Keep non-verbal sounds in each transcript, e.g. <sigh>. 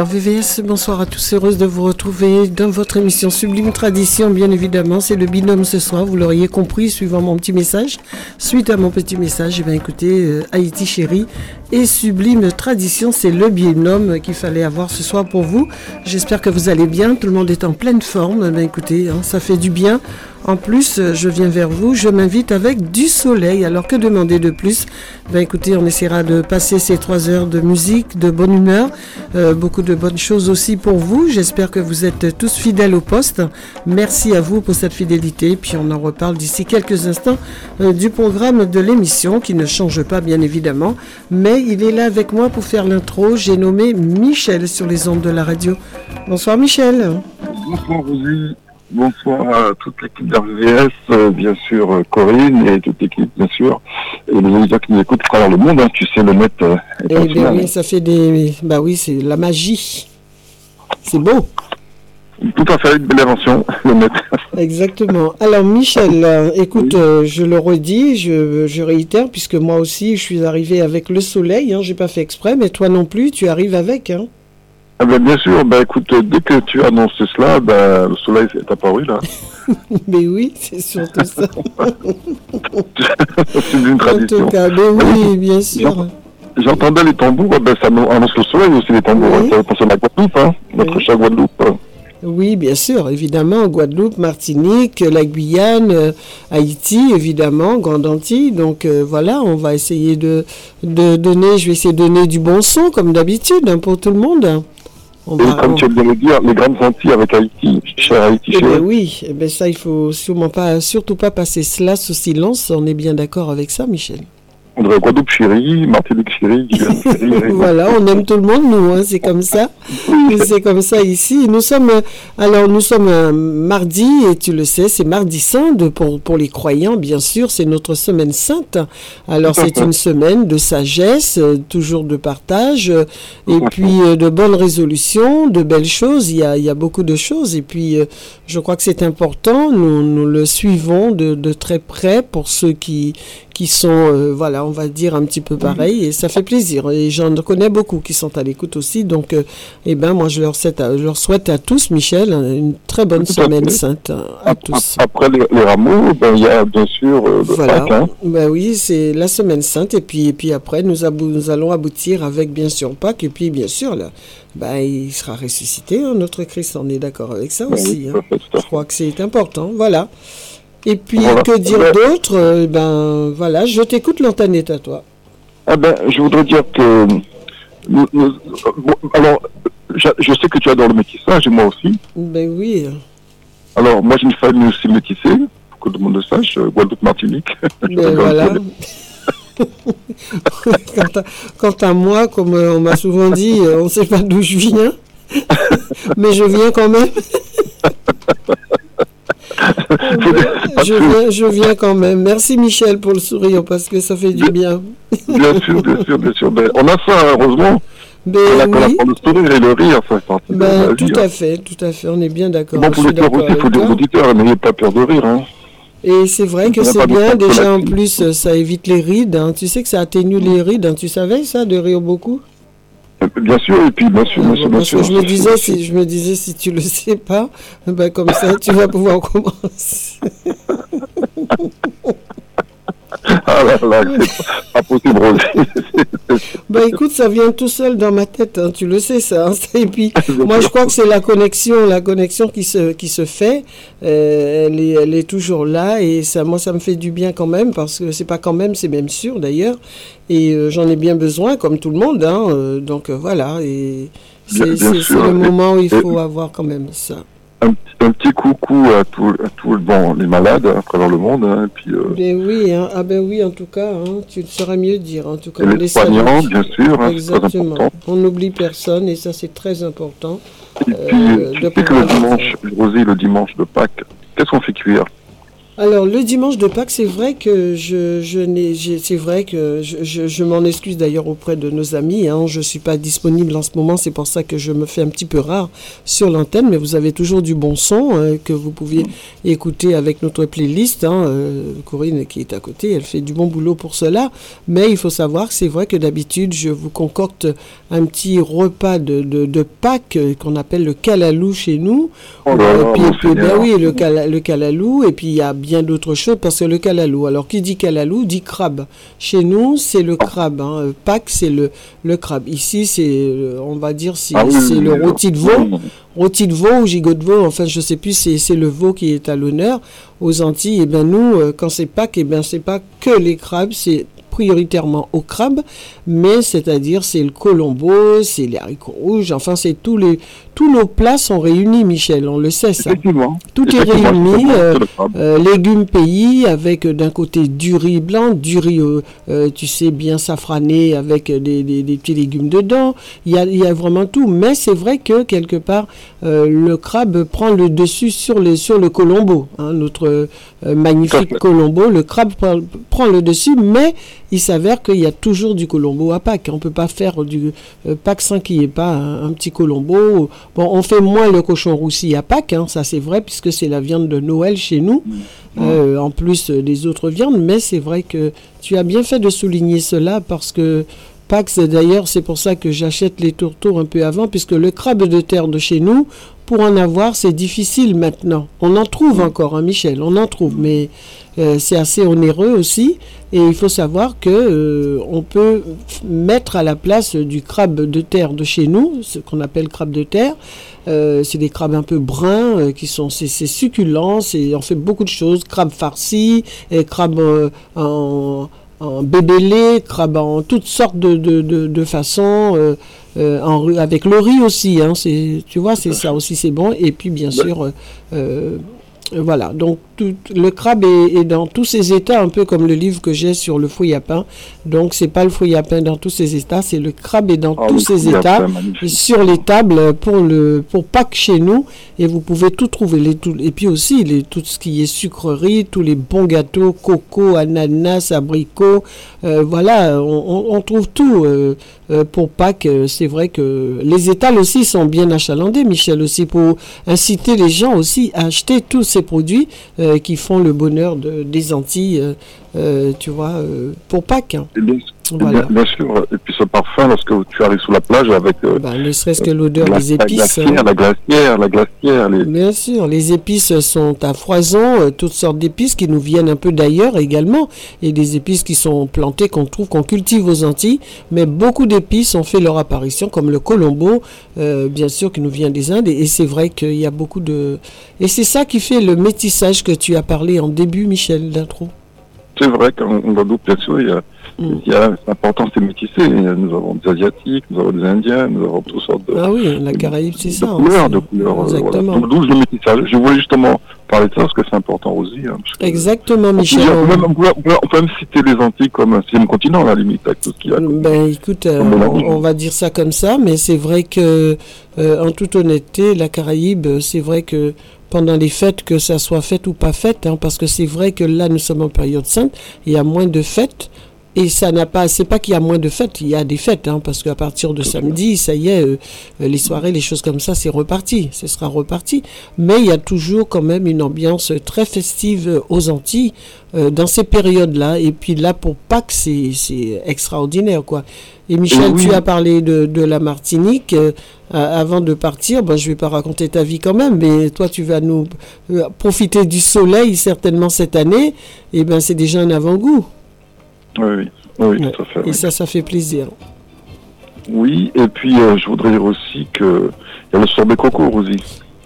RVVS, bonsoir à tous, heureuse de vous retrouver dans votre émission Sublime Tradition, bien évidemment, c'est le binôme ce soir, vous l'auriez compris, suivant mon petit message. Suite à mon petit message, eh bien écoutez, euh, Haïti chérie et Sublime Tradition, c'est le binôme qu'il fallait avoir ce soir pour vous. J'espère que vous allez bien, tout le monde est en pleine forme, bien écoutez, hein, ça fait du bien. En plus, euh, je viens vers vous, je m'invite avec du soleil. Alors que demander de plus? Ben écoutez, on essaiera de passer ces trois heures de musique, de bonne humeur, euh, beaucoup de bonnes choses aussi pour vous. J'espère que vous êtes tous fidèles au poste. Merci à vous pour cette fidélité. Puis on en reparle d'ici quelques instants euh, du programme de l'émission qui ne change pas bien évidemment. Mais il est là avec moi pour faire l'intro. J'ai nommé Michel sur les ondes de la radio. Bonsoir Michel. Bonsoir Rosie. Bonsoir à toute l'équipe d'RVS, euh, bien sûr euh, Corinne et toute l'équipe bien sûr, et les auditeurs qui nous écoutent à travers le monde, hein, tu sais le net euh, est Eh bien oui, ça fait des... Bah oui, c'est la magie. C'est beau. Tout à fait, une belle invention, <laughs> le net. Exactement. Alors Michel, euh, écoute, euh, je le redis, je, je réitère, puisque moi aussi je suis arrivé avec le soleil, hein, j'ai pas fait exprès, mais toi non plus, tu arrives avec. Hein. Ah ben, bien sûr, ben, écoute, dès que tu annonces cela, ben, le soleil est apparu là. <laughs> mais oui, c'est surtout ça. <laughs> c'est une en tradition. tout cas, mais oui, bien sûr. J'entendais les tambours, ben, ça annonce le soleil aussi, les tambours. Oui. Ça concerne la Guadeloupe, hein, notre Oui. chère Guadeloupe. Oui, bien sûr, évidemment, Guadeloupe, Martinique, la Guyane, euh, Haïti, évidemment, Grande Antilles. Donc euh, voilà, on va essayer de, de donner, je vais essayer de donner du bon son, comme d'habitude, hein, pour tout le monde. On Et va- comme on- tu viens de le dire, les grandes Antilles avec Haïti, cher Haïti, Eh ben cher. oui, eh ben ça, il faut sûrement pas, surtout pas passer cela sous silence. On est bien d'accord avec ça, Michel. Guadeloupe chérie, Martinique chérie, <laughs> voilà, on aime tout le monde, nous, hein, c'est comme ça. <laughs> c'est comme ça ici. Nous sommes, euh, alors nous sommes un mardi, et tu le sais, c'est mardi saint de- pour, pour les croyants, bien sûr, c'est notre semaine sainte. Alors c'est une semaine de sagesse, euh, toujours de partage, euh, et puis euh, de bonnes résolutions, de belles choses. Il y a, il y a beaucoup de choses, et puis euh, je crois que c'est important. Nous, nous le suivons de, de très près pour ceux qui qui sont, euh, voilà, on va dire un petit peu pareil, et ça fait plaisir. Et j'en connais beaucoup qui sont à l'écoute aussi, donc, euh, eh ben, moi, je leur, souhaite à, je leur souhaite à tous, Michel, une très bonne Tout semaine sainte euh, à tous. Après les, les rameaux, ben, il y a bien sûr euh, le Voilà. Pâques, hein. Ben oui, c'est la semaine sainte, et puis, et puis après, nous, abou- nous allons aboutir avec, bien sûr, Pâques, et puis, bien sûr, là, ben, il sera ressuscité, hein, notre Christ, on est d'accord avec ça Ben oui, aussi. hein. Je crois que c'est important, voilà. Et puis, Voilà. que dire Ben- d'autre Euh, Ben, voilà, je t'écoute, l'antenne est à toi. Ah ben, je voudrais dire que... nous- nous- bon, alors, je, je sais que tu adores le métissage, et moi aussi. Ben oui. Alors, moi, j'ai une famille aussi métissée, pour que tout le monde le sache, euh, Guadeloupe-Martinique. <laughs> Ben voilà. <laughs> quant, à, quant à moi, comme euh, on m'a souvent dit, on ne sait pas d'où je viens, <laughs> mais je viens quand même. <laughs> je, <laughs> viens, je viens quand même. Merci Michel pour le sourire parce que ça fait du bien. Bien sûr, bien sûr, bien sûr. Ben, on a ça, heureusement. On a Ben qu'on a oui, pour le sourire et le rire, ça fait ben, vie. tout hein. à fait, tout à fait, on est bien d'accord. Bon, pour le d'accord aussi, il faut auditeurs, n'ayez pas peur de rire. Hein. Et c'est vrai que On c'est bien, déjà en plus, ça évite les rides. hein. Tu sais que ça atténue les rides, hein. tu savais ça, de rire beaucoup? Bien sûr, et puis bien sûr, bien sûr, bien sûr. je me disais, si je me disais, si tu le sais pas, ben comme ça, tu vas pouvoir commencer. <laughs> Ah là là, c'est pas possible. <laughs> <laughs> Ben écoute, ça vient tout seul dans ma tête, hein, tu le sais ça. hein. <laughs> Et puis, moi, je crois que c'est la connexion, la connexion qui se qui se fait. euh, elle est elle est toujours là et ça, moi, ça me fait du bien quand même parce que c'est pas quand même, c'est même sûr d'ailleurs. Et euh, j'en ai bien besoin, comme tout le monde. Hein, euh, donc voilà. Et c'est le moment où il faut avoir quand même ça. Un, un petit coucou à tous à tous bon, les malades à travers le monde, hein, et puis euh, Ben oui, hein. ah ben oui, en tout cas, hein, tu le saurais mieux dire. En tout cas, et on les soignants, bien sûr, hein, très Exactement. On n'oublie personne et ça c'est très important. Et puis, Euh, tu de sais que le dimanche, Rosie, le dimanche de Pâques, qu'est-ce qu'on fait cuire? Alors le dimanche de Pâques, c'est vrai que je, je n'ai, c'est vrai que je, je, m'en excuse d'ailleurs auprès de nos amis. Hein, je suis pas disponible en ce moment, c'est pour ça que je me fais un petit peu rare sur l'antenne. Mais vous avez toujours du bon son hein, que vous pouviez écouter avec notre playlist. Hein, euh, Corinne qui est à côté, elle fait du bon boulot pour cela. Mais il faut savoir que c'est vrai que d'habitude je vous concocte un petit repas de, de, de Pâques euh, qu'on appelle le calalou chez nous. Oh là là, puis, mon puis, ben oui, le, cala- le calalou, et puis il y a bien d'autres choses parce que le calalou, alors qui dit calalou dit crabe. Chez nous, c'est le crabe. Hein. Euh, Pâques, c'est le, le crabe. Ici, c'est, euh, on va dire, c'est Ah oui, c'est oui, le rôti de veau. Rôti de veau ou gigot de veau, enfin, je sais plus, c'est c'est le veau qui est à l'honneur aux Antilles. Et ben nous, euh, quand c'est Pâques, et ben c'est pas que les crabes, c'est prioritairement au crabe, mais c'est-à-dire c'est le colombo, c'est les haricots rouges, enfin c'est tous les tous nos plats sont réunis, Michel, on le sait ça. Effectivement. Tout est réuni, euh, le. Euh, légumes pays avec euh, d'un côté du riz blanc, du riz, euh, tu sais, bien safrané avec des, des- des petits légumes dedans. Il y a, il y a vraiment tout. Mais c'est vrai que quelque part, le crabe prend le dessus sur, les, sur le colombo. hein, notre magnifique colombo, le crabe prend, prend le dessus, mais il s'avère qu'il y a toujours du colombo à Pâques. On peut pas faire du euh, Pâques sans qu'il n'y ait pas un, un petit colombo. Bon, on fait moins le cochon roussi à Pâques, hein, ça c'est vrai, puisque c'est la viande de Noël chez nous, euh, en plus euh, des autres viandes. Mais c'est vrai que tu as bien fait de souligner cela, parce que Pâques, d'ailleurs, c'est pour ça que j'achète les tourteaux un peu avant, puisque le crabe de terre de chez nous, pour en avoir, c'est difficile maintenant. On en trouve encore, hein, Michel, on en trouve, mais euh, c'est assez onéreux aussi. Et il faut savoir que euh, on peut mettre à la place du crabe de terre de chez nous, ce qu'on appelle crabe de terre. Euh, c'est des crabes un peu bruns qui sont c'est c'est succulent. C'est on fait beaucoup de choses. Crabe farci, et crabe en en bébélé, en toutes sortes de, de, de, de façons, euh, euh, en avec le riz aussi, hein, c'est, tu vois, c'est ça aussi c'est bon. Et puis bien sûr, euh, euh, voilà, donc tout, le crabe est, est dans tous ses états, un peu comme le livre que j'ai sur le fouille à pain. Donc c'est pas le fouille à pain dans tous ses états, c'est le crabe est dans Ah, tous ses états sur les tables pour le pour Pâques chez nous et vous pouvez tout trouver les tout, et puis aussi les, tout ce qui est sucrerie tous les bons gâteaux coco ananas abricots euh, voilà on, on- on trouve tout euh, euh, pour Pâques. Euh, c'est vrai que les étals aussi sont bien achalandés Michel aussi pour inciter les gens aussi à acheter tous ces produits euh, qui font le bonheur de, des Antilles euh, euh, tu vois pour Pâques hein. Voilà bien, bien sûr. Et puis ce parfum, lorsque tu arrives sur la plage avec euh, Bah, ne serait-ce que l'odeur la, des la épices hein. glacière, la glacière, la glacière, les, Bien sûr, les épices sont à foison, euh, toutes sortes d'épices qui nous viennent un peu d'ailleurs également, et des épices qui sont plantées, qu'on trouve, qu'on cultive aux Antilles, mais beaucoup d'épices ont fait leur apparition, comme le colombo, euh, bien sûr, qui nous vient des Indes, et, et c'est vrai qu'il y a beaucoup de... Et c'est ça qui fait le métissage que tu as parlé en début, Michel, d'intro. C'est vrai qu'en en Guadeloupe, bien sûr, il y a, Mm. il y a c'est important, c'est métissé. Nous avons des Asiatiques, nous avons des Indiens, nous avons toutes sortes de, Ah oui, la Caraïbe, c'est ça. hein, couleurs, de couleurs. euh, voilà. Exactement. Donc, D'où le métissage. Je voulais justement parler de ça parce que c'est important aussi. hein, Exactement, Michel. on peut même, on peut- on peut- on peut même citer les Antilles comme un sixième continent, à la limite, avec tout ce qu'il y a. Ben écoute, euh, on, on va dire ça comme ça, mais c'est vrai que, euh, en toute honnêteté, la Caraïbe, c'est vrai que pendant les fêtes, que ça soit fête ou pas fête, hein, parce que c'est vrai que là, nous sommes en période sainte, il y a moins de fêtes. Et ça n'a pas, c'est pas qu'il y a moins de fêtes, il y a des fêtes, hein, parce qu'à partir de samedi, ça y est, euh, euh, les soirées, les choses comme ça, c'est reparti, ce sera reparti. Mais il y a toujours quand même une ambiance très festive euh, aux Antilles euh, dans ces périodes-là. Et puis là, pour Pâques, c'est c'est extraordinaire, quoi. Et Michel, oui. tu as parlé de, de la Martinique. euh, euh, avant de partir, ben, je vais pas raconter ta vie quand même, mais toi, tu vas nous euh, profiter du soleil certainement cette année. Et ben, c'est déjà un avant-goût. Oui, oui, oui, Ouais. tout à fait. Et oui. ça, ça fait plaisir. Oui, et puis euh, je voudrais dire aussi que il y a le sorbet coco aussi.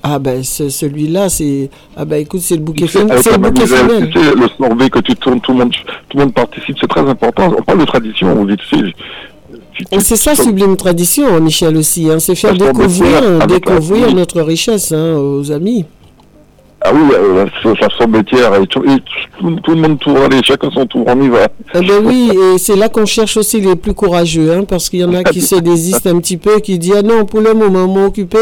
Ah ben ce- celui-là, c'est ah ben écoute, c'est le bouquet C'est le bouquet manivelle, final. tu sais, le sorbet que tu tournes, tout le monde, tout le monde participe, c'est très important. On parle de tradition, on dit, tu sais, Et c'est ça sublime tradition, Michel aussi. Hein, c'est faire découvrir, découvrir notre richesse hein, aux amis. Ah oui, euh, la, la sorbetière, et, tout, et tout, tout le monde tourne, allez, chacun son tour, on y va. Eh ben oui, et c'est là qu'on cherche aussi les plus courageux, hein, parce qu'il y en a qui se désistent un petit peu, qui disent ah non pour le moment, on m'a occupé.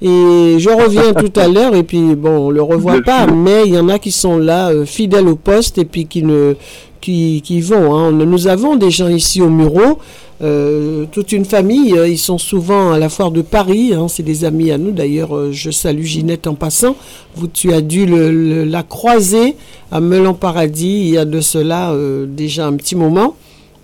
Et je reviens <laughs> tout à l'heure et puis bon, on le revoit pas, mais il y en a qui sont là euh, fidèles au poste et puis qui ne qui, qui vont. Hein. Nous avons des gens ici au Muro, euh, toute une famille. Euh, ils sont souvent à la foire de Paris. Hein. C'est des amis à nous. D'ailleurs, je salue Ginette en passant. Vous, tu as dû le, la croiser à Melan Paradis il y a de cela déjà un petit moment.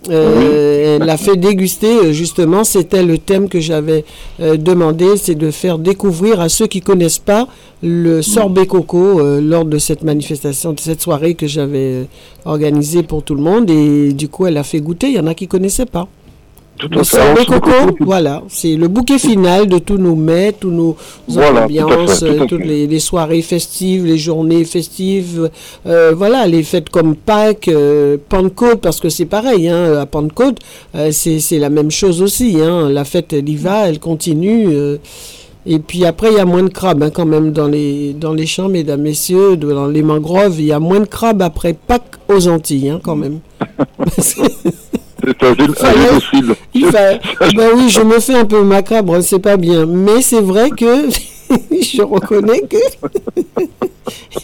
Euh, elle l'a fait déguster, euh, justement, c'était le thème que j'avais euh, demandé, c'est de faire découvrir à ceux qui connaissent pas le sorbet coco lors de cette manifestation, de cette soirée que j'avais organisée pour tout le monde. Et du coup, elle a fait goûter, il y en a qui connaissaient pas le coco, voilà, c'est le bouquet final de tous nos mets, tous nos ambiances, toutes les, soirées festives, les journées festives, euh, voilà, les fêtes comme Pâques, euh, Pentecôte, parce que c'est pareil, hein, à Pentecôte, euh, c'est la même chose aussi, hein, la fête elle y va, elle continue. et puis après, il y a moins de crabes hein, quand même dans les, dans les champs, mesdames, messieurs, dans les mangroves, il y a moins de crabes après Pâques aux Antilles, hein, quand même. <laughs> C'est un, génocide. Ben oui, je me fais un peu macabre, c'est pas bien. Mais c'est vrai que <laughs> je reconnais que <laughs>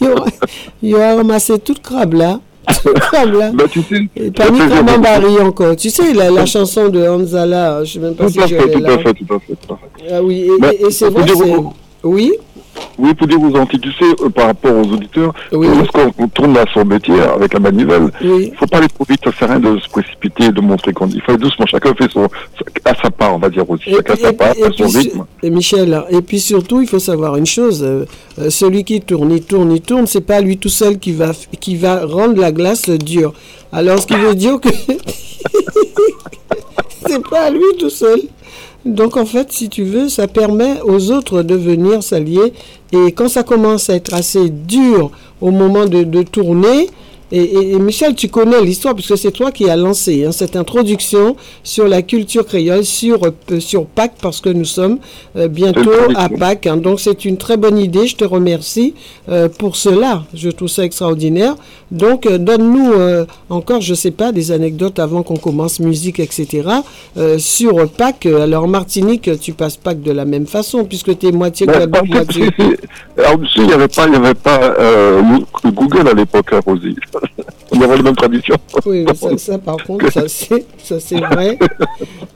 il, y aura, ramassé toute crabe là. crabe là. Bah, tu sais, Et Barry encore. Tu sais, la, la chanson de Hanzala, je sais même pas tout si je là. Tout à fait, tout à fait, tout à fait. Ah oui, et, bah, et c'est vrai, Oui oui, pour dire aux sais, euh, par rapport aux auditeurs, lorsqu'on tourne la sorbetière avec la manivelle, il ne faut pas aller trop vite, ça sert à rien de se précipiter, de montrer qu'on Il faut aller doucement, chacun fait son, à sa part, on va dire aussi, chacun à sa part, à son rythme. Et Michel, et puis surtout, il faut savoir une chose, euh, euh, celui qui tourne, il tourne, il tourne, c'est pas lui tout seul qui va, qui va rendre la glace dure. Alors, ce qui veut dire que <laughs> c'est pas lui tout seul. Donc en fait, si tu veux, ça permet aux autres de venir s'allier. Et quand ça commence à être assez dur au moment de, tourner, et, Michel, tu connais l'histoire puisque c'est toi qui as lancé hein, cette introduction sur la culture créole, sur, euh, sur Pâques, parce que nous sommes euh, bientôt à Pâques. Hein. donc c'est une très bonne idée, je te remercie euh, pour cela. Je trouve ça extraordinaire. Donc donne-nous encore, je sais pas, des anecdotes avant qu'on commence musique, etc. sur Pâques. Alors Martinique, tu passes Pâques de la même façon puisque tu es moitié ben, moitié. Alors, il n'y avait pas, il y avait pas Google à l'époque, hein, Rosie. On aurait la même tradition. Oui, ça, par contre, ça c'est vrai.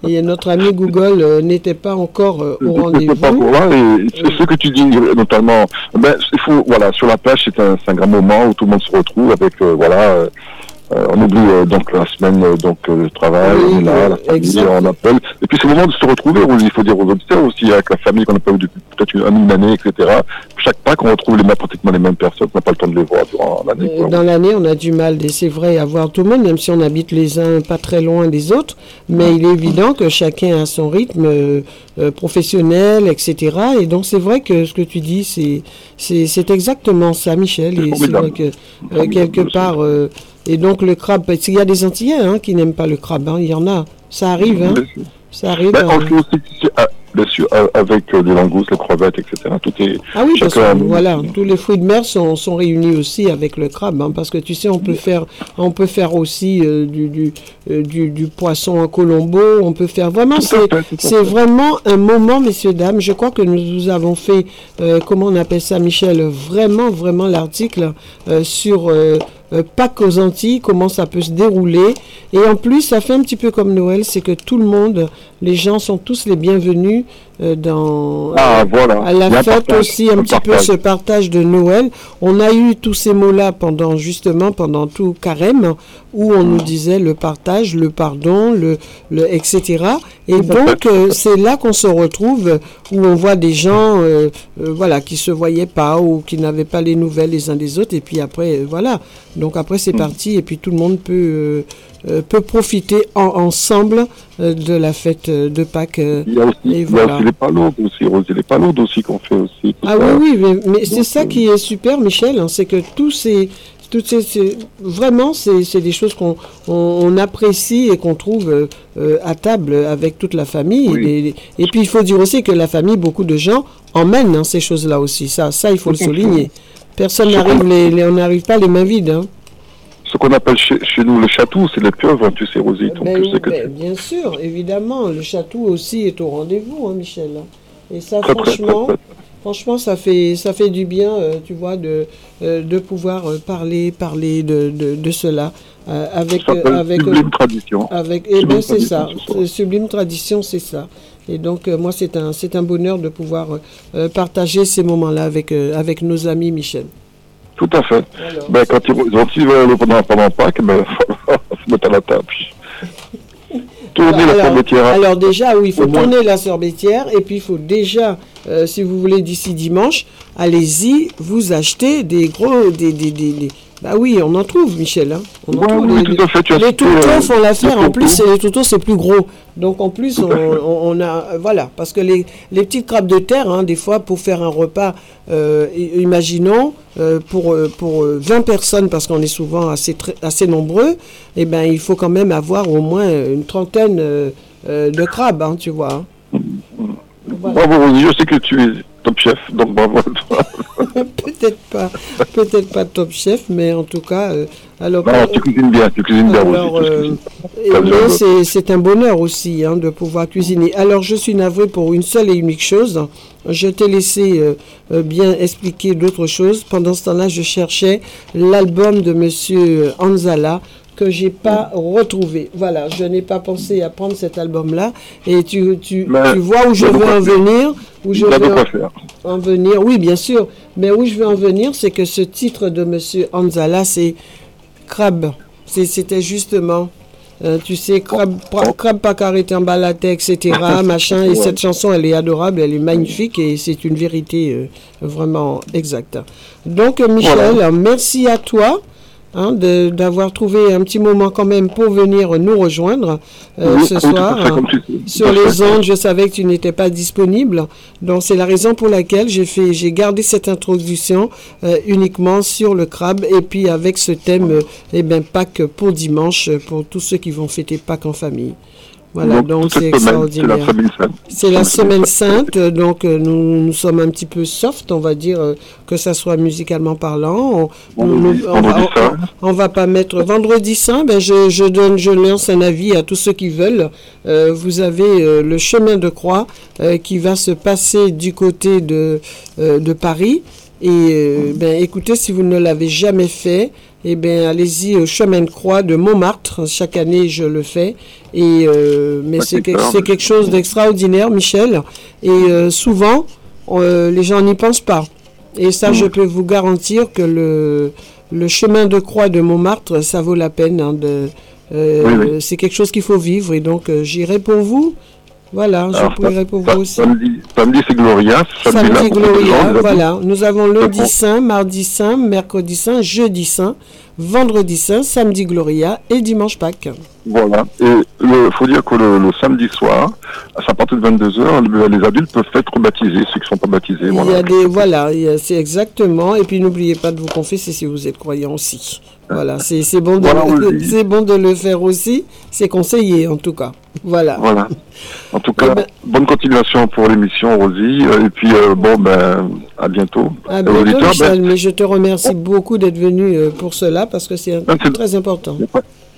Et notre ami Google euh, n'était pas encore euh, au rendez-vous. pas encore là. Et ce que tu dis, notamment, ben, il faut, voilà, sur la plage, c'est un, un, grand moment où tout le monde se retrouve avec, euh, voilà euh, on oublie euh, donc la semaine euh, donc le travail, là, la famille, on appelle. Et puis c'est le moment de se retrouver. Il faut dire aux auditeurs aussi avec la famille qu'on n'a pas vu depuis peut-être une, année, etc. Chaque Pâques, on retrouve les mêmes, pratiquement les mêmes personnes. On n'a pas le temps de les voir durant l'année. Dans l'année, on a du mal, c'est vrai, à voir tout le monde, même si on habite les uns pas très loin des autres. Mais il est évident que chacun a son rythme professionnel, etc. Et donc c'est vrai que ce que tu dis, c'est c'est exactement ça, Michel. Et c'est vrai que quelque part et donc le crabe, parce qu'il y a des Antillais hein, qui n'aiment pas le crabe, hein. il y en a, ça arrive. Hein. Ça arrive. Ben, bien sûr, avec euh, des langoustes, les crevettes, etc. Tout est. Ah oui, parce que voilà, tous les fruits de mer sont, sont réunis aussi avec le crabe, hein, parce que tu sais, on peut faire, on peut faire aussi euh, du, du, euh, du, du, poisson à colombo, on peut faire vraiment, c'est vraiment un moment, messieurs dames. Je crois que nous avons fait, comment on appelle ça, Michel, vraiment, vraiment l'article sur euh, Pâques aux Antilles, comment ça peut se dérouler. Et en plus, ça fait un petit peu comme Noël, c'est que tout le monde, les gens sont tous les bienvenus euh, dans ah, voilà. à la fête aussi un petit peu ce partage de Noël. On a eu tous ces mots-là pendant justement pendant tout carême où on nous disait le partage, le pardon, le, le etc. Et <laughs> donc euh, c'est là qu'on se retrouve où on voit des gens euh, voilà qui se voyaient pas ou qui n'avaient pas les nouvelles les uns des autres et puis après voilà donc après c'est mm. parti et puis tout le monde peut euh, peut profiter ensemble euh, de la fête euh, de Pâques. il y a aussi, les palourdes aussi, les palourdes aussi qu'on fait aussi. Ah oui, oui, mais, c'est ça qui est super, Michel, hein, c'est que tous ces, toutes ces, vraiment, c'est des choses qu'on on, apprécie et qu'on trouve à table avec toute la famille. Et, puis, il faut dire aussi que la famille, beaucoup de gens emmènent hein, ces choses-là aussi. Ça, ça, il faut le souligner. Personne n'arrive, on n'arrive pas les mains vides. Hein ce qu'on appelle chez, nous le château, c'est les pieuvres, hein, tu sais, Rosie. Ben ben, bien sûr, évidemment, le château aussi est au rendez-vous, hein, Michel. Et ça, franchement, Franchement, ça fait, ça fait du bien, tu vois, de, de pouvoir parler, parler de, de, cela. avec, avec, sublime tradition. Avec, et eh ben c'est ça, sublime tradition, c'est ça. Et donc, moi, c'est un, c'est un bonheur de pouvoir partager ces moments-là avec, avec nos amis, Michel. Tout à fait. ben, quand ils, veulent pendant, pendant Pâques, ben, <laughs> se mettre à la table. Tourner la sorbetière. Alors déjà, oui, il faut tourner la sorbetière et puis il faut déjà, euh, si vous voulez, d'ici dimanche, allez-y, vous achetez des gros, des, des, des, bah oui, on en trouve, Michel. Hein. On en trouve. Oui, les, tout à fait, les toutons euh, font l'affaire. En plus, les toutons, c'est plus gros. Donc, en plus, on, on, a. Euh, voilà. Parce que les, les petites crabes de terre, hein, des fois, pour faire un repas, euh, imaginons, pour, pour 20 personnes, parce qu'on est souvent assez, assez nombreux, eh ben, il faut quand même avoir au moins une trentaine de crabes, hein, tu vois. Bravo, je sais que tu es top chef, donc bravo à toi. <laughs> peut-être pas, peut-être pas top chef, mais en tout cas. Euh, alors, non, tu cuisines bien, tu cuisines bien aussi. Euh, c'est un bonheur aussi hein, de pouvoir cuisiner. Alors, je suis navré pour une seule et unique chose. Je t'ai laissé euh, bien expliquer d'autres choses. Pendant ce temps-là, je cherchais l'album de Monsieur Anzala que j'ai pas retrouvé. Voilà, je n'ai pas pensé à prendre cet album-là. Et tu, tu, tu, vois où je veux en venir. Où je veux en, venir. Oui, bien sûr. Mais où je veux en venir, c'est que ce titre de Monsieur Anzala, c'est Crab. C'était justement. Euh, tu sais, crabe, crabe pas carré en balade, etc. <laughs> machin. Et cette chanson, elle est adorable, elle est magnifique et c'est une vérité euh, vraiment exacte. Donc, Michel, merci à toi. Hein, d'avoir trouvé un petit moment quand même pour venir nous rejoindre euh, ce soir. Sur les ondes, je savais que tu n'étais pas disponible. Donc c'est la raison pour laquelle j'ai fait, j'ai gardé cette introduction euh, uniquement sur le crabe et puis avec ce thème, euh, eh ben Pâques pour dimanche pour tous ceux qui vont fêter Pâques en famille. Voilà, donc c'est extraordinaire. C'est la semaine sainte, donc euh, nous, nous, sommes un petit peu soft, on va dire, euh, que ça soit musicalement parlant. On, on, va, pas mettre vendredi saint. Ben je, je, donne, je lance un avis à tous ceux qui veulent. Euh, vous avez le chemin de croix qui va se passer du côté de, de Paris. Et ben écoutez, si vous ne l'avez jamais fait, eh bien, allez-y au chemin de croix de Montmartre. Chaque année, je le fais. Et, euh, mais c'est quelque chose d'extraordinaire, Michel. Et euh, souvent, euh, les gens n'y pensent pas. Et ça, je peux vous garantir que le, le chemin de croix de Montmartre, ça vaut la peine. Hein, de, C'est quelque chose qu'il faut vivre. Et donc, j'irai pour vous. Voilà, je pourrais pour vous aussi. Samedi, c'est Gloria. Samedi, Gloria, voilà. Nous avons lundi saint, mardi saint, mercredi saint, jeudi saint, vendredi saint, samedi Gloria et dimanche Pâques. Voilà. Et il faut dire que le, samedi soir, à partir de 22h, les adultes peuvent être baptisés, ceux qui ne sont pas baptisés. Il y a des, voilà, c'est exactement. Et puis n'oubliez pas de vous confesser si vous êtes croyant aussi. Voilà, c'est bon, de, bon de le faire aussi. C'est conseillé en tout cas. Voilà. Voilà. En tout cas, eh ben- bonne continuation pour l'émission, Rosie. Euh, et puis, euh, bon, ben, à bientôt. À bientôt, Michel, ben- mais je te remercie beaucoup d'être venu euh, pour cela parce que c'est ben, très important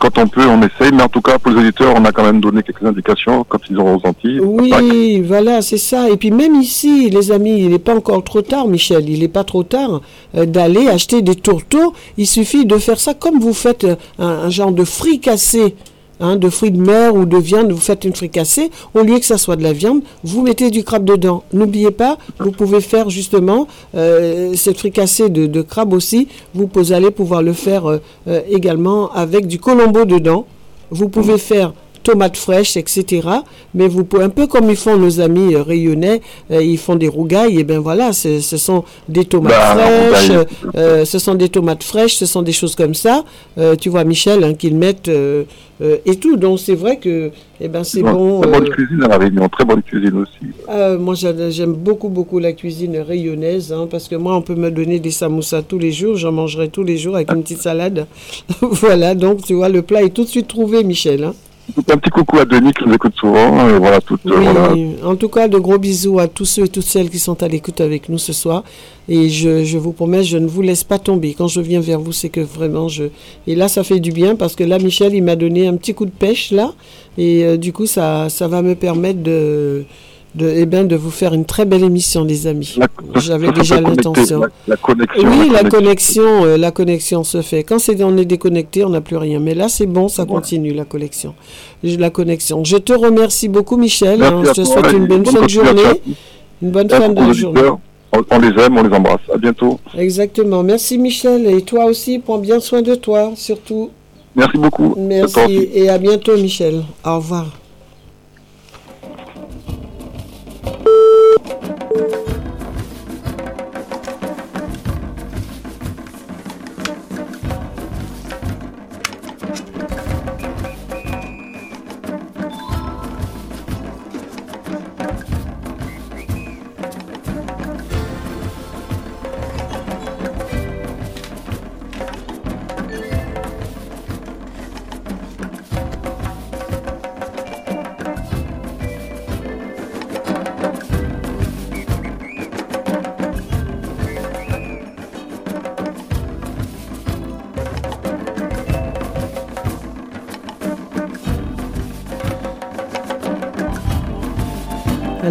quand on peut, on essaye. Mais en tout cas, pour les auditeurs, on a quand même donné quelques indications quand ils auront ressenti. Oui, voilà, c'est ça. Et puis même ici, les amis, il n'est pas encore trop tard, Michel. Il n'est pas trop tard euh, d'aller acheter des tourteaux. Il suffit de faire ça comme vous faites euh, un, genre de fricassé Hein, de fruits de mer ou de viande, vous faites une fricassée, au lieu que ça soit de la viande, vous mettez du crabe dedans. N'oubliez pas, vous pouvez faire justement euh, cette fricassée de, crabe aussi, vous allez pouvoir le faire euh, euh, également avec du colombo dedans. Vous pouvez faire tomates fraîches, etc. Mais vous pouvez, un peu comme ils font nos amis euh, rayonnais, euh, ils font des rougailles, et bien voilà, ce sont des tomates bah, fraîches, euh, ce sont des tomates fraîches, ce sont des choses comme ça. tu vois, Michel, hein, qu'ils mettent et tout. Donc c'est vrai que eh ben, c'est bon. Très bonne cuisine à la Réunion, très bonne cuisine aussi. moi j'aime beaucoup, beaucoup la cuisine rayonnaise, hein, parce que moi on peut me donner des samoussas tous les jours, j'en mangerai tous les jours avec une petite salade. <laughs> voilà, donc tu vois, le plat est tout de suite trouvé, Michel. Hein. Un petit coucou à Denis qui nous écoute souvent. Et voilà, tout, En tout cas, de gros bisous à tous ceux et toutes celles qui sont à l'écoute avec nous ce soir. Et je, je, vous promets, je ne vous laisse pas tomber. Quand je viens vers vous, c'est que vraiment je. Et là, ça fait du bien parce que là, Michel, il m'a donné un petit coup de pêche là. Et euh, du coup, ça, ça va me permettre de de, eh ben, de vous faire une très belle émission, les amis. J'avais déjà l'intention. La, connexion. Oui, la, connexion, euh, la connexion se fait. Quand c'est on est déconnecté, on n'a plus rien. Mais là, c'est bon, ça continue la connexion. La connexion. Je te remercie beaucoup, Michel. Hein. je te souhaite une bonne, fin de journée. Une bonne fin de journée. On, les aime, on les embrasse. À bientôt. Exactement. Merci, Michel. Et toi aussi, prends bien soin de toi, surtout. Merci beaucoup. Merci. Et à bientôt, Michel. Au revoir. thank you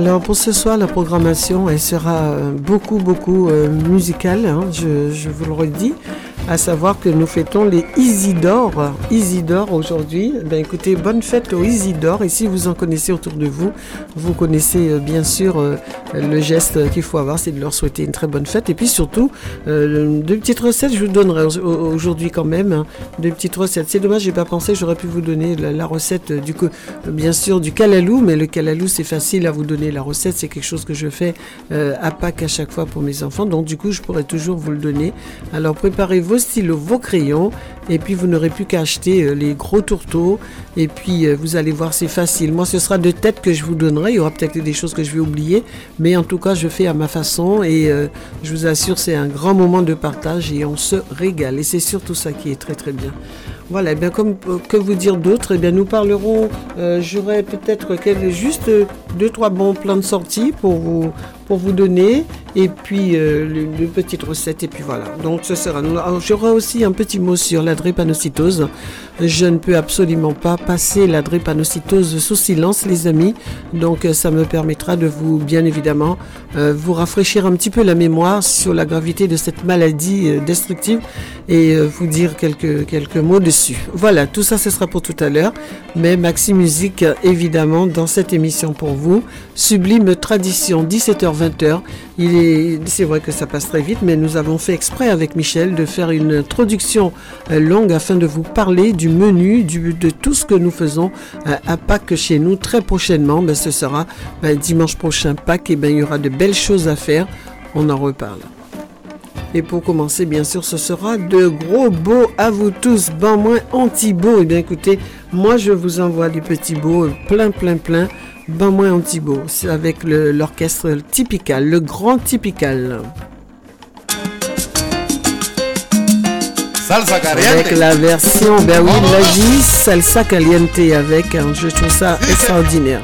Alors pour ce soir, la programmation, elle sera euh, beaucoup, beaucoup euh, musicale, hein, je, je, vous le redis à savoir que nous fêtons les Isidore. Isidore aujourd'hui. Ben écoutez, bonne fête aux Isidore. Et si vous en connaissez autour de vous, vous connaissez euh, bien sûr euh, le geste qu'il faut avoir, c'est de leur souhaiter une très bonne fête. Et puis surtout, euh, deux petites recettes, je vous donnerai aujourd'hui quand même. Hein, deux petites recettes. C'est dommage, j'ai pas pensé, j'aurais pu vous donner la, recette du bien sûr du calalou, mais le calalou c'est facile à vous donner. La recette, c'est quelque chose que je fais à Pâques à chaque fois pour mes enfants. Donc du coup, je pourrais toujours vous le donner. Alors préparez-vous vos stylos, vos crayons, et puis vous n'aurez plus qu'à acheter les gros tourteaux, et puis vous allez voir, c'est facile. Moi, ce sera de tête que je vous donnerai, il y aura peut-être des choses que je vais oublier, mais en tout cas, je fais à ma façon, et euh, je vous assure, c'est un grand moment de partage, et on se régale, et c'est surtout ça qui est très très bien. Voilà, et eh bien comme que vous dire d'autres, et eh bien nous parlerons, j'aurai peut-être juste deux, trois bons plans de sortie pour vous, pour vous donner, et puis euh, une petite recette, et puis voilà. Donc ce sera. J'aurai aussi un petit mot sur la drépanocytose. Je ne peux absolument pas passer la drépanocytose sous silence, les amis. Donc ça me permettra de vous, bien évidemment, euh, vous rafraîchir un petit peu la mémoire sur la gravité de cette maladie euh, destructive et vous dire quelques, quelques mots dessus. Voilà, tout ça, ce sera pour tout à l'heure. Mais Maxi Musique, évidemment, dans cette émission pour vous. Sublime Tradition, 17h-20h. C'est vrai que ça passe très vite, mais nous avons fait exprès avec Michel de faire une introduction euh, longue afin de vous parler du menu, de tout ce que nous faisons euh, à Pâques chez nous très prochainement. Ben, ce sera ben, dimanche prochain Pâques et ben, il y aura de belles choses à faire. On en reparle. Et pour commencer, bien sûr, ce sera de gros beaux à vous tous. Ben moins anti-beau. Et eh bien écoutez, moi je vous envoie des petits beaux, plein, plein, plein. Ben moins anti-beau. C'est avec l'orchestre typical, le grand typical. Salsa caliente. Avec la version, ben oui, la vie, salsa caliente avec. Hein, je trouve ça extraordinaire.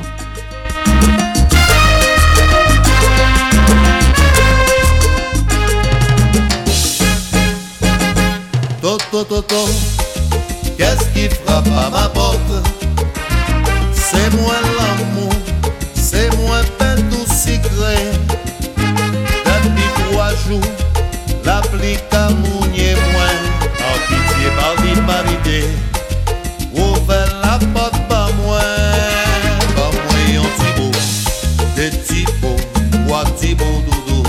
qu'est-ce qui frappe à ma porte? C'est moi trois jours, l'applique à mounier moins. En pitié, par vite, par idée, ouvre la porte par moi. Par moi, un thibaut, des thibauts, trois thibauts doudou.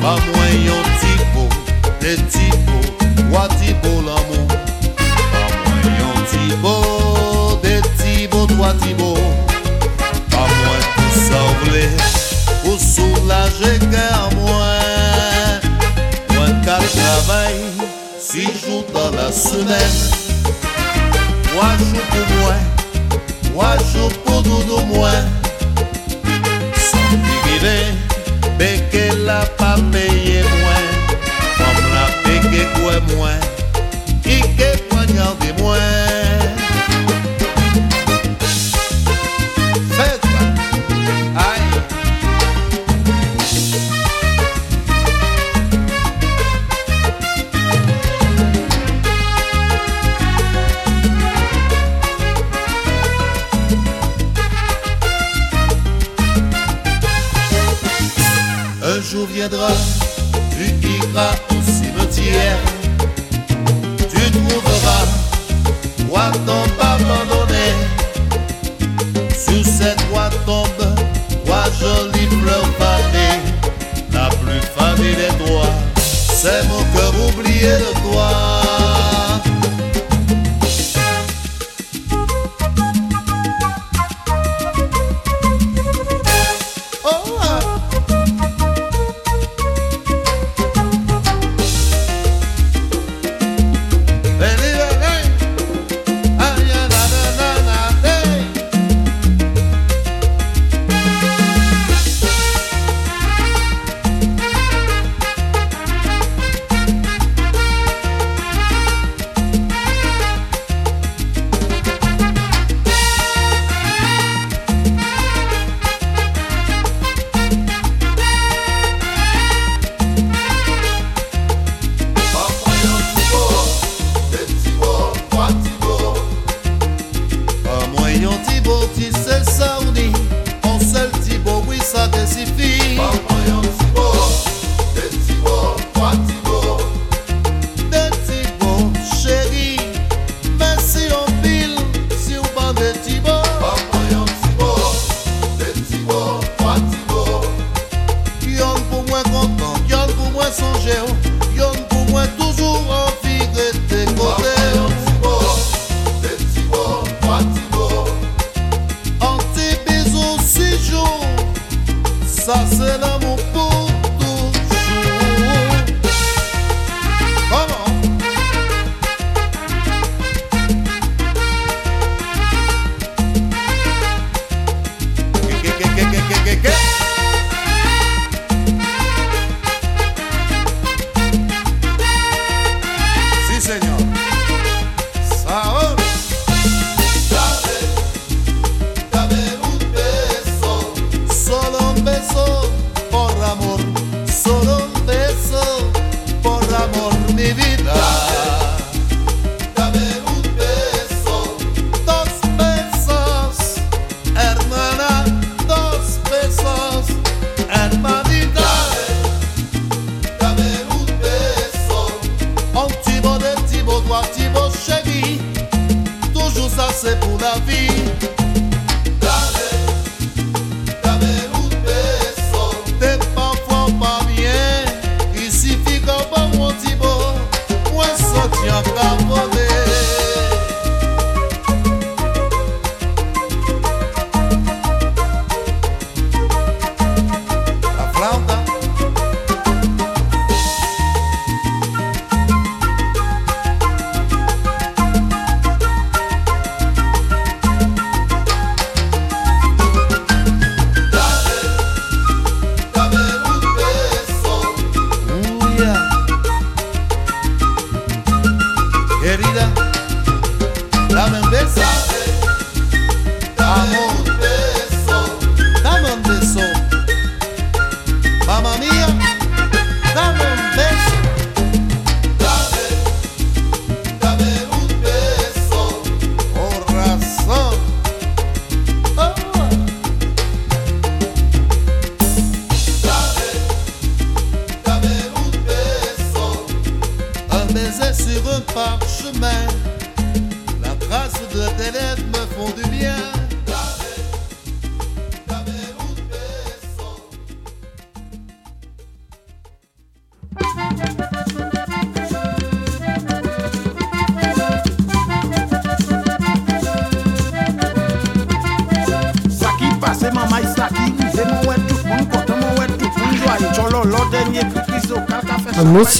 Par moi, un thibaut, des thibauts. Wati beau l'amour Pas moyen ti beau Des ti beau, toi ti beau Pas moins tout soulager qu'à moi Moi qu'à travail Six jours dans la semaine. Trois jours pour moi Trois jours pour doudou moi. Sans figurer Mais qu'elle a pas payé moi que quoi moins. Et que poignarder moins viendra, tu iras au cimetière. Tu trouveras trois tombes abandonnées. Sur cette trois tombes, trois jolies fleurs fanées. La plus fanée des trois, c'est mon cœur oublié de toi. passei por Davi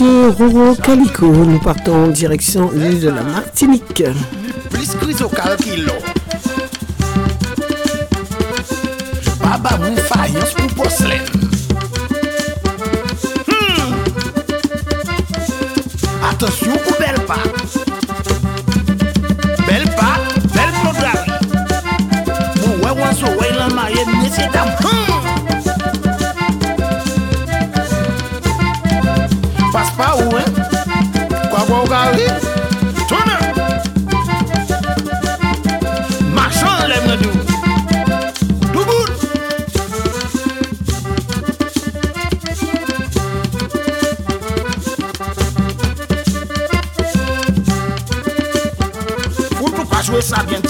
Monsieur Roro Calico, nous partons en direction l'île de la Martinique. Baba moun faïence pour porcelaine. Hmm. Attention pour belle pâte. Belle pâte, belle plodari. Mon ouais, ouais, so, ouais, la maille, messieurs, dames. kwa ou ka riz Toune Machan lem nan dou Douboul Ou tou pa jwe sa bien.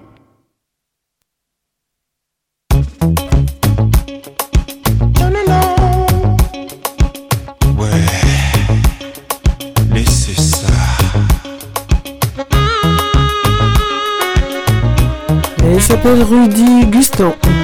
Rudy Guston.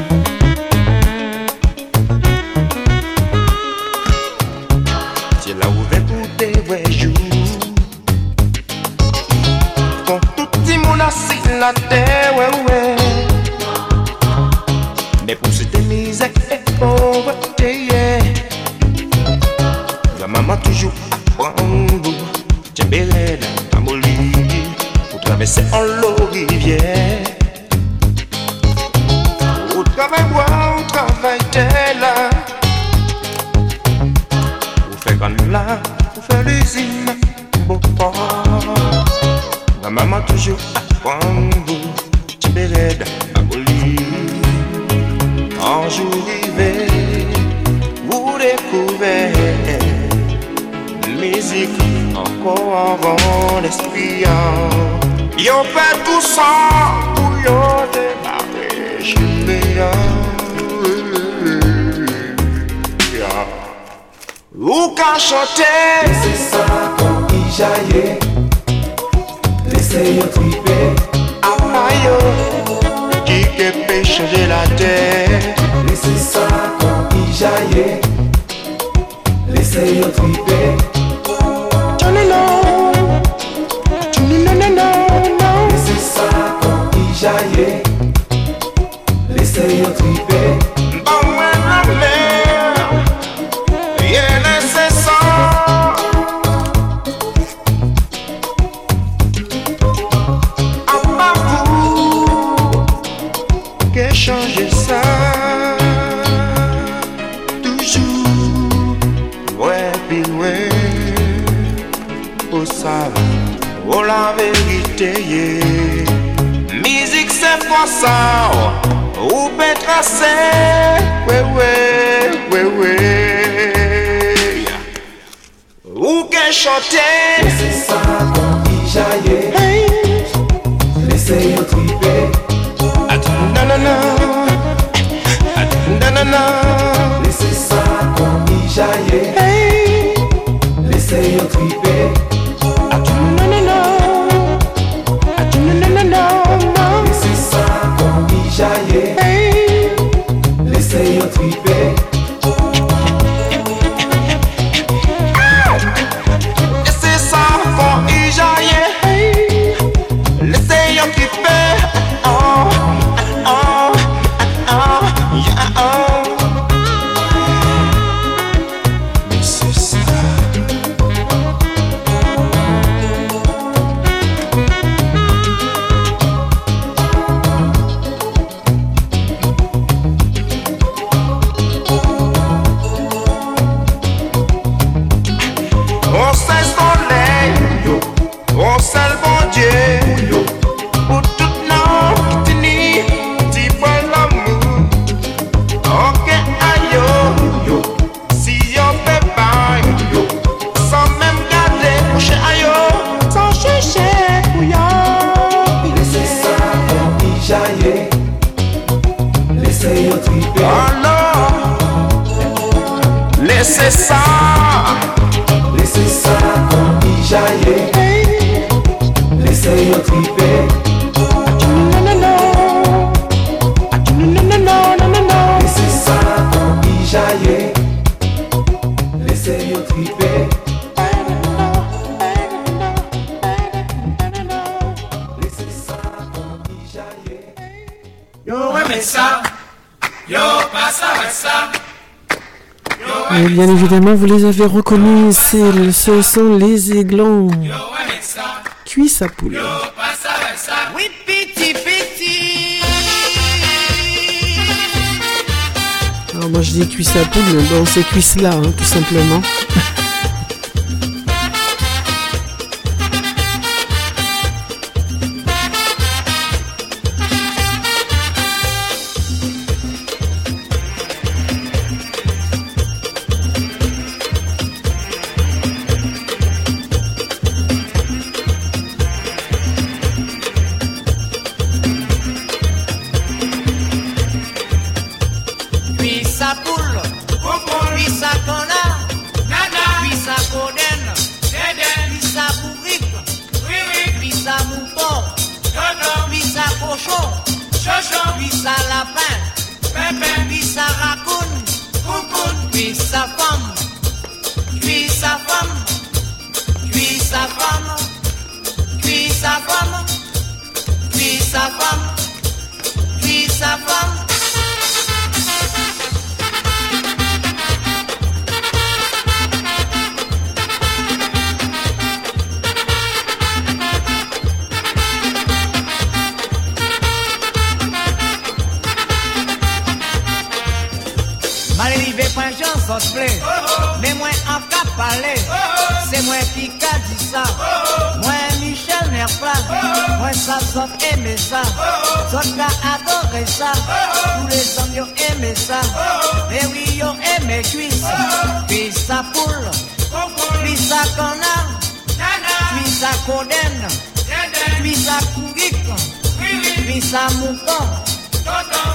Évidemment, vous les avez reconnus, c'est- ce sont les aiglons. Weme sa, Cuisse à poule. Alors moi je dis cuisse à poule, bon c'est cuisse là, hein, tout simplement. <laughs> sa lapin, puis sa raccoon, puis sa femme, puis sa femme, puis sa femme, puis sa femme, puis sa femme, puis sa femme. Point Jean sot blé Mais moi en cap parler C'est moi qui qu'a dit ça. Moi Michel Nerplan Moi ça sot aimé ça. Sot qu'a adoré ça. Tous les hommes yo aimé ça. Mais oui yo aimé cuisse Puis sa poule Puis sa connard Puis sa coden Puis sa couique Puis sa mouton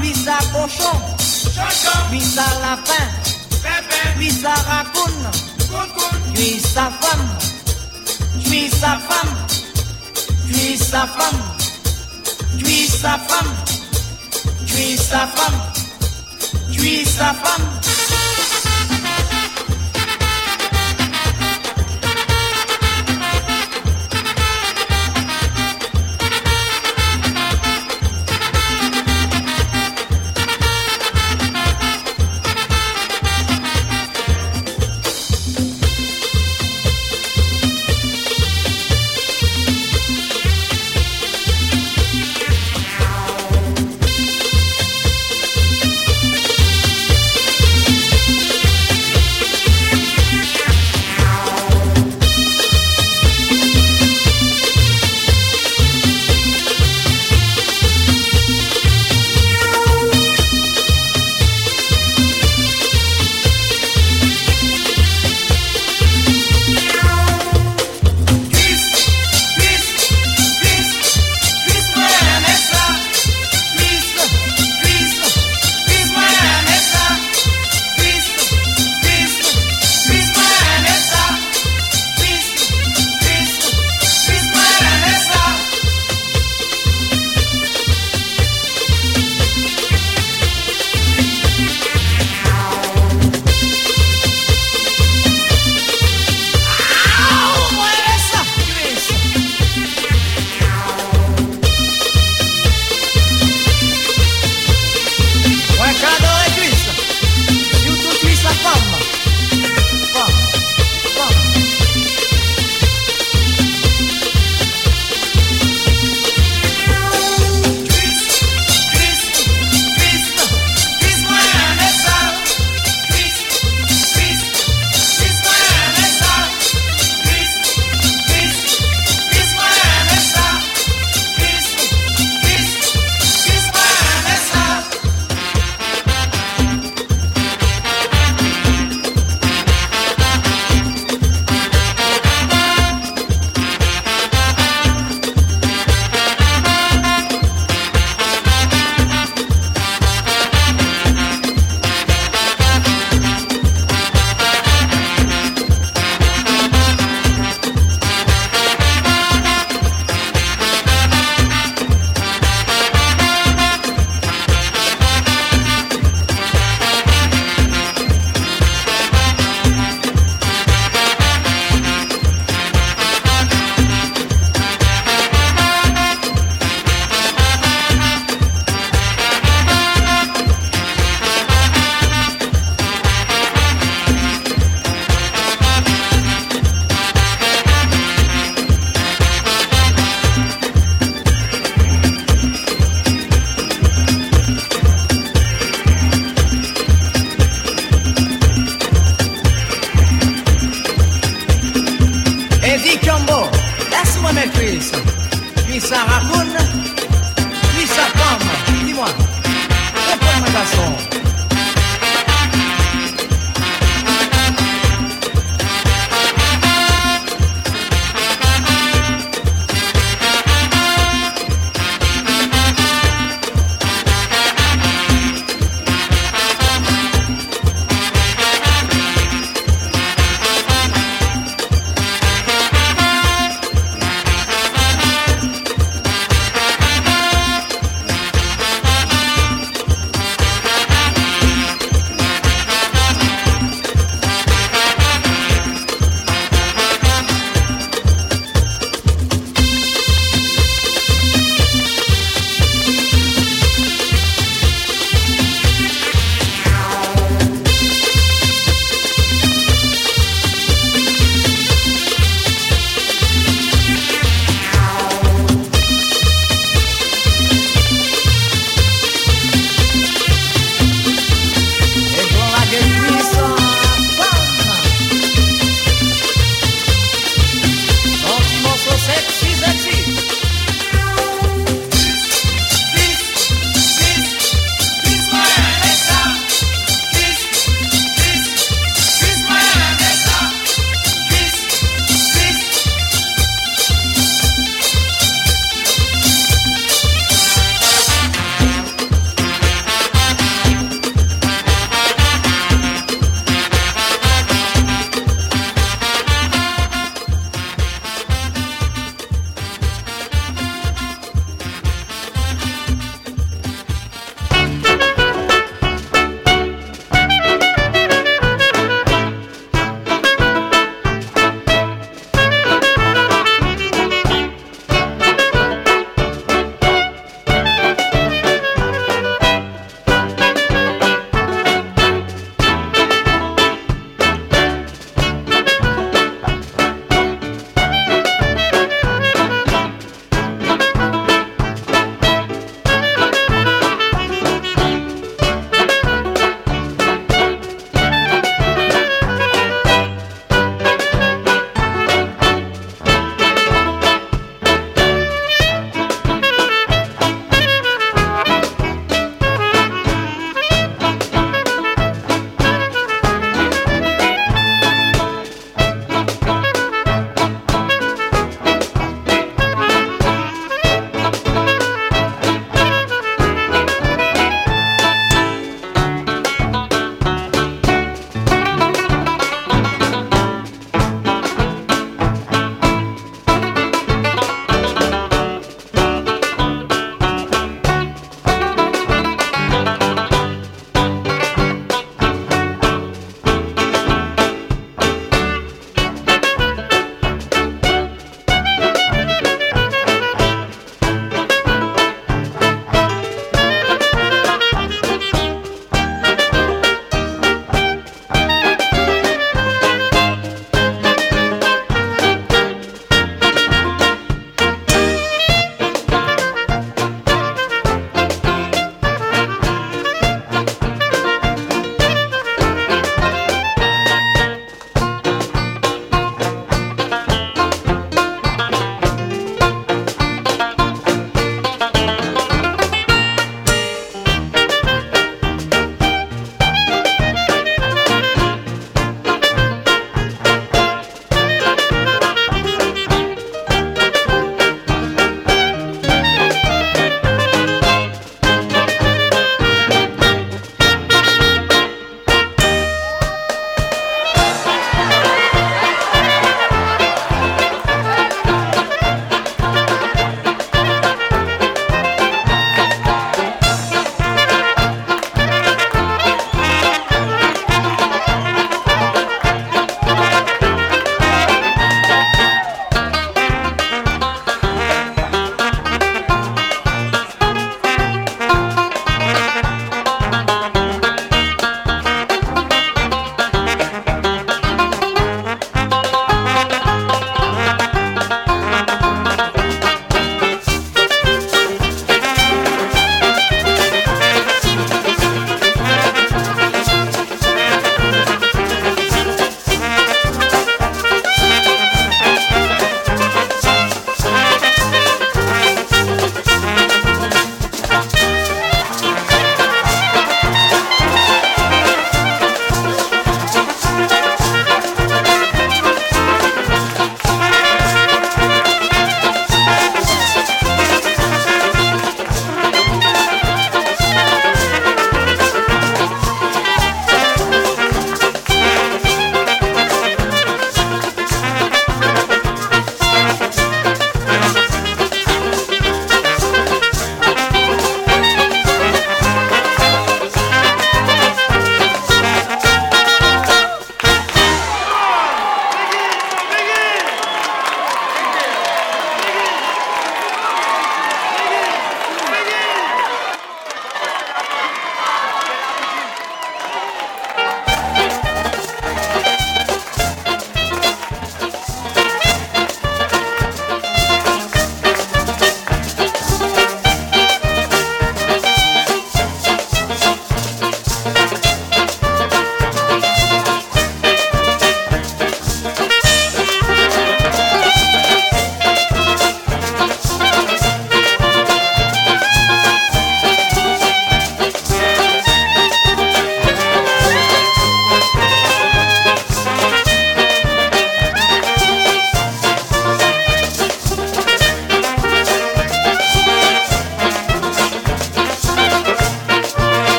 Puis sa cochon. Puis sa lapin Puis sa sa femme. Puis sa femme. Puis sa femme. Puis sa femme. Puis sa femme. Puis sa femme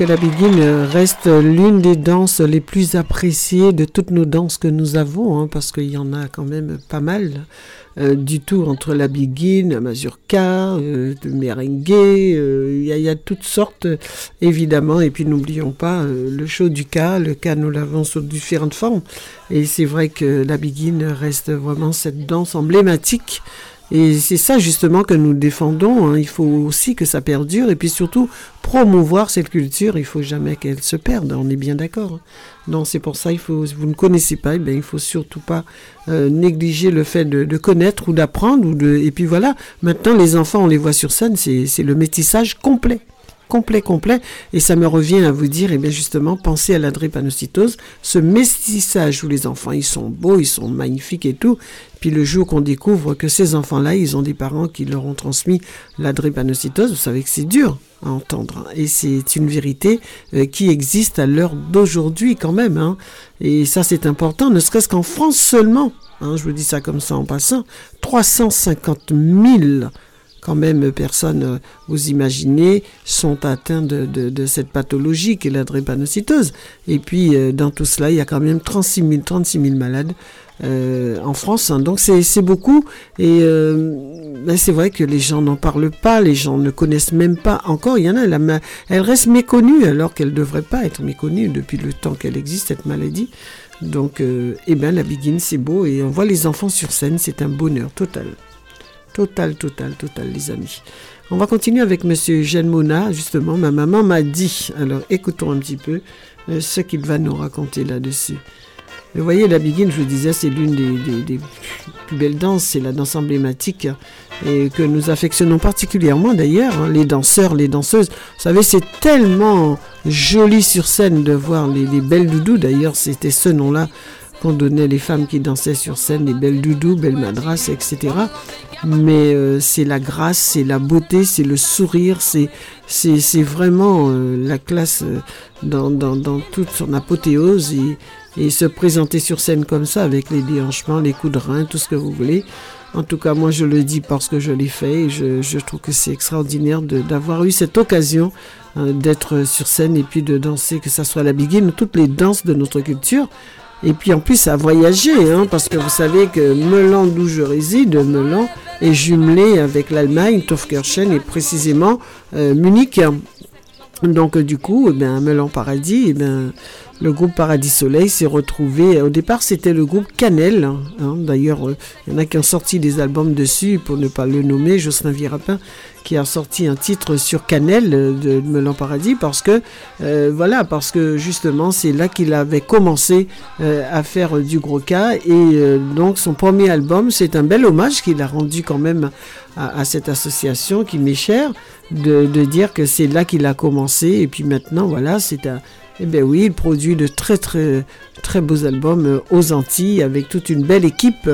que la biguine reste l'une des danses les plus appréciées de toutes nos danses que nous avons, hein, parce qu'il y en a quand même pas mal euh, du tout entre la biguine, la mazurka, euh, le merengue, euh, il y, a- toutes sortes évidemment, et puis n'oublions pas le show du cas, le cas nous l'avons sous différentes formes, et c'est vrai que la biguine reste vraiment cette danse emblématique et c'est ça justement que nous défendons. hein. Il faut aussi que ça perdure et puis surtout promouvoir cette culture. Il faut jamais qu'elle se perde. On est bien d'accord. hein. Non, c'est pour ça. Il faut. Vous ne connaissez pas, eh bien, il faut surtout pas euh, négliger le fait de, connaître ou d'apprendre ou de. Et puis voilà. Maintenant, les enfants, on les voit sur scène. C'est le métissage complet complet, complet. Et ça me revient à vous dire, eh bien justement, pensez à la drépanocytose, ce mestissage où les enfants, ils sont beaux, ils sont magnifiques et tout. Puis le jour qu'on découvre que ces enfants-là, ils ont des parents qui leur ont transmis la drépanocytose, vous savez que c'est dur à entendre. hein. Et c'est une vérité euh, qui existe à l'heure d'aujourd'hui quand même. hein. Et ça, c'est important, ne serait-ce qu'en France seulement. hein, je vous dis ça comme ça en passant. 350 000 quand même personnes, euh, vous imaginez, sont atteintes de, de- cette pathologie qui est la drépanocytose. Et puis, euh, dans tout cela, il y a quand même 36 000, 36 000 malades euh, en France. hein. Donc, c'est beaucoup. Et ben, c'est vrai que les gens n'en parlent pas, les gens ne connaissent même pas. Encore, il y en a, elle reste méconnue alors qu'elle ne devrait pas être méconnue depuis le temps qu'elle existe, cette maladie. Donc, euh, eh ben, la biguine, c'est beau. Et on voit les enfants sur scène, c'est un bonheur total. Total, total, total, les amis. On va continuer avec Monsieur Eugène Mona. Justement, ma maman m'a dit. Alors, écoutons un petit peu euh, ce qu'il va nous raconter là-dessus. Vous voyez, la biguine, je vous disais, c'est l'une des plus belles danses. C'est la danse emblématique et que nous affectionnons particulièrement d'ailleurs. hein, les danseurs, les danseuses. Vous savez, c'est tellement joli sur scène de voir les, les belles doudous. D'ailleurs, c'était ce nom-là qu'on donnait les femmes qui dansaient sur scène, les belles doudous, belles madras, etc. Mais euh, c'est la grâce, c'est la beauté, c'est le sourire, c'est c'est vraiment euh, la classe euh, dans, dans, dans toute son apothéose et, et se présenter sur scène comme ça avec les déhanchements, les coups de rein, tout ce que vous voulez. En tout cas, moi, je le dis parce que je l'ai fait et je, je trouve que c'est extraordinaire d'avoir eu cette occasion euh, d'être sur scène et puis de danser, que ça soit la biguine ou toutes les danses de notre culture. Et puis en plus à voyager, hein, parce que vous savez que Melan, d'où je réside, Melan est jumelé avec l'Allemagne, Tofkirchen et précisément euh, Munich. Donc du coup, eh Melan Paradis, eh le groupe Paradis Soleil s'est retrouvé. Au départ, c'était le groupe Canel. hein. D'ailleurs, euh, il y en a qui ont sorti des albums dessus, pour ne pas le nommer, Jocelyn Virapin, qui a sorti un titre sur Canel euh, de Melon Paradis, parce que, euh, voilà, parce que justement, c'est là qu'il avait commencé euh, à faire du gros cas. Et donc, son premier album, c'est un bel hommage qu'il a rendu quand même à, cette association qui m'est chère, de dire que c'est là qu'il a commencé. Et puis maintenant, voilà, c'est un. Eh bien oui, il produit de très très très beaux albums euh, aux Antilles avec toute une belle équipe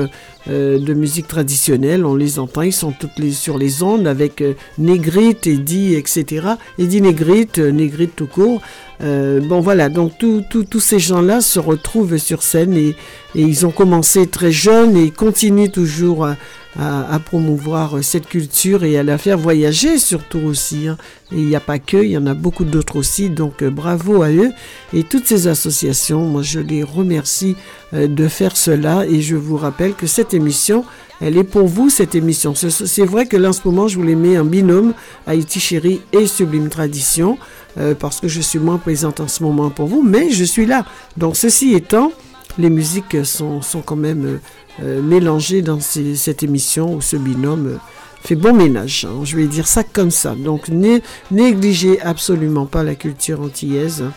euh, de musique traditionnelle. On les entend, ils sont toutes les, sur les ondes avec euh, Négrite, Eddie, etc. Eddie Négrite, euh, Négrite tout court. Euh, bon voilà, donc tous ces gens-là se retrouvent sur scène et, et ils ont commencé très jeunes et continuent toujours à, à- à promouvoir cette culture et à la faire voyager surtout aussi. hein. Et il n'y a pas que, il y en a beaucoup d'autres aussi, donc euh, bravo à eux. Et toutes ces associations, moi je les remercie euh, de faire cela et je vous rappelle que cette émission, elle est pour vous, cette émission. Ce- C'est vrai que là en ce moment, je vous les mets en binôme, Haïti Chérie et Sublime Tradition, euh, parce que je suis moins présente en ce moment pour vous, mais je suis là. Donc ceci étant, les musiques sont, sont quand même euh, euh, mélangées dans cette émission où ce binôme fait bon ménage. hein. je vais dire ça comme ça. Donc né- négligez absolument pas la culture antillaise hein,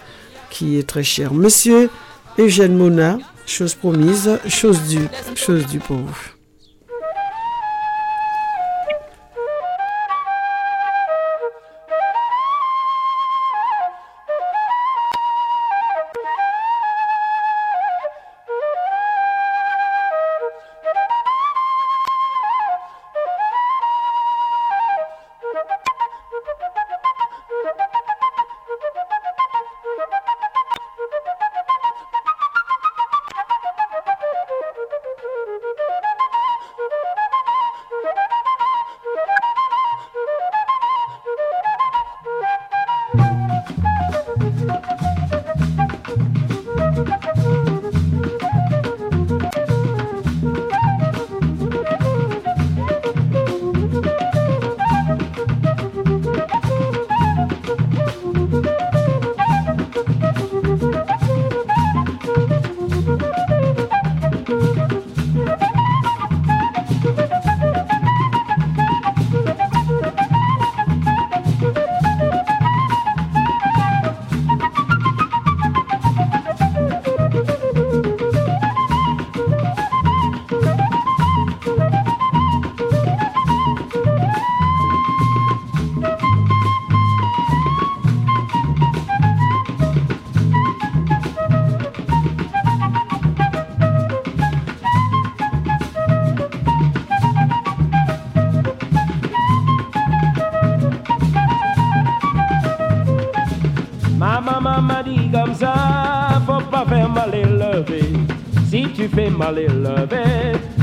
qui est très chère. Monsieur Eugène Mona, chose promise, chose due, chose due pour vous.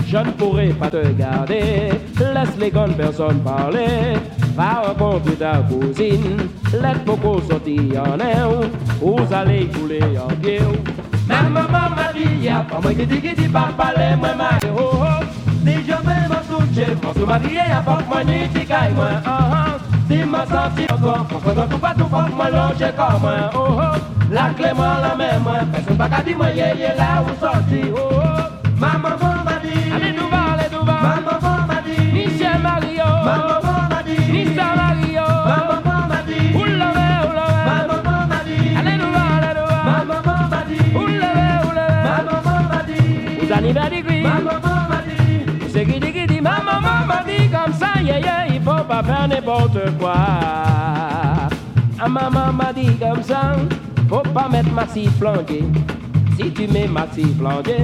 Je ne pourrai pas te garder. Laisse les bonnes personnes parler. Va rencontrer ta cousine. Laisse beaucoup sortir en air. Vous allez couler en pied. Ma maman m'a dit, y'a pas moi qui pas parler, moi m'a oh oh. Si y'a que moi que tout pas moi longer comme moi. La clé la moi, personne pas qu'à moi, yé là où sorti, oh Ma maman m'a dit, c'est qui dit qui dit. Ma maman m'a dit comme ça, yeah yeah, il faut pas faire n'importe quoi. Ah, maman m'a dit comme ça, faut pas mettre massif flanqué. Si tu mets massif flanqué,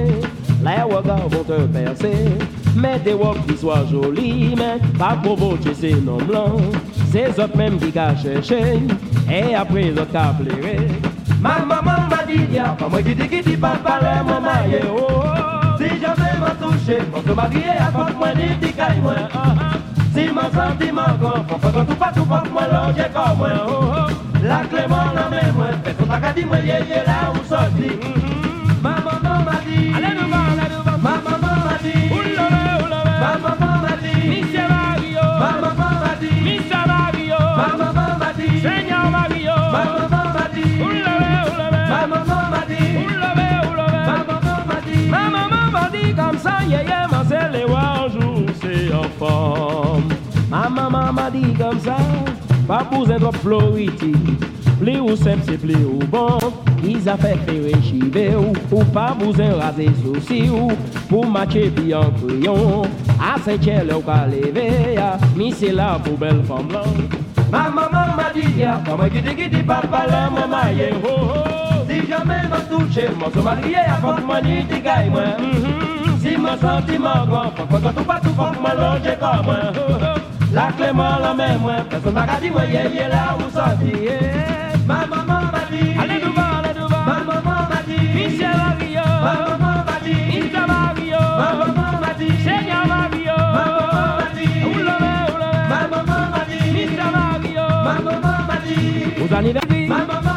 les regards vont te percer. Mets des robes qui soient jolies, mais pas provoquer ces noms blancs. C'est autres même qui gâchent chercher, et après autres qu'a plairé. Ma maman m'a dit, y'a pas moi qui dit qui dit pas parler, maman, yeah, oh, oh. Si jamais m'a touché, pour se marier, apporte moi moi. Si mon sentiment grand, faut pas tout pas tout moi comme moi. La clé moi la main, ton tac dit moi, là. C'est les voir jour, c'est en forme. Ma maman m'a dit comme ça, pas besoin de floriti. Pli ou simple, c'est pli ou bon. Ils a fait faire chiver ou, ou pas besoin raser souci ou pour matcher puis en crayon. À pas lever, c'est la pour belle femme blanche. Ma maman m'a dit, ya, comme guidi guidi, papa, la maman, yeah, ho, ho. Si jamais m'a touché, moi, je avant ni t'y moi. Mon sentiment grand, que tout pas tout, moi, longer comme moi. La clé, moi, la main, moi, personne dit, moi, là, où sortir, yeah. Ma maman m'a dit, allez devant, allez devant. Ma maman m'a dit, Michel Mario. Ma maman m'a dit. Mario. Ma maman m'a dit, Seigneur Mario. Ma maman m'a dit, oulala. Ma maman m'a dit. Mario. Ma maman m'a dit. Ma maman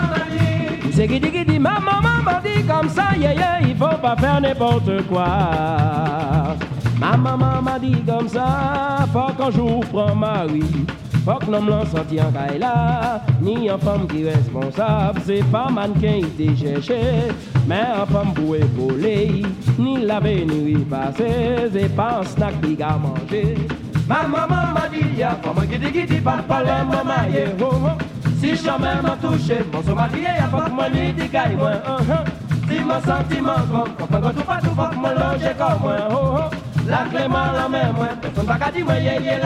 dit, c'est guidi guidi. Ma maman m'a dit comme ça, yeah, yeah, il faut pas faire n'importe quoi. Ma maman m'a dit comme ça, faut qu'un jour prend mari. Faut que l'homme l'en sorti en là, ni en femme qui est responsable, c'est pas mannequin qui t'est cherché, mais en femme pour épauler, ni laver ni repasser, c'est pas un snack qui a mangé. Ma maman m'a dit, y'a pas qui dit qui dit pas parler, maman, yeah, oh, oh. Si jamais m'a touché, mon son marié, y'a pas moi ni moi, -huh. Si mon sentiment grand, quand tout pas tout, moi loge comme moi, oh, oh. La clé m'a la main, moi, personne pas qu'à dire, moi,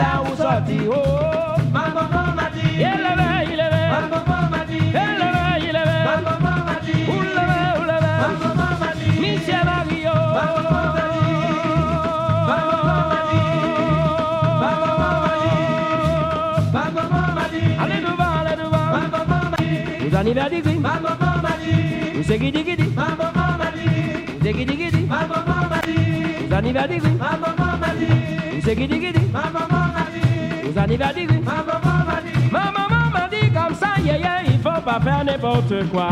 là où sorti, oh, oh. Ma maman m'a dit, est là, il est là. Ma maman m'a dit, est là, il est là. Ma maman m'a dit, oulala. Ma maman m'a dit, Michel Mario. Ma maman m'a dit, ma maman m'a dit, vous anniversaire dit, ma maman m'a dit, vous c'est guidi guidi, ma maman m'a dit, vous anniversaire dit, ma maman m'a dit, ma maman m'a dit comme ça, yeah yeah, il faut pas faire n'importe quoi.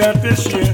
Mauvais qui chatent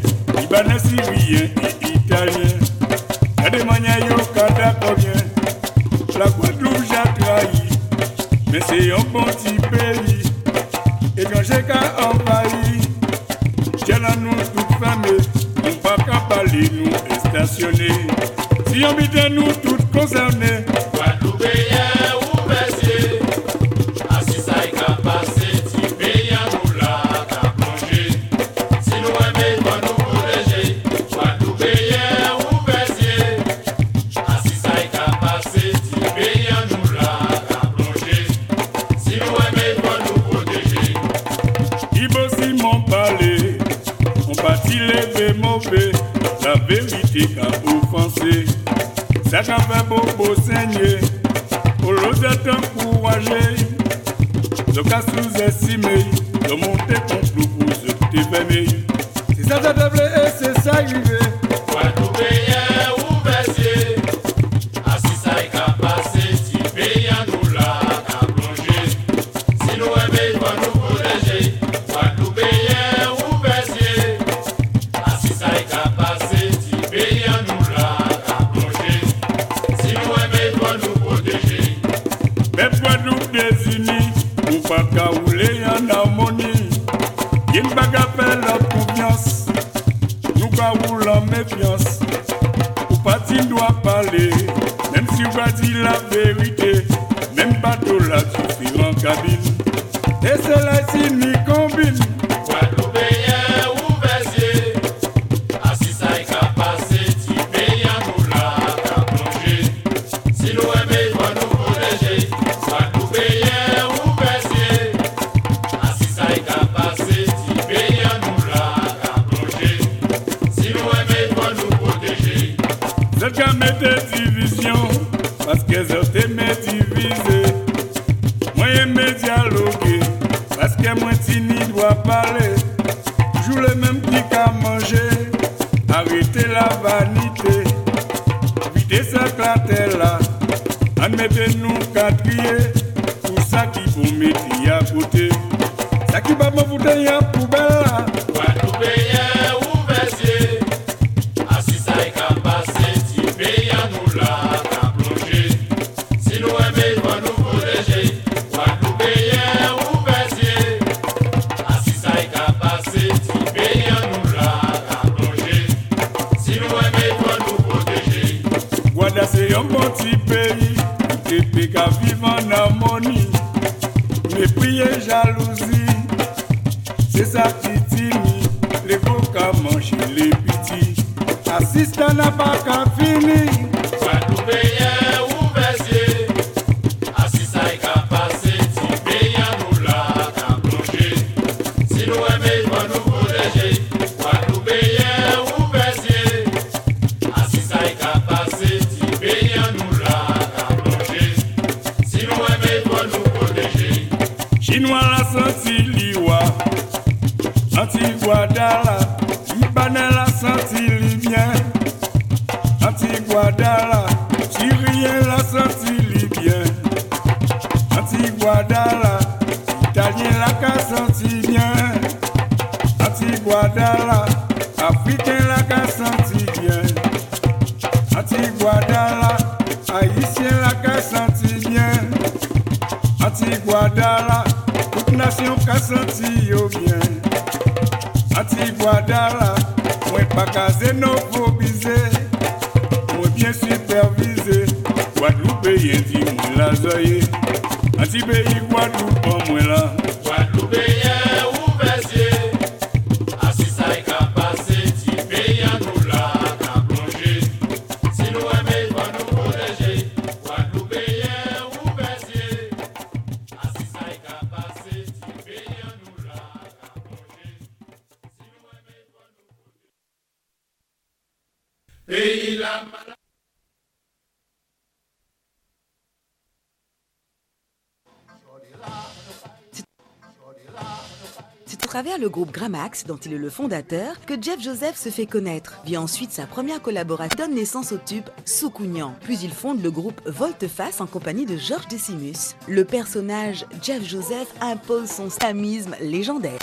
Dont il est le fondateur, que Jeff Joseph se fait connaître. Vient ensuite sa première collaboration, donne naissance au tube Soukounian. Puis il fonde le groupe Volteface en compagnie de George Decimus. Le personnage Jeff Joseph impose son stamisme légendaire.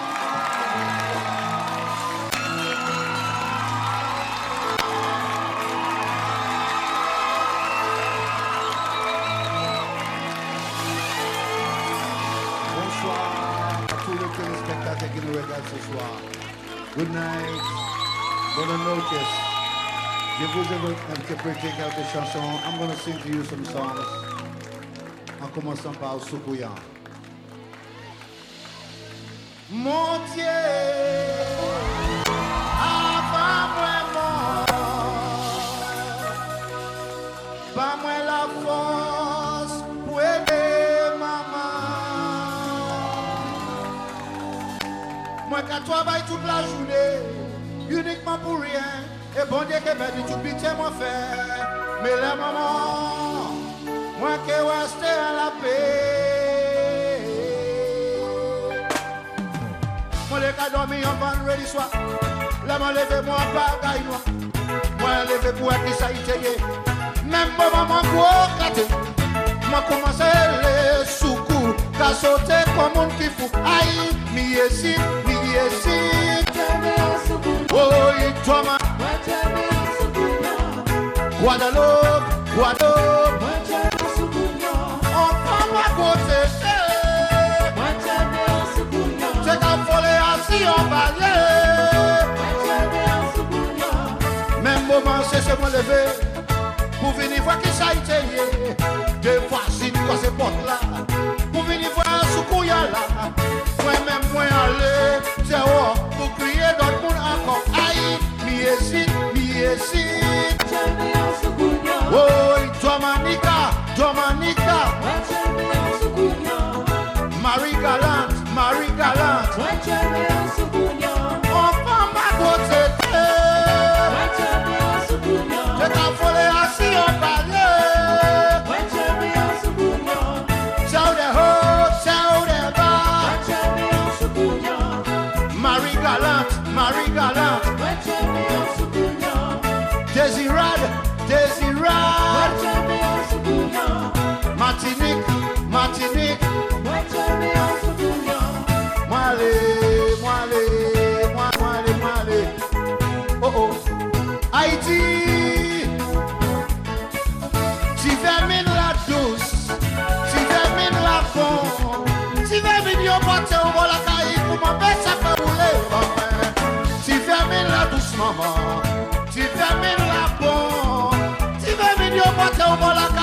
vous interpréter quelques chansons, I'm going to sing to you some songs. En commençant par Soukouyan. Mon Dieu, avant vraiment, pas moi la force pour aider maman. Moi qui travaille toute la journée, uniquement pour rien. Et bon diye ke bedi tout bitye moi fe mais la maman Mwen ke weste an la pe Mwen le ka domi yon vendredi swa Le mwen leve mwen bagay noa Mwen leve pou ek disa iteye Mwen mwen mwen kou kate Mwen komanse le soukou Ka sote kon moun ki fou Ay, miye si, miye si Mwen mwen soukou Oh, itwa man Guadeloupe, Guadeloupe. Mwen chè nan soukounan An pa mwa kote se Mwen chè nan soukounan Chè ka fole asi an balye Mwen chè nan soukounan Men mouman se se mwen leve Pou vini vwa ki sa ite ye De vwa si di kwa se pot la Pou vini vwa soukounan la Mwen men mwen ale Se ou pou kriye don moun akon Ay, mi esit, mi esit Manika, toi Manika. Marie Galante, Marie Galante. Martinique, Martinique. Moi aller, moi aller, moi, moi aller, moi aller. Oh oh. Haïti. Tu vermine la douce. Tu vermine la bon. Tu vermine yo porte au vol la caille pour m'en faire ça fait rouler. Tu vermine la douce maman. Tu vermine la bon. Tu vermine yo porte au vol caille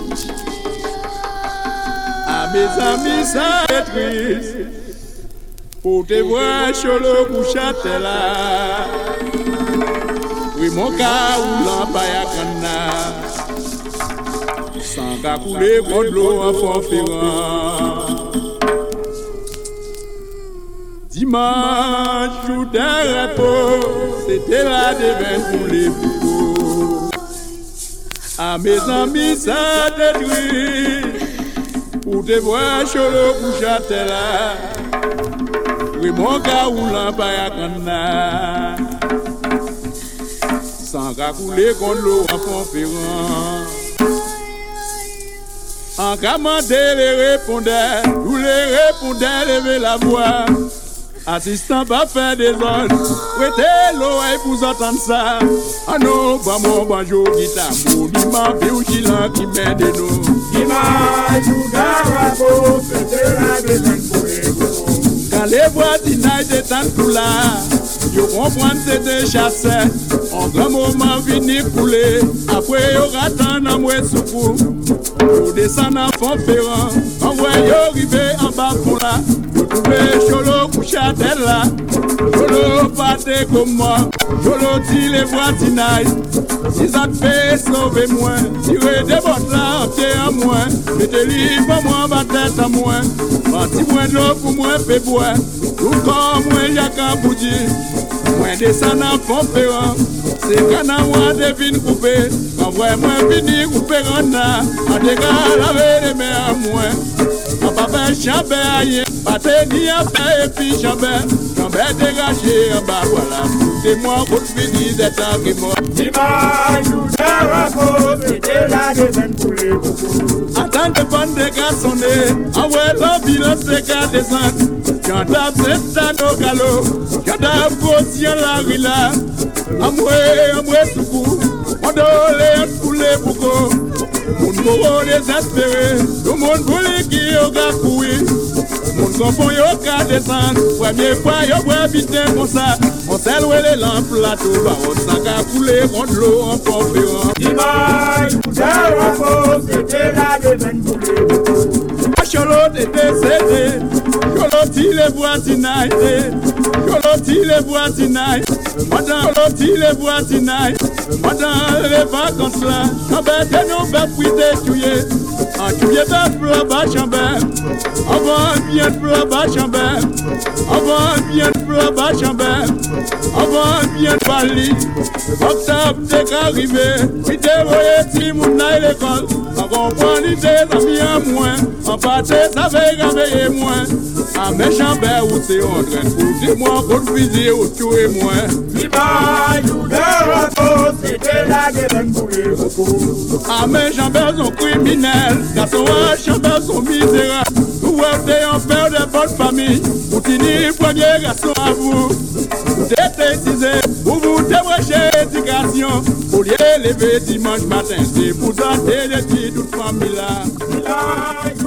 Mes amis sa etris Ou te vwe cholo kou chate la Ou yon ka ou lan paya kanna San ka koule kod lo an fon firan Dimanche ou den repo Sete la deven pou le poukou A mes amis sa etris Pour te sur le bouchate là. Oui, mon gars, ou l'empire canard. Sans qu'à couler contre l'eau en forférant. En commandé les répondeurs, tous les répondeurs lever la voix. Assistant pas faire des ordres, prêtez l'oreille pour entendre ça. Ah non, bah mon banjo guitare, mon dimanche, vieux gilan qui met de nous. Dimanche, ou d'arago, c'était la Kale vwa di nay de tan koula Yo konpwan se de chase An gran mouman vini koule Apwe yo ratan nan mwe soukou Yo desan nan fon feran An vwe yo rive an ba pou la Mwen cholo kouche a tel la Cholo pate koman Cholo ti le vwatinay Si zat fe sove mwen Tire de bot la apte a mwen Mete li pa mwen batet a mwen Bati mwen lo pou mwen pe bwen Loukan mwen yaka boudi Mwen desan an fon peran Se kanan mwen devin koupe Kan vwe mwen vini koupe rana A. Dega lave de me a mwen tenir à faire et puis chamber. Chamber dégagé en bas, voilà. C'est moi qui finis d'être qui mort. Dimanche, nous repos, c'était la devine pour les coups. Attends que dégâts sonner, ah ouais, l'ambulance c'est qu'à descendre. T'as c'est à nos galops, posé la rila, amoué, amoué tout coup, on doit les couler. Moun moro désespéré, tout monde voulait qui yo ga courir. Moun kompon yo ka descendre, premier fois yo boit vite comme ça. On s'est loué les lampes là tout bas, on s'en ga couler contre l'eau en conférence. Dimanche, nous avons c'était la devine Cholo était cédé, Cholo ti les voisinages, Cholo ti les voisinages, Madame Cholo ti les voisinages, Pendant les vacances là, chambé de nous Atouye bep la bachan bep Avan mien la bachan bep Avan mien la bachan bep Avan mien pali Wap tap te karive Mi te voye ti moun na l'ekol. An kompon ni te zami an mwen. An pate ta vek an veye mwen. An mechan bep ou te ontren Pou di mwen kon fizi ou tue mwen. Mi bayou de rato Se te la gelen pou le voko An mechan bep son kriminel. Gason wè chante son mizera Ou wè te yon fèw de bon fami Ou ti ni pwanye gason avou Ou te tesize Ou vou te mweche edikasyon Ou liye leve dimanj matin Se pou zante de ti tout fami la Mila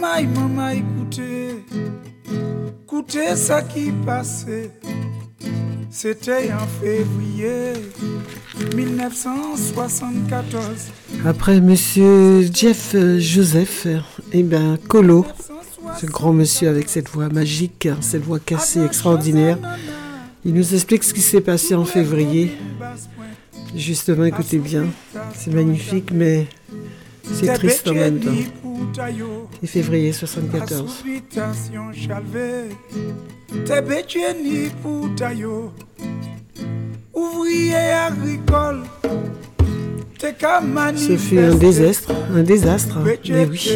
Maman, maman, écoutez, écoutez ça qui passait. C'était en février 1974. Après monsieur Jeff euh, Joseph, eh ben Colo, ce grand monsieur avec cette voix magique, hein, cette voix cassée extraordinaire, il nous explique ce qui s'est passé en février. Justement, écoutez bien, c'est magnifique, mais c'est triste en même temps. C'est février 74. Habitation chalvé, t'es bêtier ni poutayo. Ouvrier agricole, t'es qu'à Ce fut un désastre, un désastre, mais oui.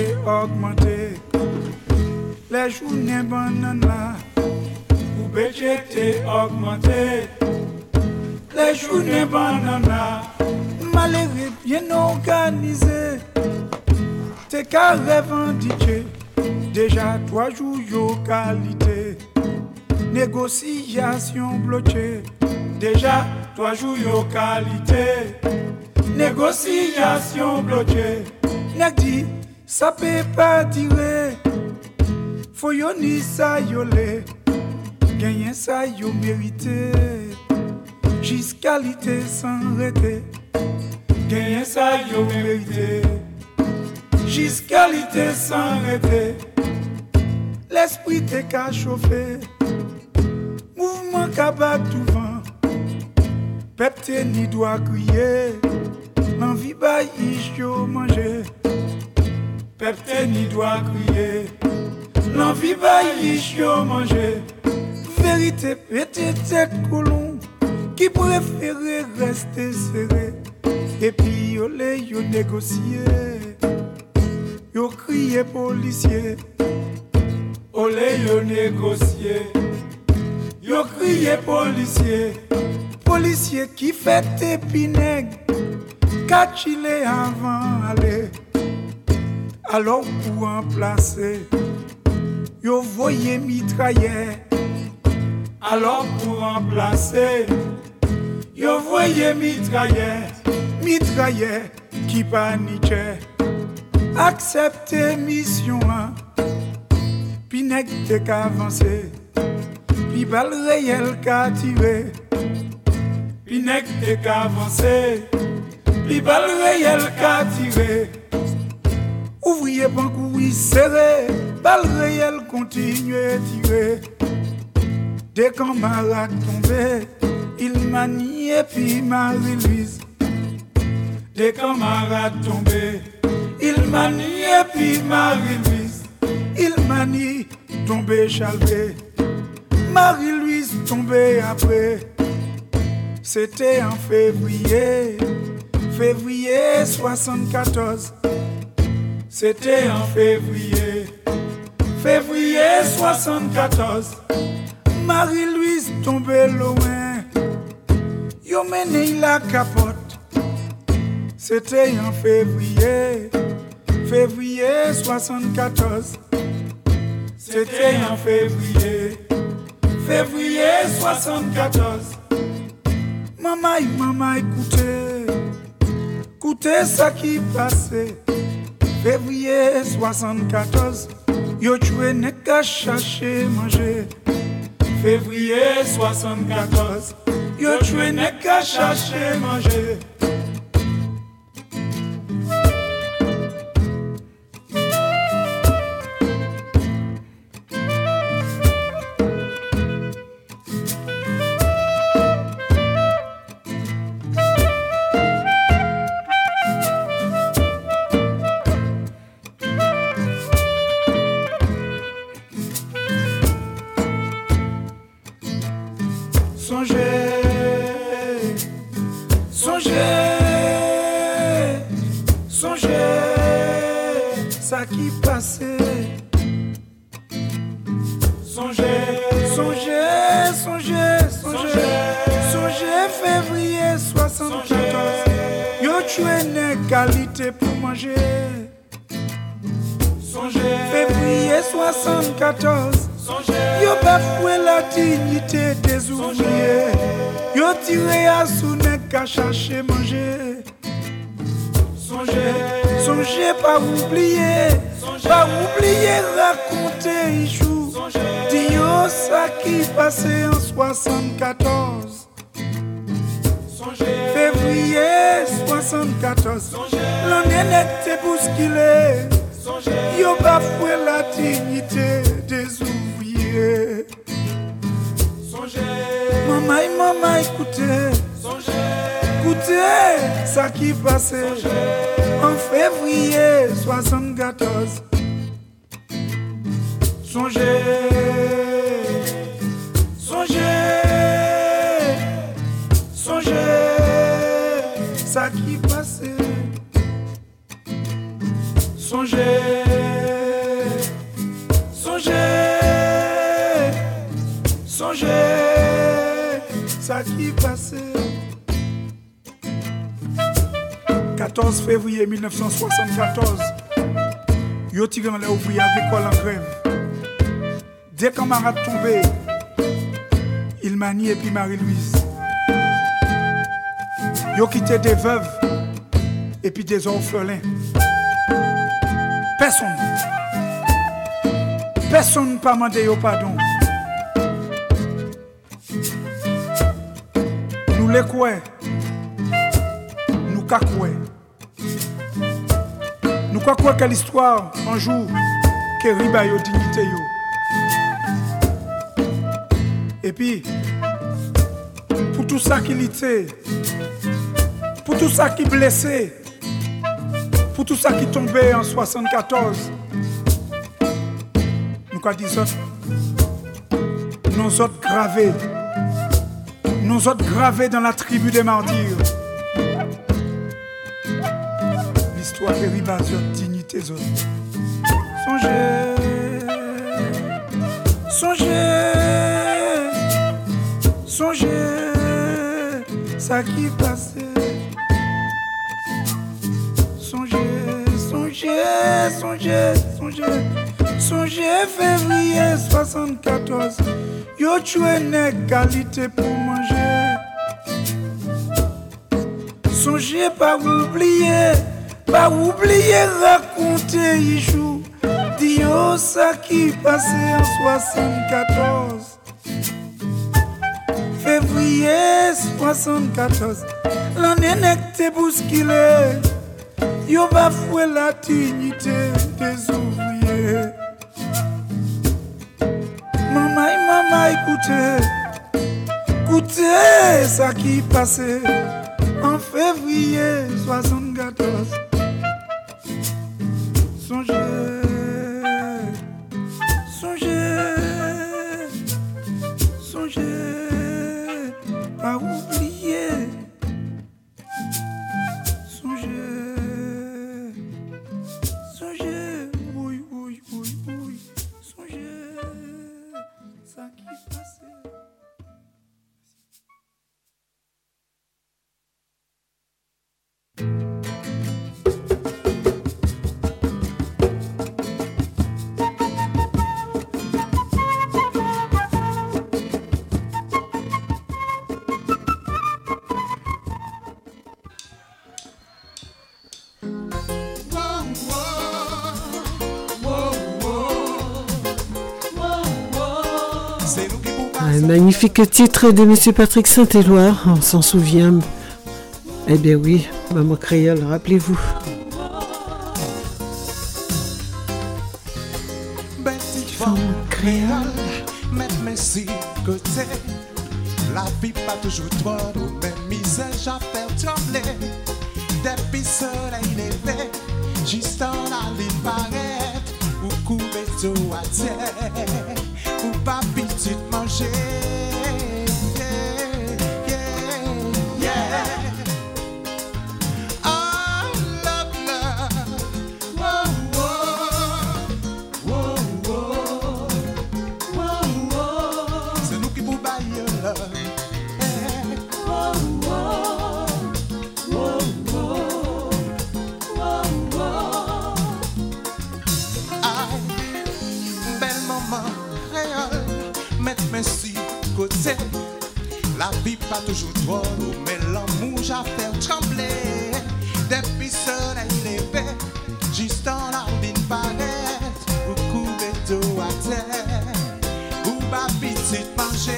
Les journées banana, ou budget t'est augmenté, les journées banana, bien organisé, t'es qu'à revendiquer, déjà trois jours yo qualité, négociation bloquée, déjà trois jours yo qualité, négociation bloquée, nèg dit ça peut pas tirer, faut yo ni ça yo le, gagner ça yo mérité, jusqu'alité sans arrêter, gagner ça yo mérité, jusqu'alité sans arrêter, l'esprit t'est qu'à chauffer, mouvement qu'à battre tout vent, peuple t'es ni doit crier, l'envie baille yo manger, peuple t'es ni doit crier, l'envie baille yo manger, vérité pété tête coulon, qui préférait rester serré, et puis yo les yo négocier, yo crier policier, olé yo négocier. Yo crié policier, policier qui fait épinègre, catchilé avant aller. Alors pour remplacer, yo voyez mitrailleur. Alors pour remplacer, yo voyez mitrailleur, mitrailleur qui paniquait. Acceptez mission, hein. Pinègue t'es qu'avancé. Pi bal réel qu'a tiré Pi nèg t'es qu'avancé Pi bal réel qu'a tiré Ouvrier banque oui serré Bal tirer Des camarades tombés Il manie et puis Marie-Louise Des camarades tombés Il manie et puis Marie-Louise Il manie tombé chalvé Marie-Louise tombée après. C'était en février, février 74. C'était en février, février 74. Marie-Louise tombée loin. Yo mené la capote. C'était en février, février 74. C'était en février février 74. Maman, maman, écoutez, Écoutez ça qui passait. Février 74, yo tué n'est qu'à chercher manger. Février 74, yo 74 Fevriye 74 L'on elekte pou skile Yo bafwe la dignite des ouvriye Mamay, mamay, koute Koute sa ki pase En fevriye 74 Sonje tué n'est qu'à chercher manger. février 1974, yo tiré les ouvriers agricoles en grève. Des camarades tombés, Ilmani et puis Marie-Louise. Yo quitté des veuves et puis des orphelins. Personne. Personne pas demandé pardon. Nous les quoi Nous cacoué. Nous croyons que l'histoire, un jour, que riba yo dignité. Et puis, pour tout ça qui l'était, pour tout ça qui blessé, pour tout ça qui tombait en 74, nous quoi disons, nous autres gravés, nous autres gravés dans la tribu des martyrs. L'histoire des ribas, dignité, zone. Songez, songez, songez, ça qui passait. Songez, songez, songez, songez, février 74. Yo tué une qualité pour manger. Songez pas oublier. Pas oublier raconter Ichou Dio ça qui passait en 74 Février 74 L'année n'était bousculée Yo bafoué la dignité des ouvriers Maman, maman, écoutez Écoutez ça qui passait en février 74 magnifique titre de Monsieur Patrick Saint-Éloire, on s'en souvient. Eh bien oui, Maman Créole, rappelez-vous. Maman Créole, même si côté, la vie pas toujours trop mais misère, j'en perds trembler. Depuis soleil levé, juste en la ligne paraître, ou couper tout à terre. pas toujours drôle, mais l'amour j'a fait trembler. Depuis soleil levé, juste en l'ardine paraît, vous couvez tout à terre, ou ma petite manger.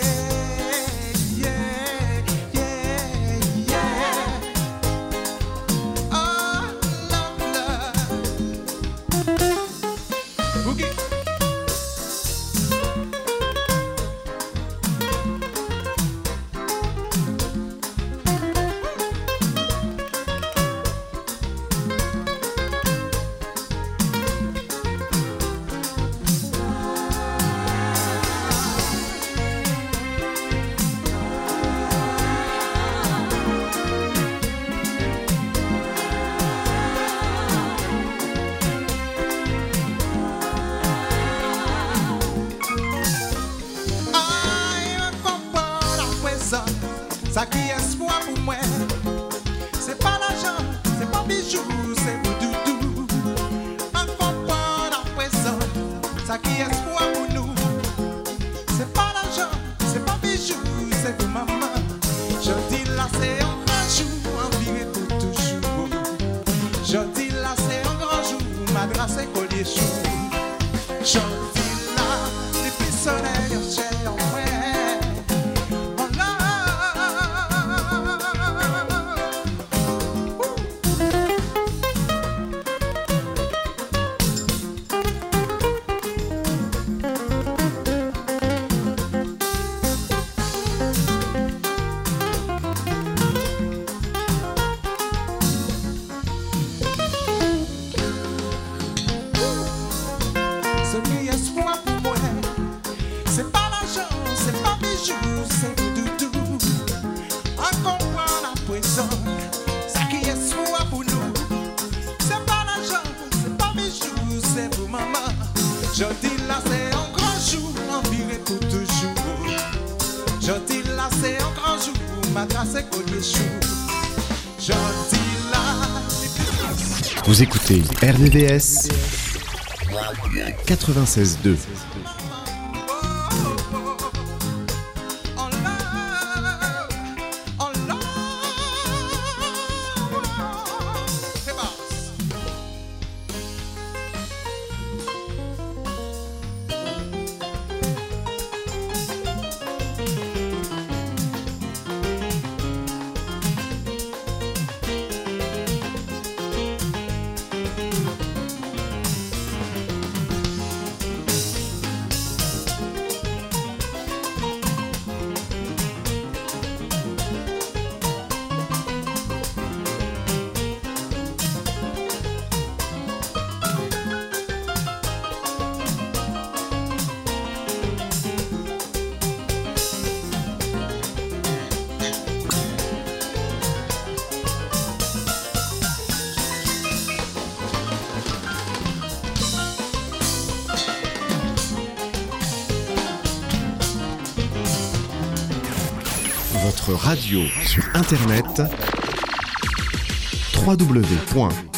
RDVS 96.2 sur Internet, www.rvvs.fr.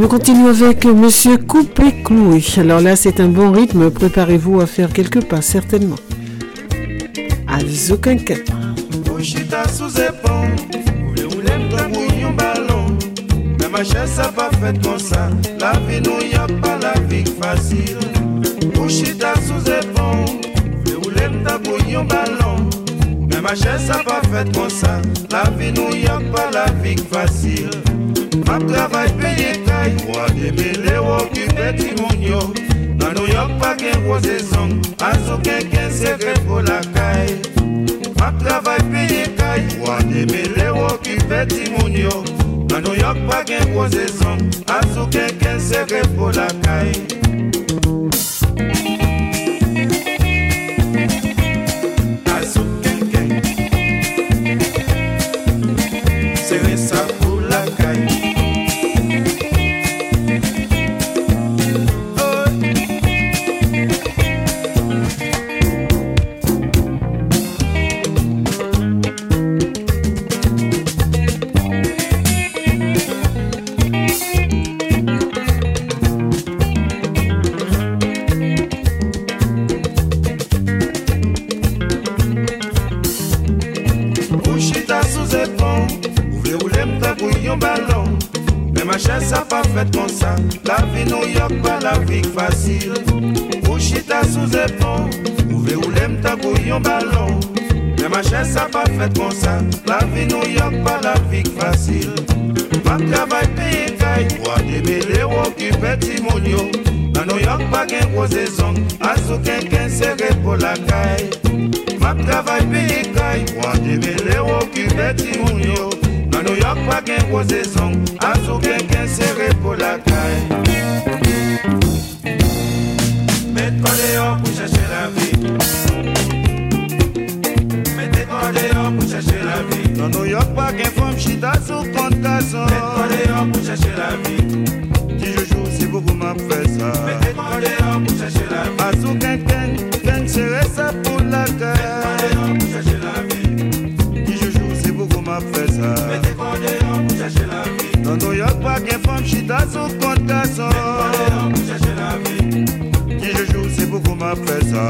nous continuons avec Monsieur Coupé Cloué. Alors là, c'est un bon rythme. Préparez-vous à faire quelques pas, certainement. Alzo Quinquet. Ushita sous ma chaise ça pas fait comme ça. La vie nous y a pas la vie facile. Ushita sous épon, voulez ta bouillon ballon. Mais ma chaise ça pas fait comme ça. La vie nous y a pas la vie facile. Ma travail payé caille, moi démêlé occupé timonio. Dans New York à ce qu'un serré pour la caille. Ma travail payé caille, moi démêlé occupé timonio. Dans New York à ce qu'un serré pour la caille. Timonio. Dans New York pas qu'un gros saison, à ce qu'un serré pour la caille. Mets-toi dehors pour chercher la vie. Mettez-toi dehors pour chercher la vie. Dans New York pas qu'un femme chita sous compte garçon. Mets-toi dehors pour chercher la vie. Qui je joue si beaucoup m'a fait ça. La pour chercher la vie. Qui je joue si beaucoup m'a fait ça. Mettez-toi dehors pour chercher la vie. Dans New York pas qu'un femme chita sous compte garçon. Mettez-toi dehors pour chercher la vie. Qui je joue beaucoup m'a fait ça.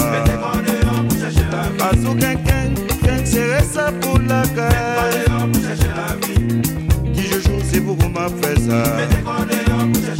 Pour chercher la vie. À sous quelqu'un, quelqu'un serait ça pour la caille. Mettez-toi dehors pour chercher la vie. Qui je joue si beaucoup m'a fait ça. Mettez-toi dehors pour chercher la vie.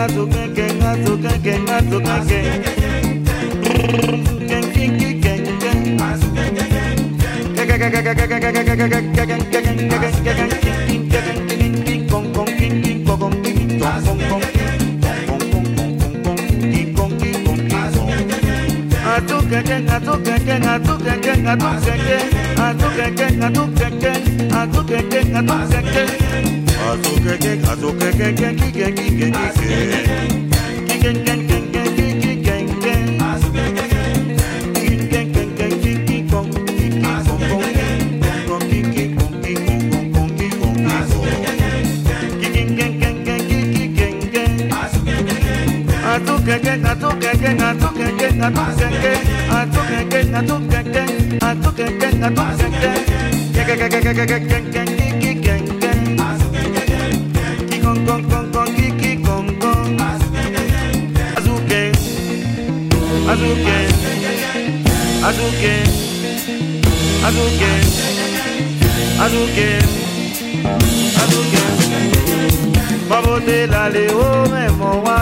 gato, que gato, que gato, que I took a azuke azuke azuke azuke azuke mabotela leo memo wa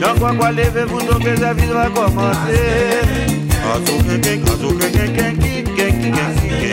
nyakwakwa leve vutongeza vidwa komose azukekekazukekekekikekikekike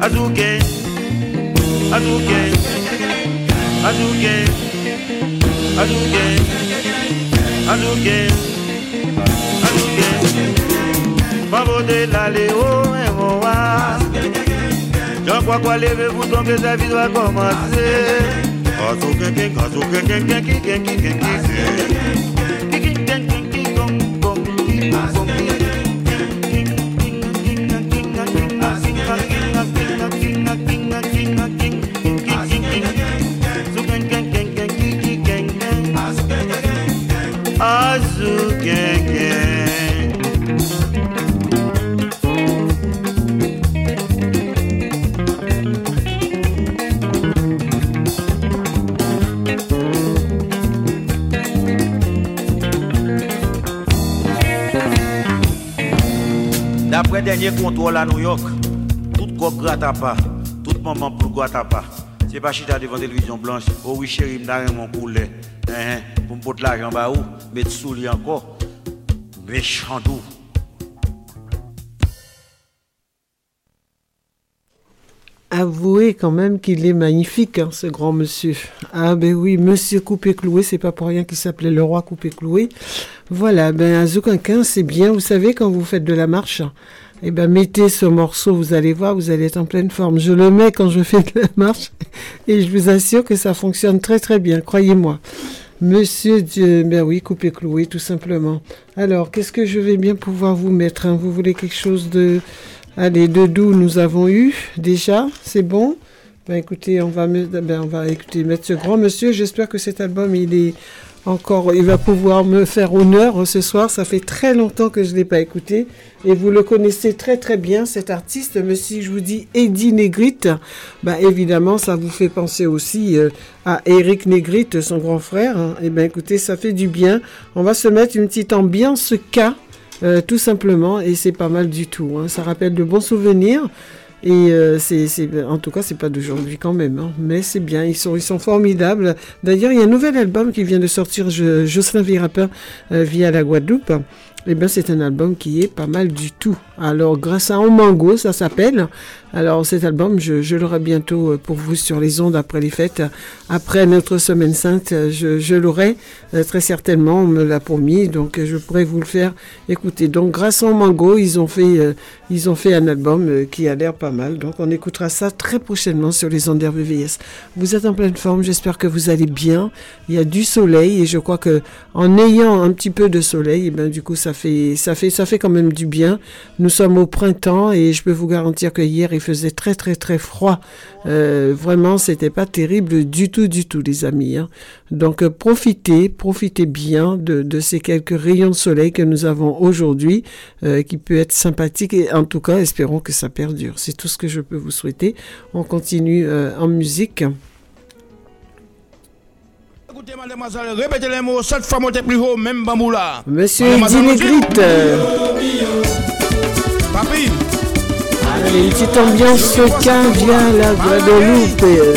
Azuke, Azuke, Azuke, Azuke, Azuke, Azuke. Mabode la leo ewo wa. Jọ̀pọ̀ kwa leve fún tó ń gbèsè fi wá kọ̀ mọ̀ sí. Azuke, Azuke, Azuke, Azuke, Azuke, Azuke. Dernier contrôle à New York, tout corps gratte pas, tout maman pour gratte pas. C'est pas chita devant télévision blanche. Oh oui chérie, m'da mon poulet. Hein, pour me porter l'argent bah où, mettre sous lui encore. Méchant doux. Avouez quand même qu'il est magnifique, hein, ce grand monsieur. Ah ben oui, monsieur Coupé-Cloué, c'est pas pour rien qu'il s'appelait le roi Coupé-Cloué. Voilà, ben un zoukankin, c'est bien, vous savez, quand vous faites de la marche, eh ben mettez ce morceau, vous allez voir, vous allez être en pleine forme. Je le mets quand je fais de la marche <laughs> et je vous assure que ça fonctionne très très bien, croyez-moi. Monsieur Dieu, ben oui, Coupé-Cloué, tout simplement. Alors, qu'est-ce que je vais bien pouvoir vous mettre hein? Vous voulez quelque chose de... Allez, de doux, nous avons eu déjà, c'est bon? Ben écoutez, on va, ben, on va écouter mettre ce grand monsieur. J'espère que cet album, il est encore, il va pouvoir me faire honneur ce soir. Ça fait très longtemps que je ne l'ai pas écouté. Et vous le connaissez très très bien, cet artiste. Mais si je vous dis Eddie Negrite, ben évidemment, ça vous fait penser aussi euh, à Eric Negrite, son grand frère. hein. Et ben écoutez, ça fait du bien. On va se mettre une petite ambiance K. euh, tout simplement, et c'est pas mal du tout. hein. Ça rappelle de bons souvenirs. Et euh, c'est, en tout cas, c'est pas d'aujourd'hui quand même, hein. mais c'est bien. Ils sont, ils sont formidables. D'ailleurs, il y a un nouvel album qui vient de sortir, je, Jocelyn Virapin, euh, via la Guadeloupe. Et bien, c'est un album qui est pas mal du tout. Alors, grâce à Omango, ça s'appelle. Alors, cet album, je, je l'aurai bientôt euh, pour vous sur les ondes après les fêtes. Après notre semaine sainte, euh, je, je l'aurai euh, très certainement. On me l'a promis, donc je pourrai vous le faire écouter. Donc, grâce à Omango, ils ont fait, ils ont fait un album qui a l'air pas mal. Donc, on écoutera ça très prochainement sur les ondes RVVS. Vous êtes en pleine forme. J'espère que vous allez bien. Il y a du soleil et je crois que en ayant un petit peu de soleil, et ben du coup, ça fait, ça fait, ça fait quand même du bien. Nous sommes au printemps et je peux vous garantir que hier, il faisait très, très, très froid. Euh, vraiment, c'était pas terrible du tout, du tout, les amis. hein. Donc, euh, profitez, profitez bien de, de ces quelques rayons de soleil que nous avons aujourd'hui, euh, qui peut être sympathique. Et en tout cas, espérons que ça perdure. C'est tout ce que je peux vous souhaiter. On continue euh, en musique. Écoutez, mademoiselle, répétez les mots, cette fois montez plus haut, même bambou là. Monsieur Allez, petite ambiance K via la Guadeloupe. euh.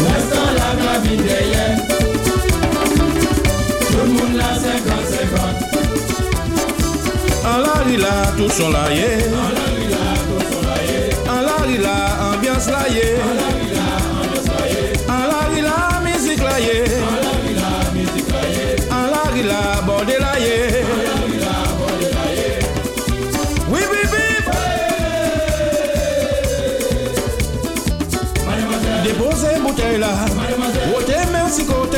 En la rila, tous sont là, yeah. En la rila, ambiance là, Déposez bouteille là. Ôtez merci côté.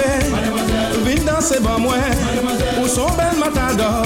Vite danser ban moi. Où sont belles matadors.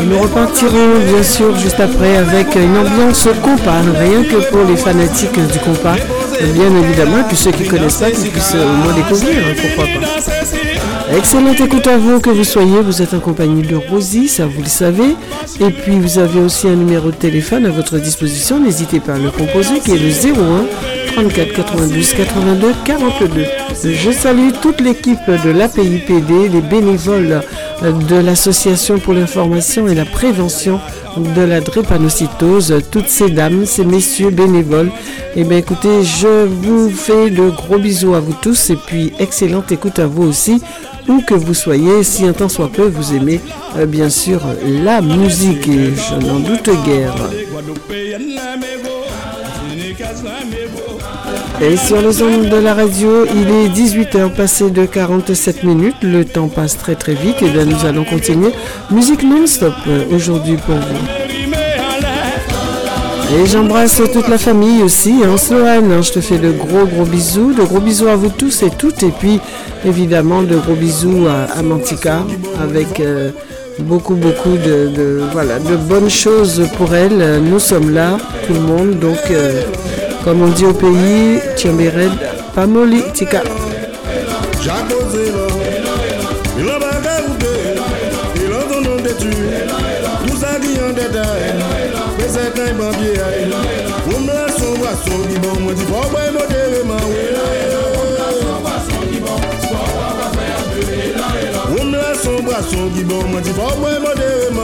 Et nous repartirons bien sûr juste après avec une ambiance compas, rien que pour les fanatiques du compas, bien évidemment, et puis ceux qui connaissent pas, qui puissent au moins découvrir, pourquoi pas. Excellente écoute à vous, que vous soyez, vous êtes en compagnie de Rosie, ça vous le savez, et puis vous avez aussi un numéro de téléphone à votre disposition, n'hésitez pas à le composer, qui est le 01 34 92 82 42. Je salue toute l'équipe de l'APIPD, les bénévoles de l'Association pour l'information et la prévention de la drépanocytose, toutes ces dames, ces messieurs bénévoles. Eh bien écoutez, je vous fais de gros bisous à vous tous et puis excellente écoute à vous aussi, où que vous soyez, si un temps soit peu vous aimez euh, bien sûr la musique et je n'en doute guère. Et sur les ondes de la radio, il est 18h passé de 47 minutes. Le temps passe très très vite. Et bien nous allons continuer. Musique non-stop euh, aujourd'hui pour vous. Et j'embrasse toute la famille aussi. Hein, Sloane, hein, je te fais de gros gros bisous. De gros bisous à vous tous et toutes. Et puis évidemment de gros bisous à, à avec euh, beaucoup beaucoup de, voilà, de bonnes choses pour elle. Nous sommes là, tout le monde. Donc euh, comme on dit au pays, Tchambéred, Pamoli, Tika. A bagagé, on me la son boisson, dit bon, moi dit bon, ben, modérément,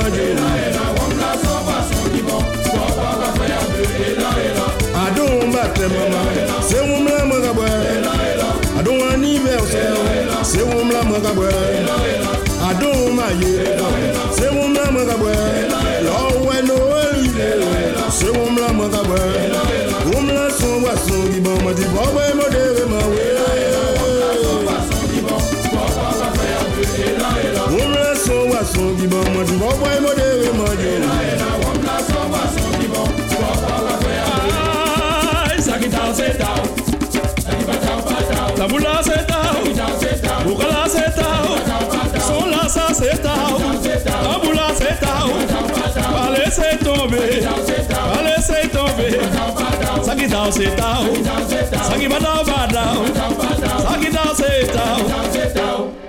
Adon batte maman, c'est où me la manga boire. Adon anniversaire, c'est où me la manga boire. Adon maillé, c'est où me la manga boire. Là où est Noël, c'est où me la manga boire. Où me la son boisson, dit bon, m'a dit bon, ben modérément, Où me la son boisson, dit bon, m'a dit bon, ben modérément, Tabula setao, bukala setao, sola sa setao, tabula setao, vale laisser tomber, pas laisser tomber. Ça qui danse c'est tao, ça qui va dans badao, ça qui danse c'est tao. Ou bizwen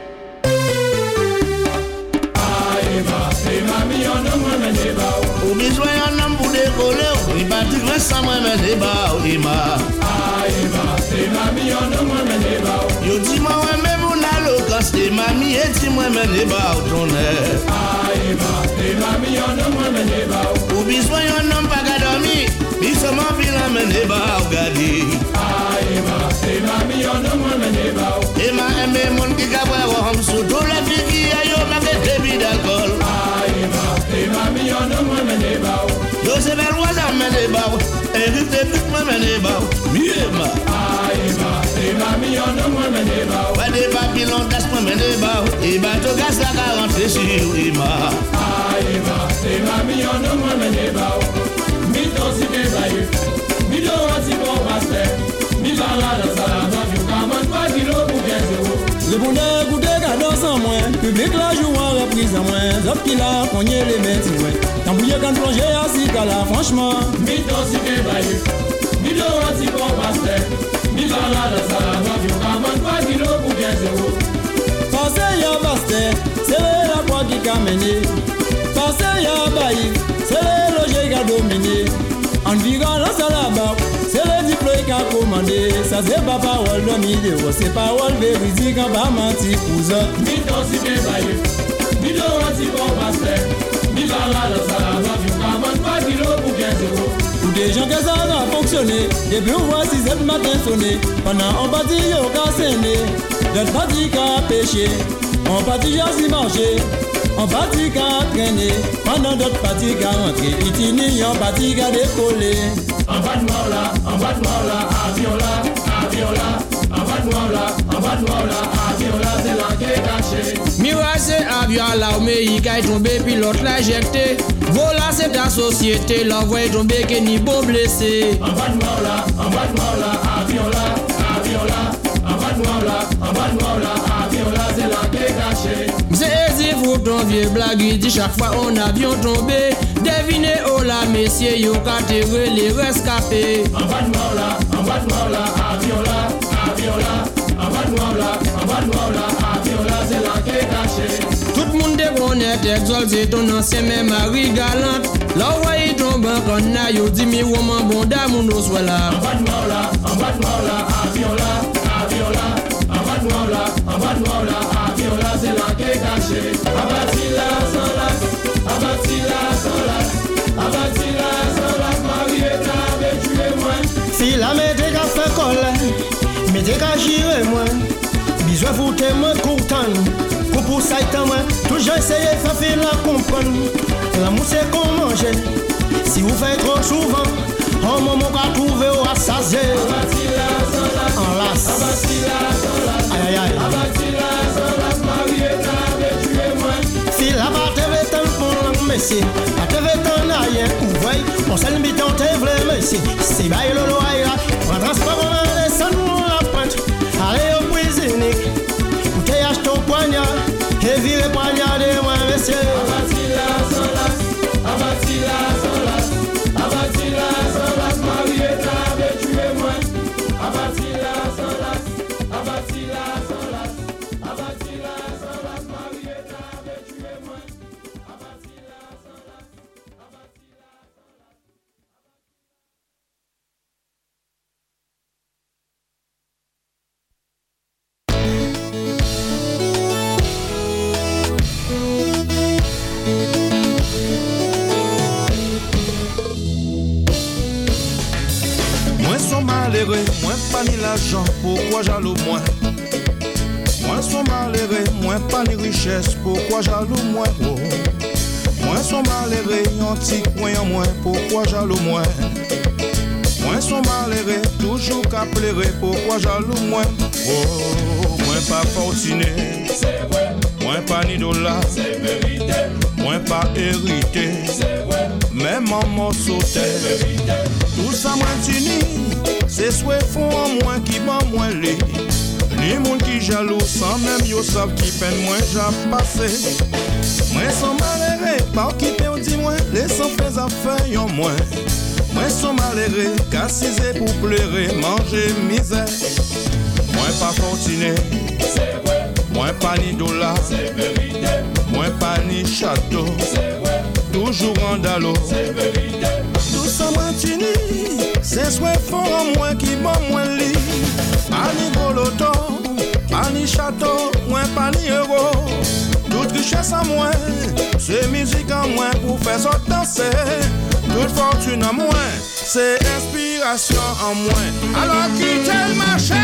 yon nan pou dekole ou I bati gwen sa mwen men deba ou ima A ima, te mami yon nan mwen men deba ou Yo di mwen wè mè moun alokas Te mami e ti mwen men deba ou tonè A ima, te mami yon nan mwen men deba ou yon nan pa gadomi Mi seman filan men deba ou gadi A ima, te mami yon nan mwen men deba ou Ima eme moun ki kabwe wam Sou tou la fi ki a yo mage debi d'alkol A ima, te mami yon nan mwen men deba ou Yo se vel wazan men deba ou vif te vif mwen men deba ou Mi ema A ima, te mami yon nan mwen men deba ou Wè de papilon das mwen men deba ou I bato gas Mi mi Mi zero sans moi Public la joue en reprise en moins Zop qui l'a cogné les mains ouais Tambouillé quand plongé la franchement. Mi ton si ke baye, mi do an si bon paste Mi van la dan sa la zan, yu kaman pa kilo pou gen zero Passé y'a vaste, c'est la croix qui Passé y'a bailli, c'est le qui a dominé. En virant la salle à bas, c'est le diplôme qui a commandé. Ça c'est pas parole de vidéo, c'est parole véridique en bas menti pour ça Mi ton si ke baye, mi do an si bon paste Mi van la dan sa la zan, yu kaman pa kilo gen zero Pour des gens que ça va fonctionner on voit 6 heures du matin sonner Pendant on partit qu'à saigner D'autres partis qu'à pêcher On partit à marcher On partit qu'à traîner Pendant d'autres partis qu'à rentrer on partit qu'à décoller En bas de moi là, en bas de moi là, avion là, avion là En bas de moi là, en bas de moi là, avion là, c'est là qui est caché Mirage c'est où mais qui est tombé pilote l'a jeté Voilà c'est ta société l'envoi est tombé qui ni beau blessé. En bas de moi là, en bas de moi là, avion là, avion là. En bas de moi là, en bas de moi là, avion là, Faut ton vieux blague dit chaque fois on avion tombé. Devinez oh là messieurs yo catégorie les rescapés. En bas de moi là, en bas de moi là, avion là, avion là. En bas de moi là, en bas de moi là, avion là, c'est là qui est caché. Tout le monde déconnaît exalté ton ancien même mari galante. L'envoi il tombe en conna yo dit mi woman bon d'amour nous soit là. En bas de moi là, en bas de moi là, avion là, avion là Là, avion là, c'est là qui est caché Abatti là, sans là, sans là, sans lac, Marietta avait tué moi. Si la mété qu'a fait coller Mété qu'a giré moi. Besoin foutre moi content Pour pour ça étant moi. Toujours essayer de faire faire la comprendre. L'amour c'est qu'on mange Si vous faites trop souvent Un moment qu'a trouvé au lac, En lac Aïe aïe aïe. Si la veut tant pour l'homme messi La te veut tant aïe ou On s'en limite en te vle messi Si. Baille le loyer Prends transport on descend nous la pointe Allez au cuisinique Ou te achète ton poignard Et poignard de moi monsieur pase Mwen son malere Pa ou kite ou di mwen Lesan fez a fe yon mwen. Mwen son malere Kasize pou plere Manje mize. Mwen pa fortune Mwen pa ni dola Mwen pa ni chateau Toujou randalo Tout sa mwen tini Se swen fon an mwen ki bon mwen li. Ani goloto Ani chateau Mwen pa ni euro richesse an mwen Se mizik an mwen pou fè sot danse Tout fortune an mwen Se inspirasyon an mwen Alors kite l marché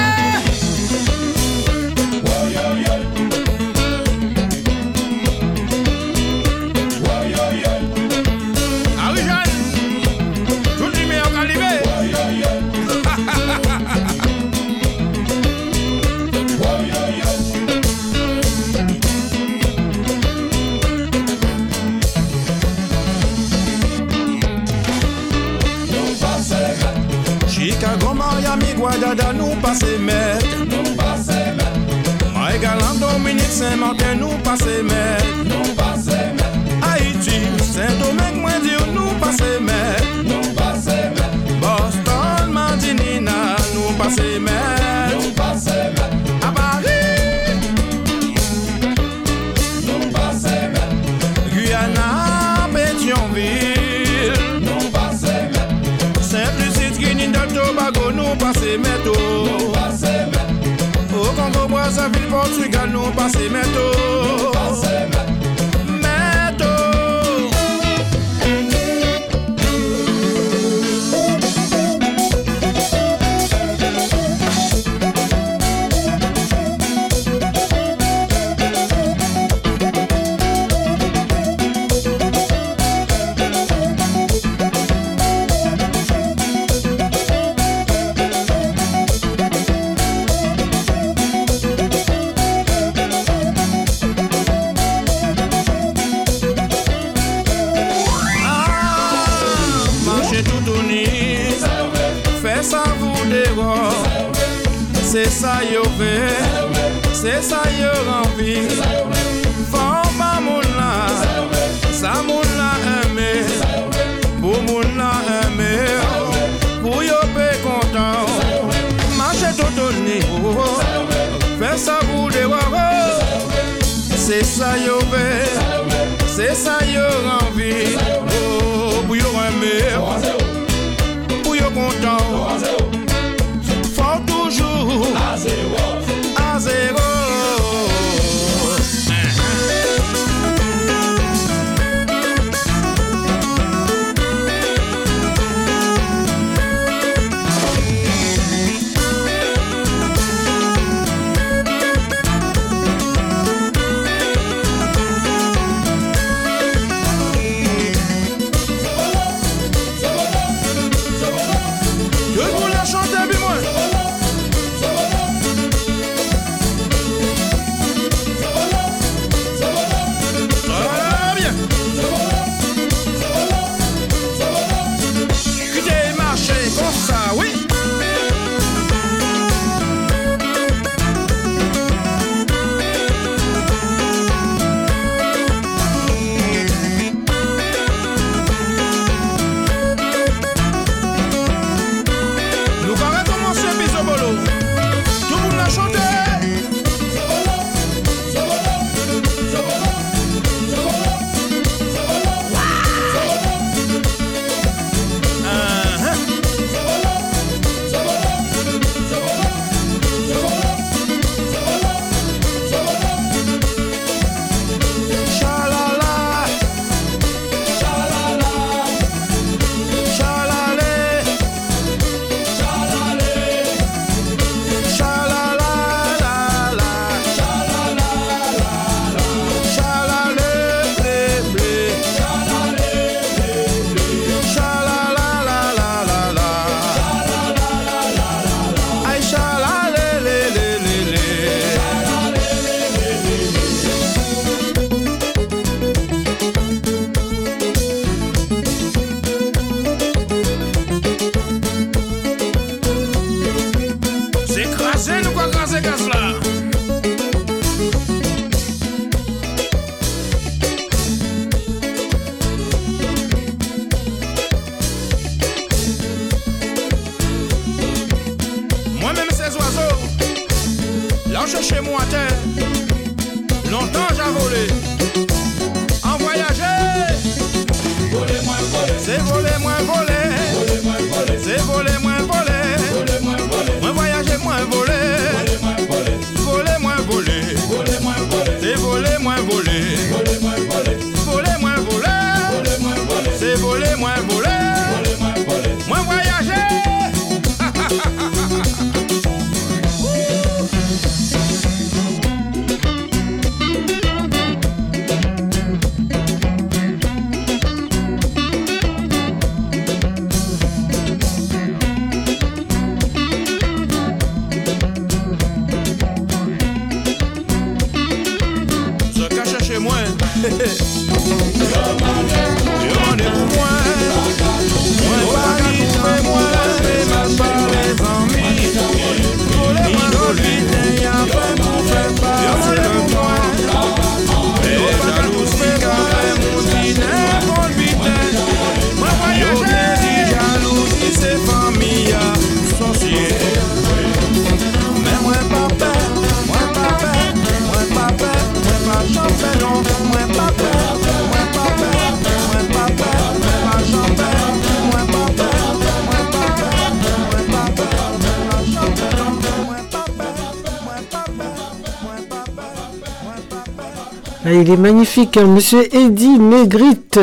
il est magnifique, hein, monsieur Eddy Négrite.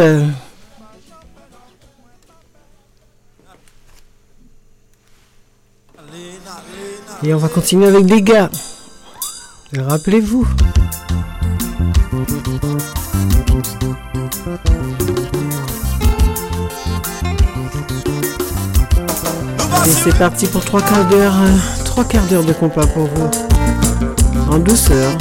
Et on va continuer avec des gars. Rappelez-vous. Et c'est parti pour trois quarts d'heure, euh, trois quarts d'heure de compas pour vous. En douceur.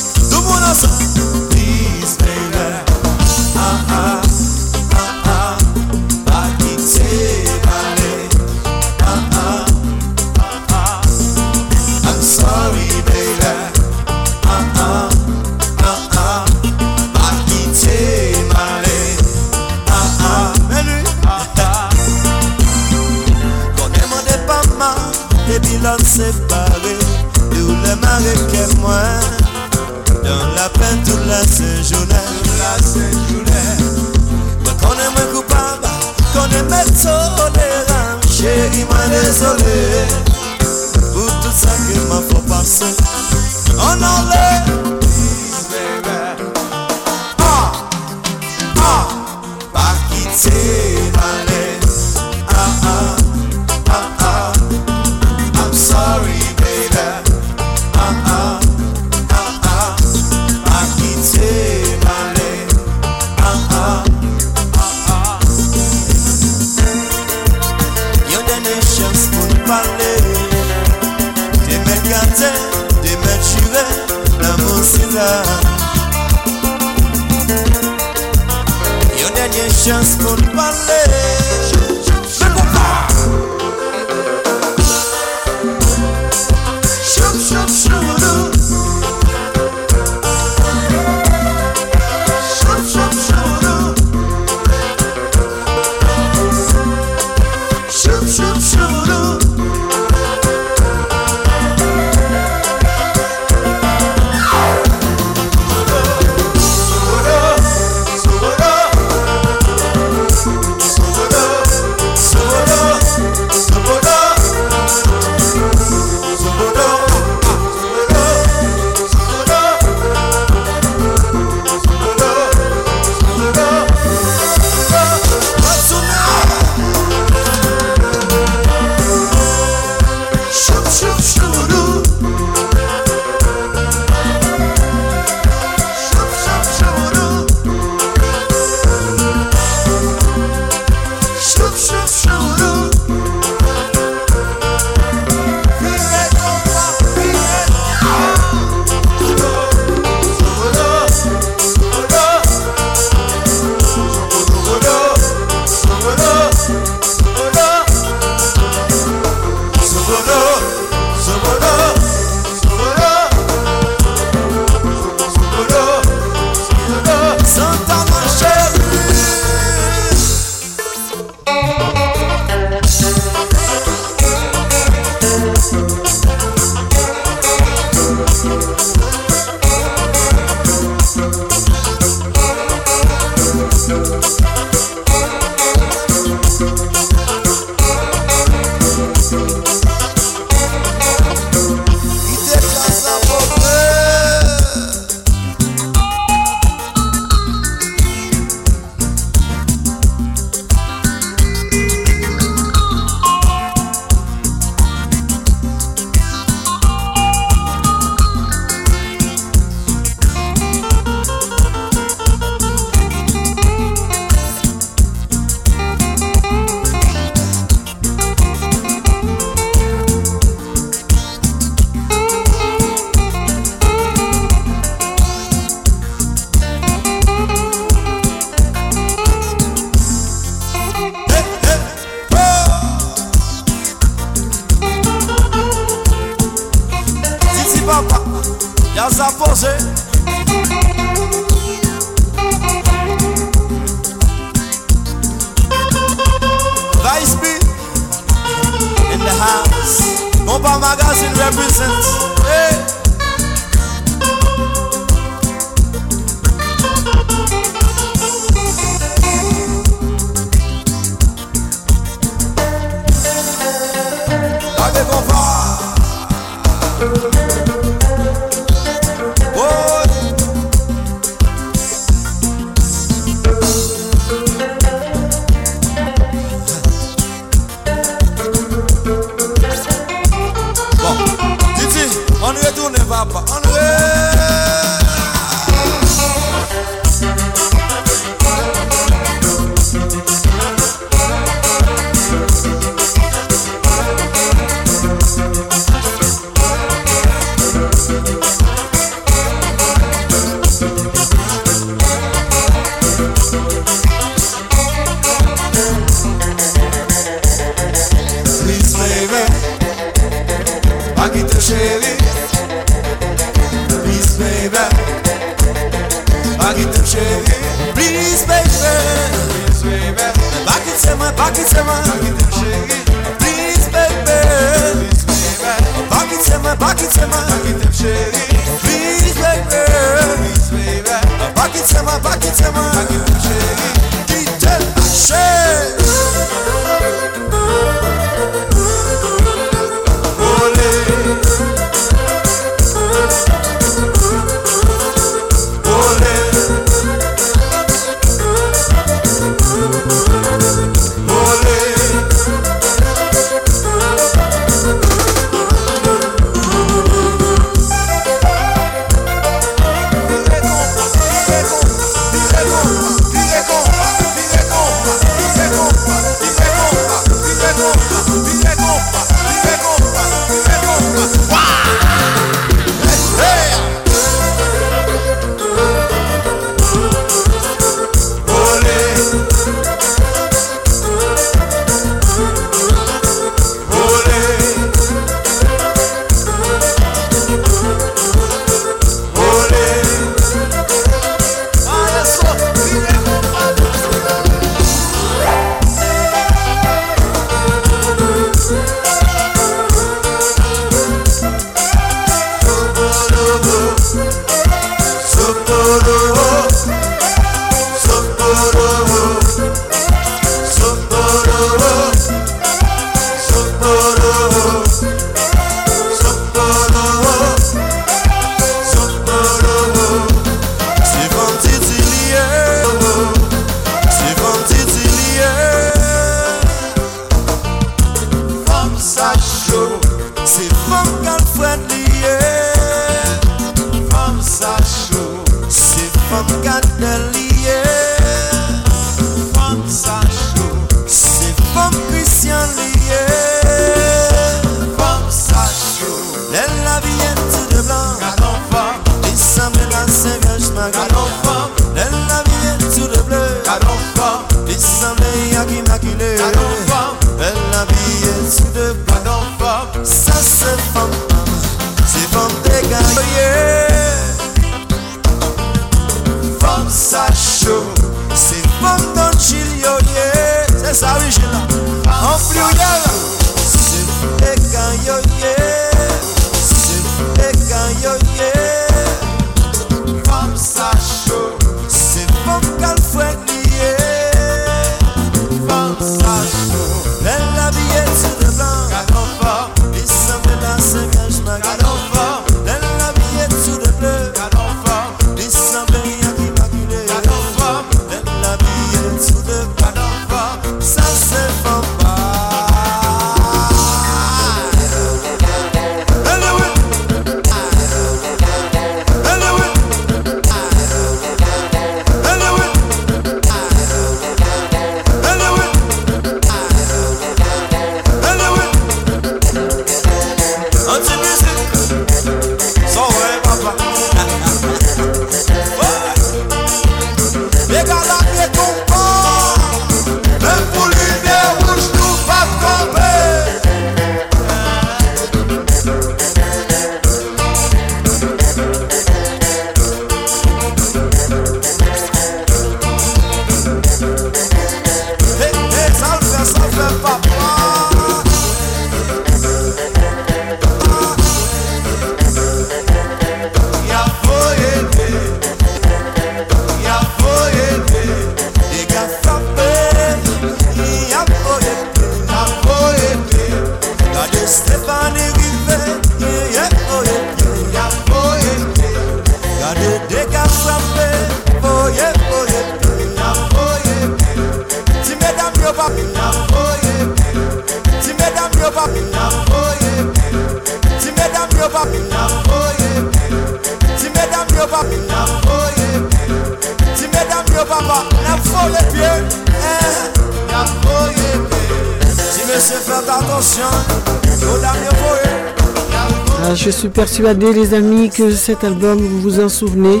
Ah, je suis persuadé, les amis, que cet album, vous vous en souvenez.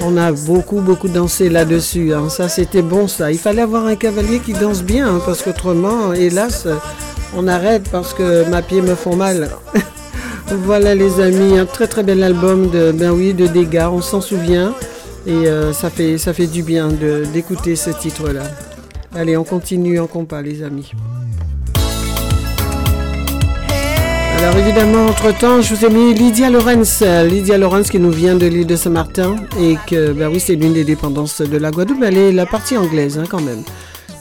On a beaucoup, beaucoup dansé là-dessus. hein. Ça, c'était bon, ça. Il fallait avoir un cavalier qui danse bien, hein, parce qu'autrement, hélas, on arrête parce que ma pieds me font mal. <laughs> voilà, les amis, un très, très bel album de, ben oui, de dégâts. On s'en souvient. Et euh, ça, fait, ça fait du bien d'écouter ce titre-là. Allez, on continue en compas, les amis. Alors évidemment, entre-temps, je vous ai mis Lydia Lorenz. Euh, Lydia Lorenz qui nous vient de l'île de Saint-Martin et que, ben oui, c'est l'une des dépendances de la Guadeloupe. Elle est la partie anglaise hein, quand même.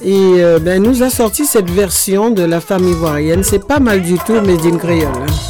Et euh, ben, elle nous a sorti cette version de la femme ivoirienne. C'est pas mal du tout, mais d'une créole. hein.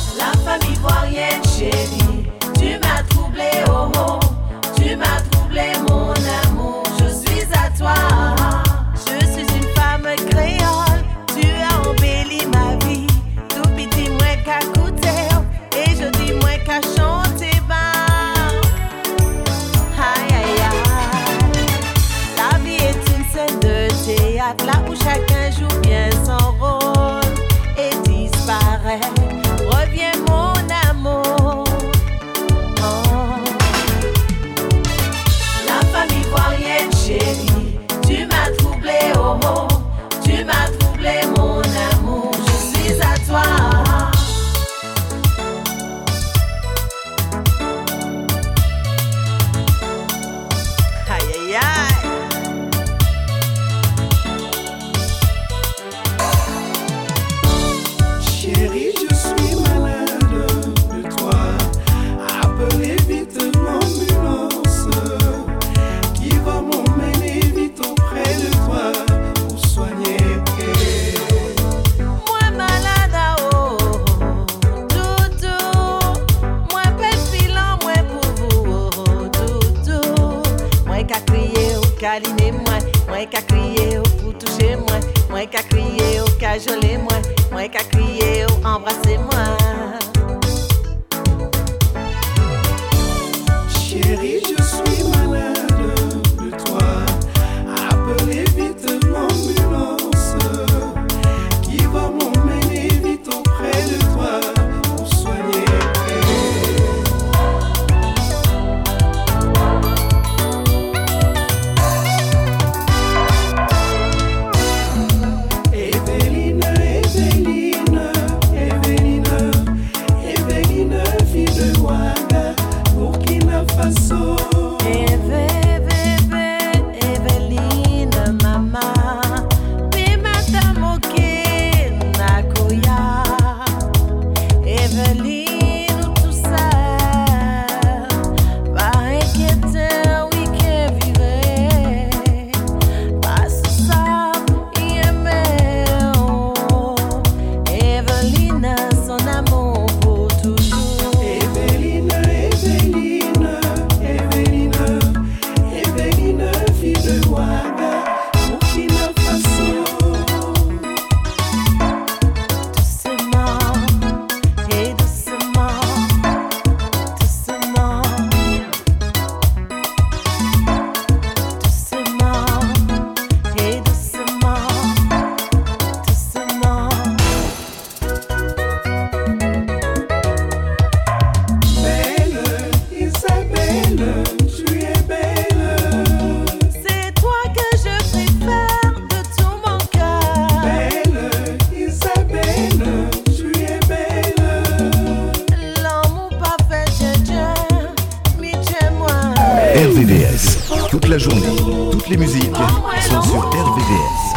Les musiques sont sur RVVS.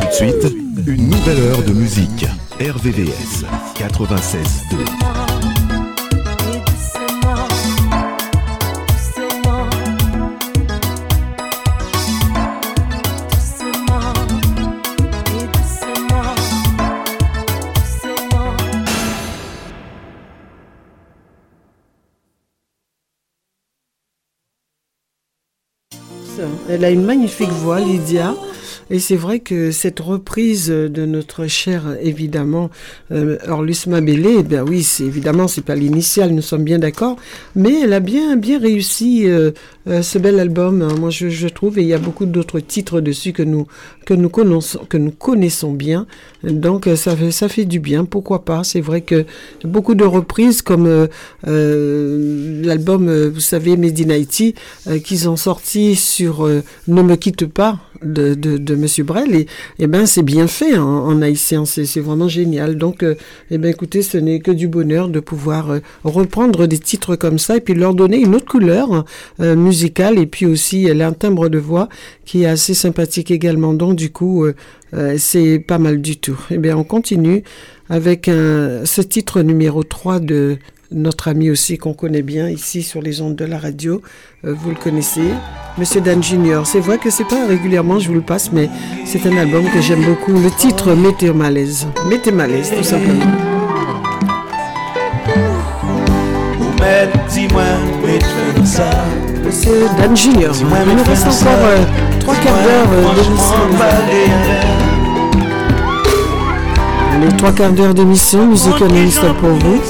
Tout de suite, une nouvelle heure de musique. RVVS 96.2. Elle a une magnifique voix, Lydia. Et c'est vrai que cette reprise de notre cher, évidemment, euh, Orlus Mabélé, eh bien oui, c'est évidemment, c'est pas l'initiale, nous sommes bien d'accord, mais elle a bien, bien réussi euh, euh, ce bel album, hein, moi je, je trouve, et il y a beaucoup d'autres titres dessus que nous, que nous connaissons, que nous connaissons bien. Donc euh, ça fait, ça fait du bien, pourquoi pas? C'est vrai que beaucoup de reprises comme l'album, vous savez, Made in Haiti, qu'ils ont sorti sur Ne me quitte pas de, de, de Monsieur Brel, et, et ben c'est bien fait en, en haïtien, c'est vraiment génial. Donc, euh, eh ben écoutez, ce n'est que du bonheur de pouvoir euh, reprendre des titres comme ça et puis leur donner une autre couleur euh, musicale et puis aussi elle a un timbre de voix qui est assez sympathique également. Donc du coup, c'est pas mal du tout. Eh bien, on continue avec ce titre numéro 3 de notre ami aussi qu'on connaît bien ici sur les ondes de la radio. Euh, vous le connaissez, Monsieur Dan Junior. C'est vrai que c'est pas régulièrement, je vous le passe, mais c'est un album que j'aime beaucoup. Le titre Mettez malaise. Mettez malaise, tout simplement. Monsieur Dan Junior. Il nous reste encore euh, trois quarts d'heure euh, d'émission. Allez, trois quarts d'heure d'émission, musique pour vous.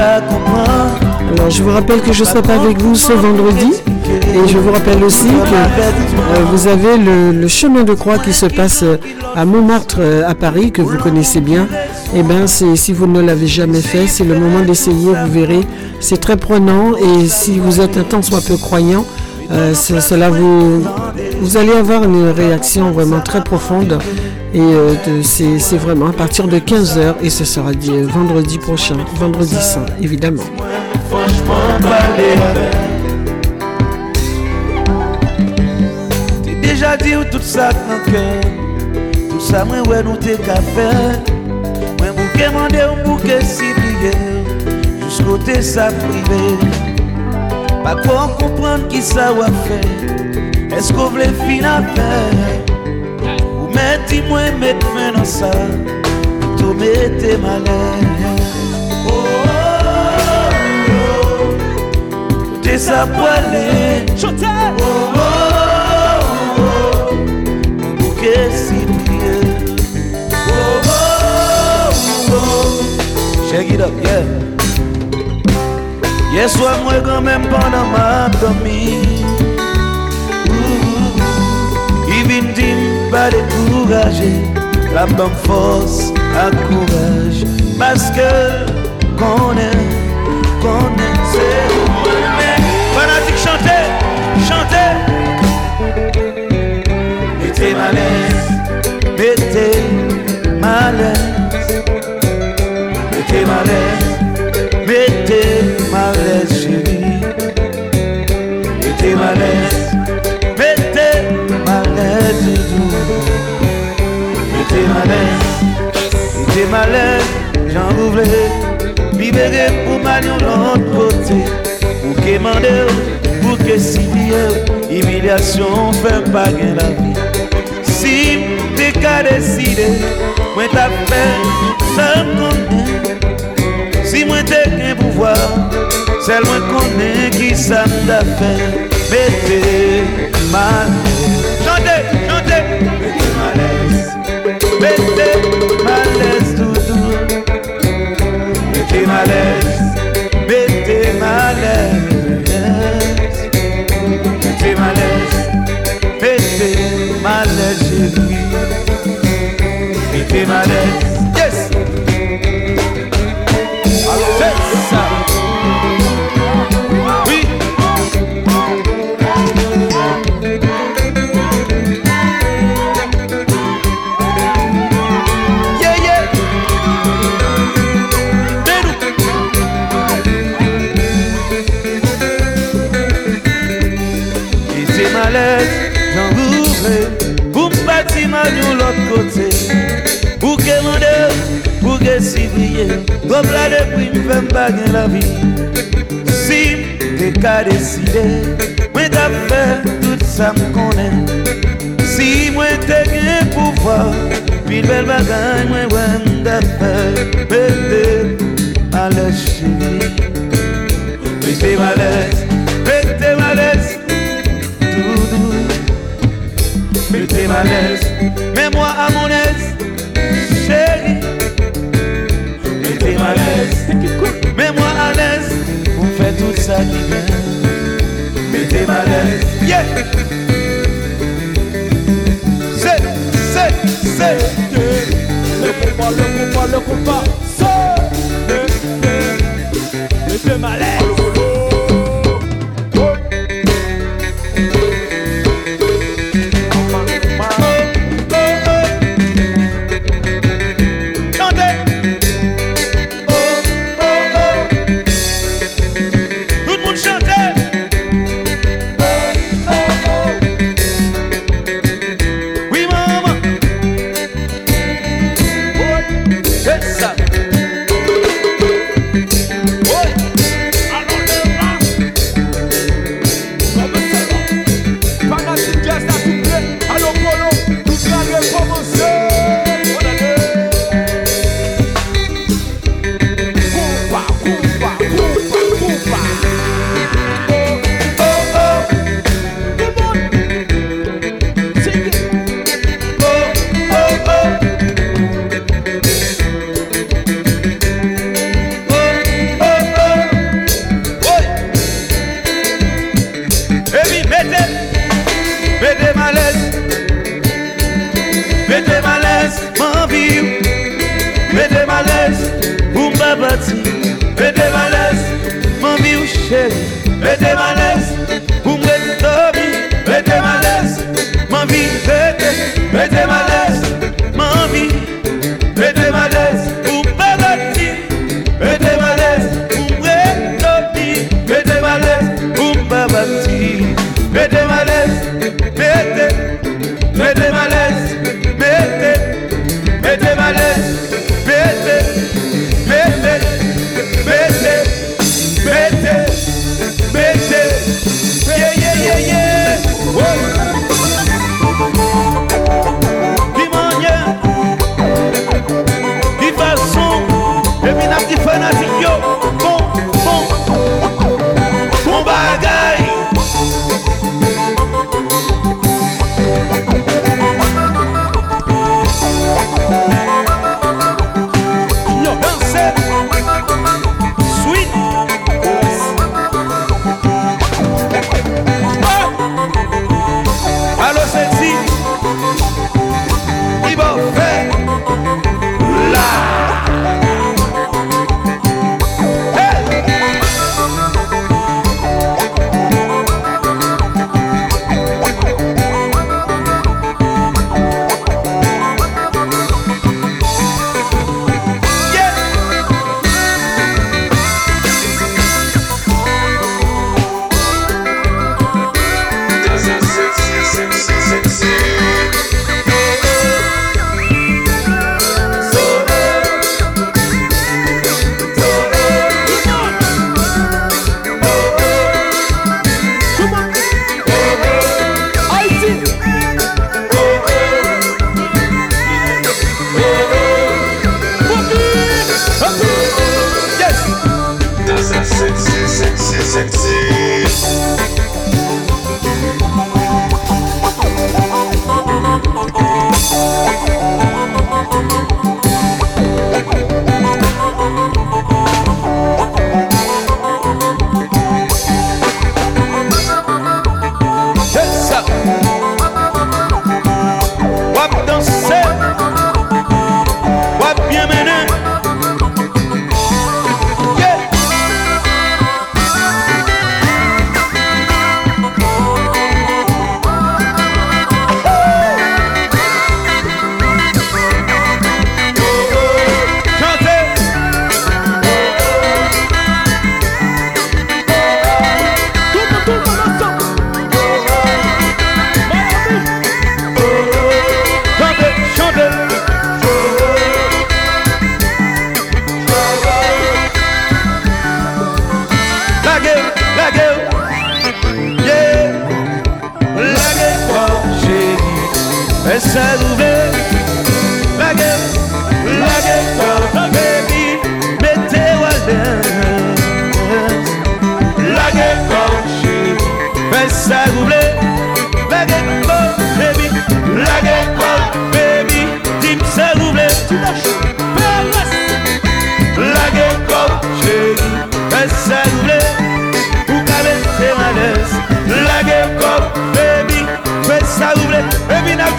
Alors, je vous rappelle que je serai pas avec vous ce vendredi. Et je vous rappelle aussi que euh, vous avez le, chemin de croix qui se passe euh, à Montmartre, euh, à Paris, que vous connaissez bien. Et ben, c'est si vous ne l'avez jamais fait, c'est le moment d'essayer. Vous verrez, c'est très prenant. Et si vous êtes un tant soit peu croyant, euh, ce- cela vous, vous allez avoir une réaction vraiment très profonde. Et euh, c'est vraiment à partir de 15h et ce sera dit, euh, vendredi prochain, vendredi saint, évidemment. T'es déjà dit ou tout ça dans cœur. Tout ça, moi, ouais, nous t'es qu'à faire. Moi, un bouquet si plié. Jusqu'au t'es ça privé. Pas quoi comprendre qui ça va faire. Est-ce qu'on voulait finir à faire? Ou mettez dis-moi, mettre fin dans ça? Tout mettez malheur. T'es sa poêlée Chantez Oh oh oh oh Un bouquet si prié Oh oh oh oh Shake it up, yeah Hier soir, moi, quand même, pendant ma dormi Il dire, pas décourager. La bonne force, à courage Parce que, qu'on aime, qu'on aime, c'est mais fanatique chantez, chantez. Mettez malaise, mettez Mette malez chéri Mette malez Mette malez doudou Mette malez Mette malez Jan rouvle Bibere pou manyon l'an pote Pou ke mande Pou ke sivye Imilyasyon fèm pa gen la vi Si te ka deside Mwen ta fèm San konnen Si moi t'es qu'un pouvoir C'est moi connais qui ça m'a fait Mettez mal Chantez, chantez Mettez malaise Mettez malaise doudou Mettez malaise, mettez malaise, mettez malaise, mettez malaise, chérie, mettez sivriye Gopla depi m fèm bagen la vi. Si m te ka deside Mwen ta fè tout sa m konen. Si mwen te gen pouvo Pil bel bagay mwen wèm da fè Mète ale chini Mète malez, mète malez Doudou Mète malez à l'aise tout ça qui vient. Mettez-moi à l'aise. Yeah. C'est, c'est, c'est. Le combat, le combat, le combat. C'est. Mettez-moi à l'aise.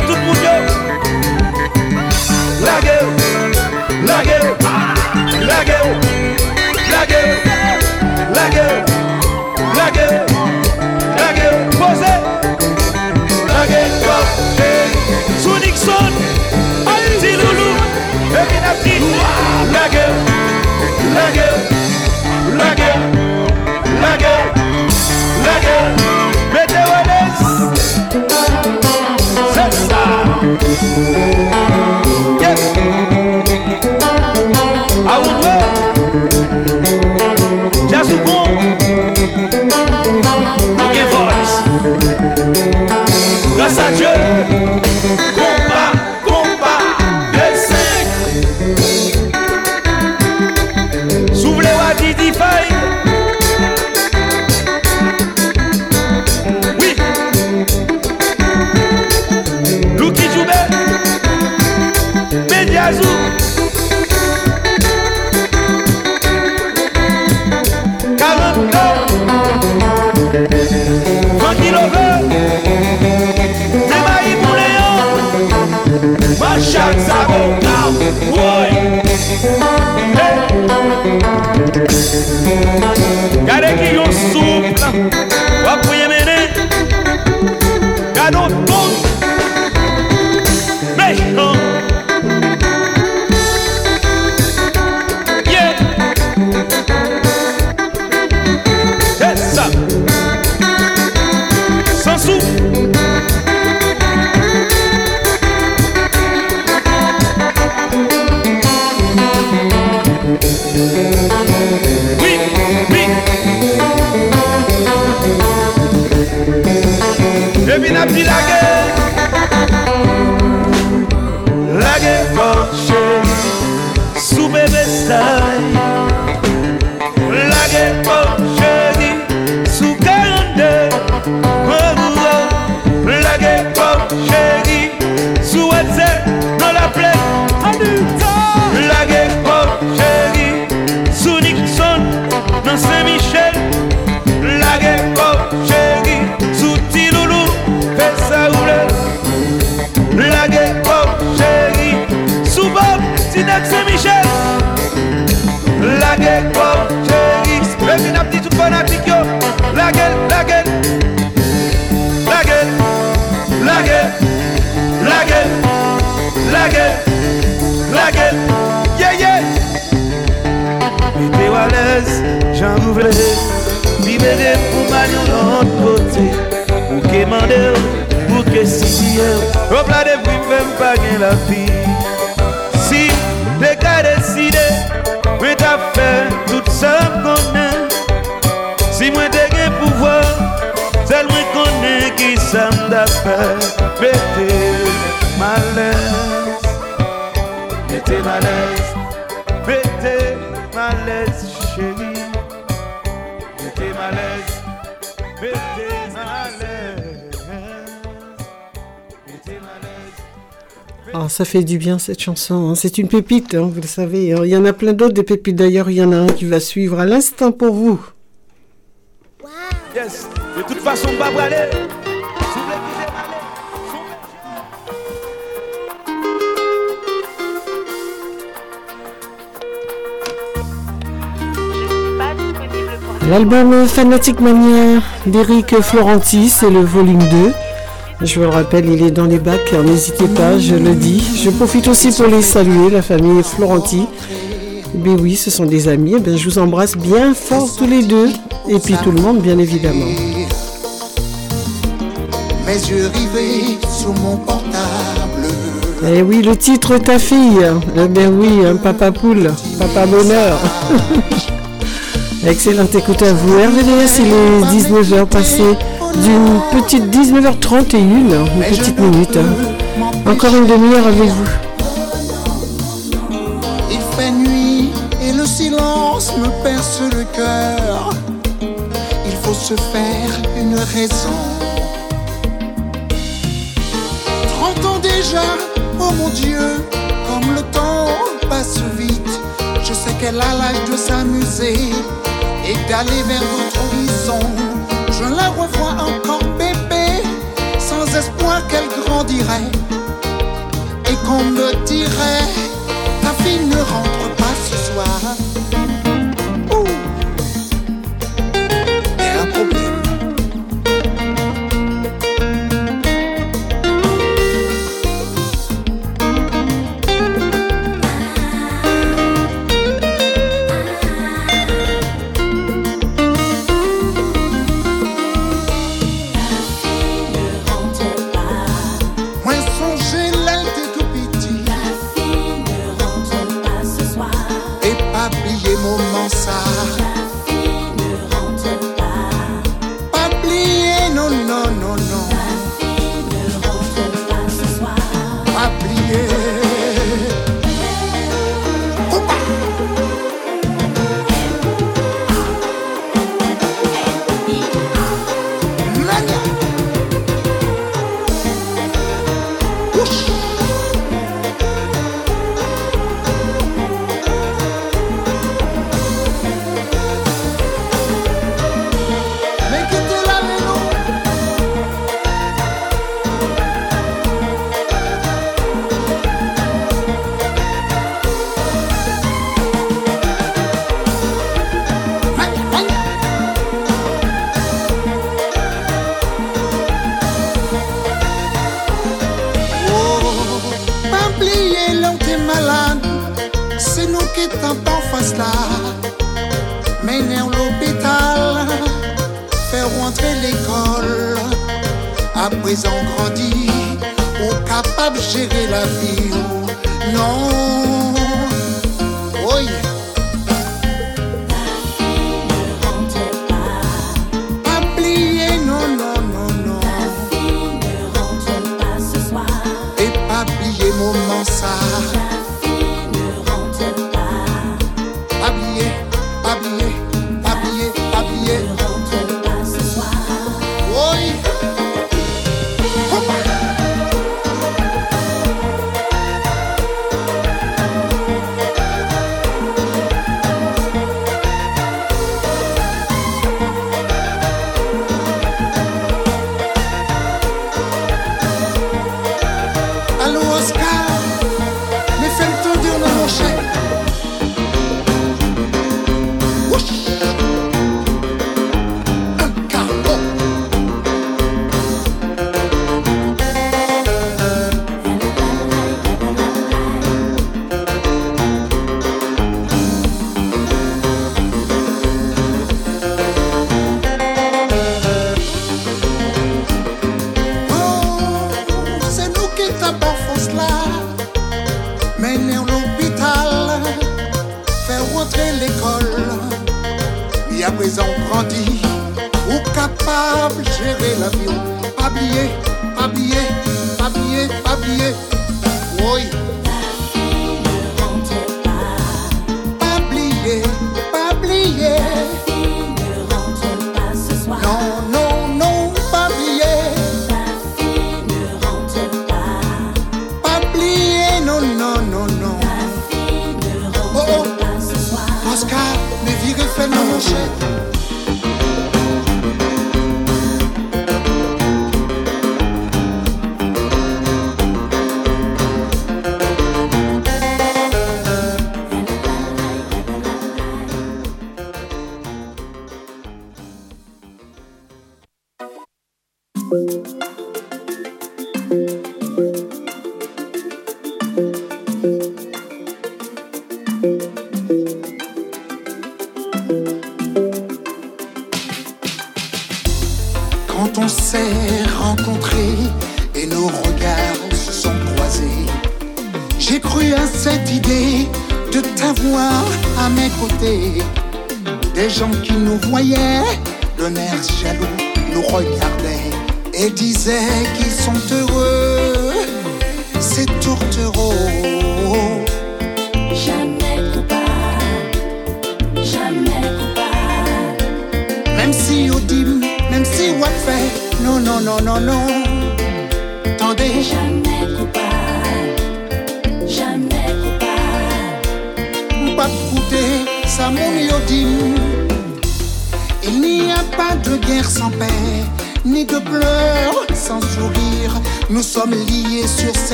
Le monde La Música bébé Reggae, reggae, yeah yeah. Mete walez, jan rouvle Libere pou manyon nan kote Pou ke mandel, pou ke sisiye Ropla de pou mwen bagen la fi Si, de ka deside Mwen ta fe, tout sa konen Si mwen te gen pouvo Sel mwen konen ki sa mda fe Mete malez l'aise Mettez ma l'aise Mettez ma l'aise chérie Mettez ma l'aise Mettez ma l'aise Mettez ma l'aise Ah, ça fait du bien cette chanson. hein. C'est une pépite, hein, vous le savez. hein. Il y en a plein d'autres des pépites. D'ailleurs, il y en a un qui va suivre à l'instant pour vous. L'album Fanatic Mania d'Eric Florenti, c'est le volume 2. Je vous le rappelle, il est dans les bacs, n'hésitez pas, je le dis. Je profite aussi pour les saluer, la famille Florenti. Ben oui, ce sont des amis. Ben, je vous embrasse bien fort tous les deux. Et puis tout le monde, bien évidemment. Mes yeux rivés sur mon portable. Eh oui, le titre Ta fille. Eh ben oui, un papa poule, papa bonheur. <laughs> Excellente écoute à vous. RVDS, il est 19h passé d'une petite 19h31, une petite minute. hein. Encore une demi-heure avec vous. Il fait nuit et le silence me perce le cœur. Il faut se faire une raison. 30 ans déjà, oh mon Dieu, comme le temps passe vite. Je sais qu'elle a l'âge de s'amuser et d'aller vers votre horizon. Je la revois encore bébé, sans espoir qu'elle grandirait et qu'on me dirait ta fille ne rentre pas ce soir.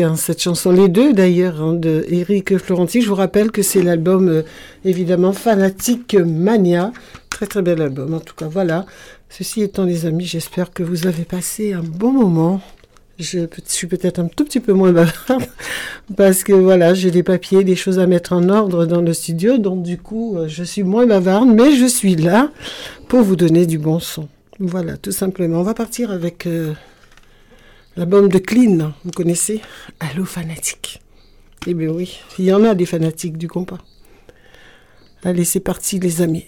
Hein, cette chanson. Les deux, d'ailleurs, hein, de Eric Florenti. Je vous rappelle que c'est l'album, euh, évidemment, Fanatique Mania. Très, très bel album, en tout cas. Voilà. Ceci étant, les amis, j'espère que vous avez passé un bon moment. Je, je suis peut-être un tout petit peu moins bavarde <laughs> parce que voilà, j'ai des papiers, des choses à mettre en ordre dans le studio. Donc, du coup, euh, je suis moins bavarde, mais je suis là pour vous donner du bon son. Voilà, tout simplement. On va partir avec. euh, L'album de Clean, vous connaissez Allô fanatique. Eh bien oui, il y en a des fanatiques du compas. Allez, c'est parti les amis.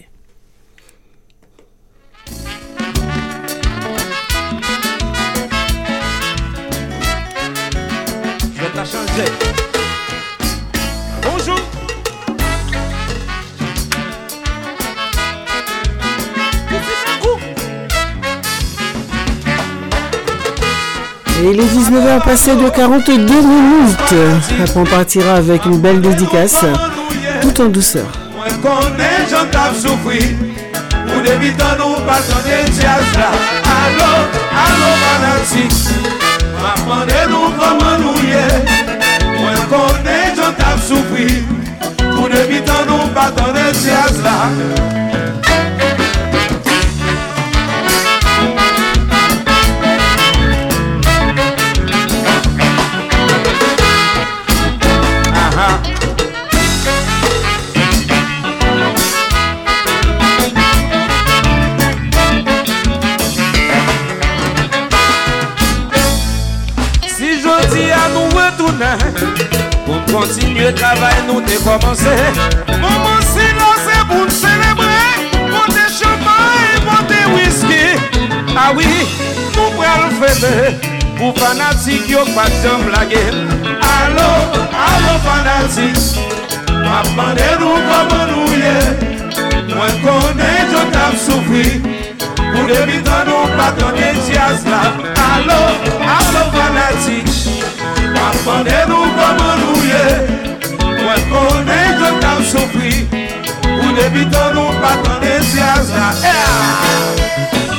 Il est 19h passé de 42 minutes. Après, on partira avec une belle dédicace, tout en douceur. Kontinye travay nou te komanse Mouman si la se pou n'selebre Monte chanmane, monte whisky. Ah Awi, nou pral fete Pou fanatik yo pat jom lage Alo, alo fanatik Mapande nou koman nou ye Mwen konen jok ap soufri Pou debitan nou patan e jazla Alo, alo fanatik Kapande nou koman nou ye Mwen konen jen tam soufri Ou debitan nou patande si aza Eaaaa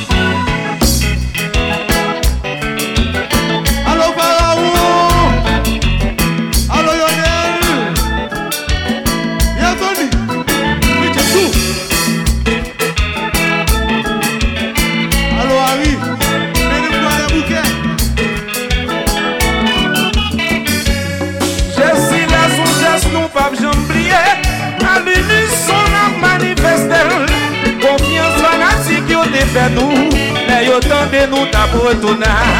abandonar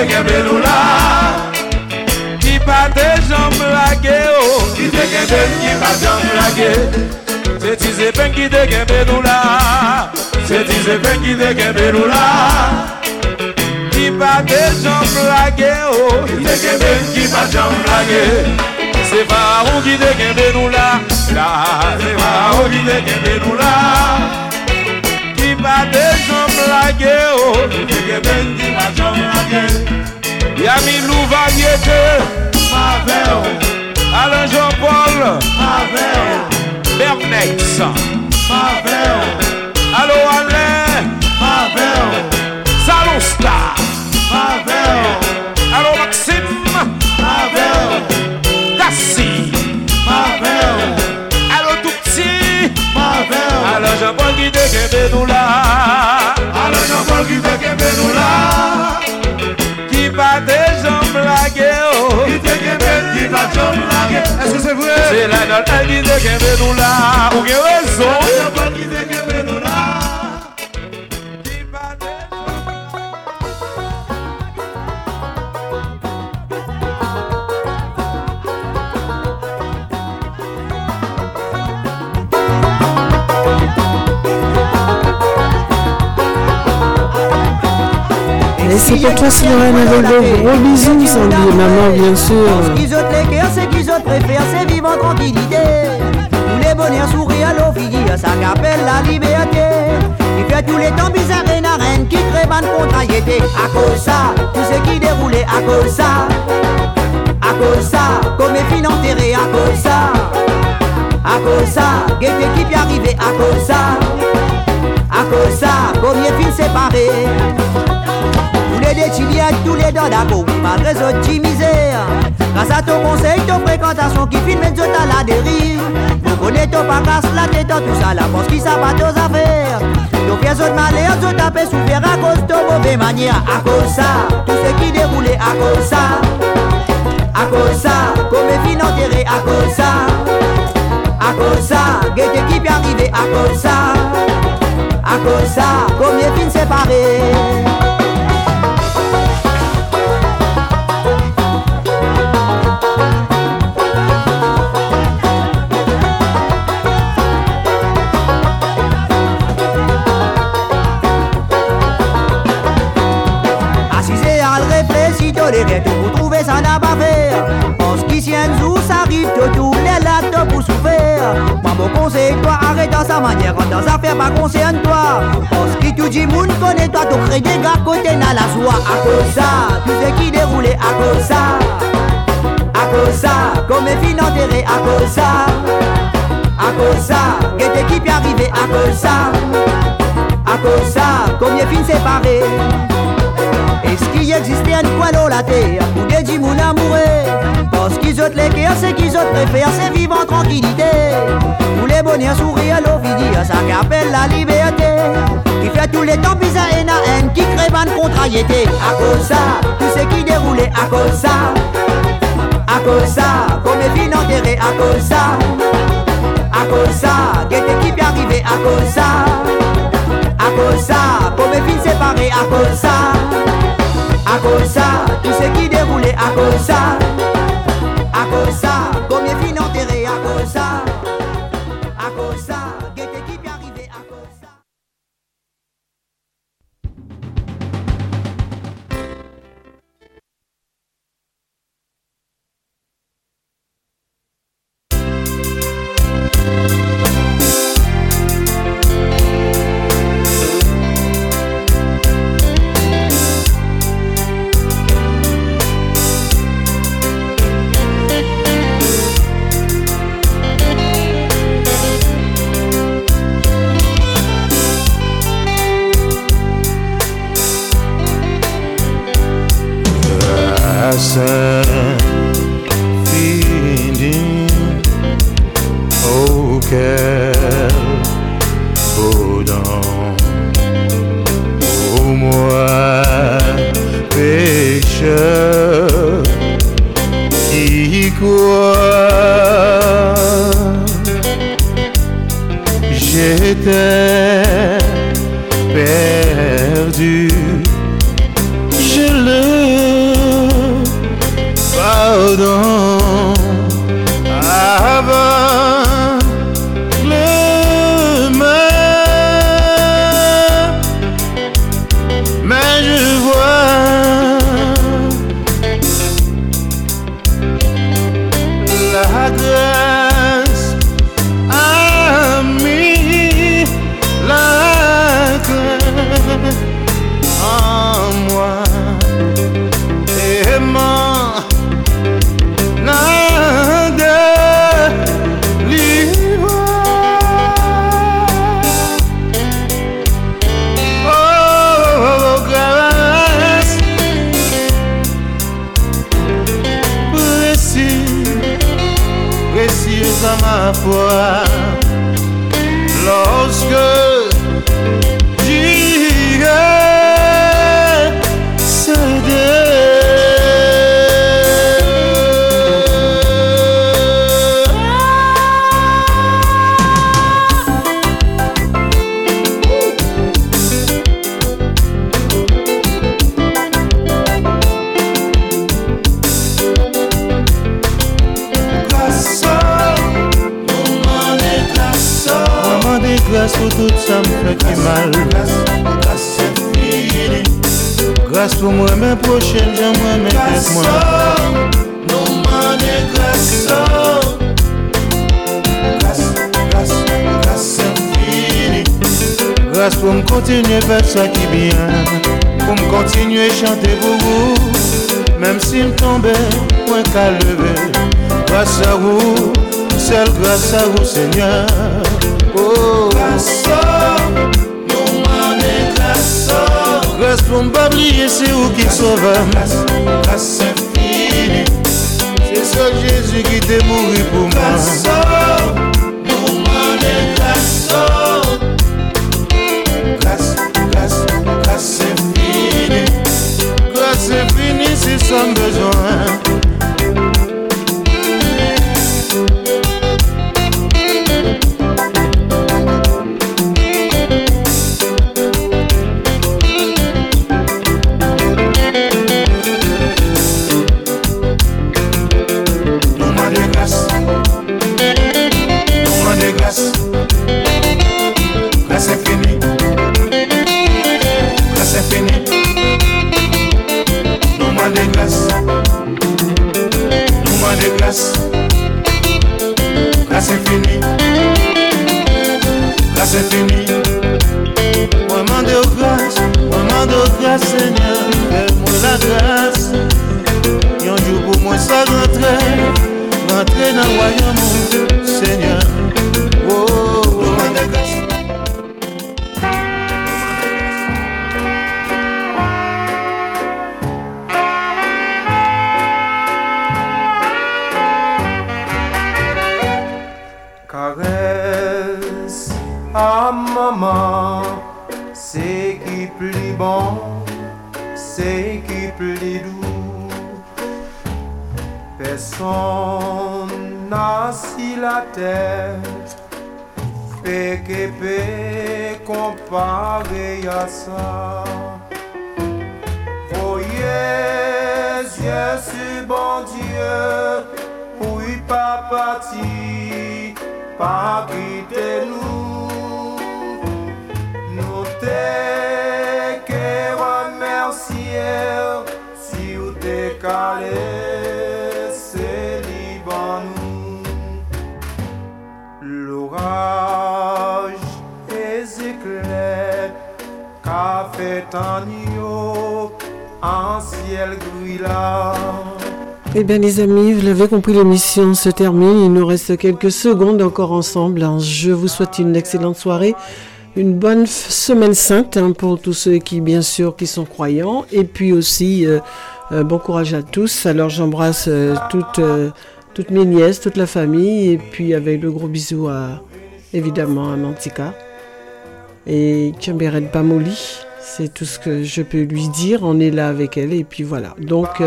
te kembe pas des jambes blaguées, oh. Qui te kembe, pas jambes blaguées. C'est Tizé Pen qui te kembe Tizé Pen qui te kembe des jambes blaguées, oh. Qui te kembe, pas jambes blaguées. C'est Pharaon qui te kembe. Là, c'est Pharaon qui te kembe lage o Ndege bendi ma jom lage Yami nou variete Ma ve o Alain Jean Paul Ma ve o Bernex Ma ve o nan bol ki te kembe nou la. Ale nan bol ki te kembe nou la. Ki pa te jom lage yo Ki te kembe, ki pa jom lage. Eske se vwe? Se la nan bol ki te kembe nou la. Ou gen rezon Ale nan bol ki te kembe nou la. C'est pour toi, Sylvain, avec gros bisous, maman, bien sûr. qu'ils autres les cœurs, c'est qu'ils autres préfèrent, c'est vivre en tranquillité. Tous les bonheurs sourient à l'eau, fille, ça qu'appelle la liberté. Il fait tous les temps bizarres et narènes qui créent ban contrariété. À cause ça, tout ce qui déroulait, à cause ça. À cause ça, comme mes filles enterrées, à cause ça. À cause ça, gaieté qui peut arriver, à cause ça. À cause ça, combien filles séparés. Les détiliens, tous les dents d'abo, malgré petit misère. Grâce à ton conseil, ton fréquentation qui filme et à la dérive. Vous connaissez ton pas casse la tête dans tout ça, la force qui s'abat aux affaires. Ton pièce de malheur, tu tapé souffert à cause de mauvais manière. À cause ça, tout ce qui déroulait à cause ça. À cause ça, comme mes filles enterrées à cause ça. À cause ça, gaieté qui peut arriver à cause ça. À cause ça, comme mes filles séparées. Les pour trouver ça n'a pas faire. Parce qu'ici un jour ça arrive, tu tous les lattes pour souffrir. Moi mon conseil, toi arrête dans sa manière, dans affaires pas concerne toi. Parce que tu dis moun connaît toi, tu crée des gars côté n'a la joie. À cause ça, tout ce qui déroulait à cause ça. À cause ça, comme mes filles enterrées à cause ça. À cause ça, gaieté qui arriver à cause ça. À cause ça, comme mes filles séparées. Est-ce qu'il existait un poil la terre Ou des dix moun amoureux Parce qu'ils autres les cœurs, c'est qu'ils autres préfèrent C'est vivre en tranquillité. Tous les bonheurs sourient à l'ovidie Ça qu'appelle la liberté. Qui fait tous les temps et na haine Qui crée ban contrariété. À cause ça, tout ce qui déroulait à cause ça. À cause ça, comme mes filles enterrées à cause ça. À cause ça, gaieté qui peut arriver à cause ça. À cause ça, comme mes filles séparées à cause ça A cause ça, tout ce qui déroulait à cause ça. À cause ça. sun. L'avez compris, l'émission se termine. Il nous reste quelques secondes encore ensemble. Je vous souhaite une excellente soirée, une bonne semaine sainte hein, pour tous ceux qui, bien sûr, qui sont croyants. Et puis aussi, euh, euh, bon courage à tous. Alors j'embrasse euh, toutes, mes nièces, toute la famille. Et puis avec le gros bisou à, évidemment, à Mantika. Et Kiamberet Bamouli. C'est tout ce que je peux lui dire. On est là avec elle. Et puis voilà. Donc...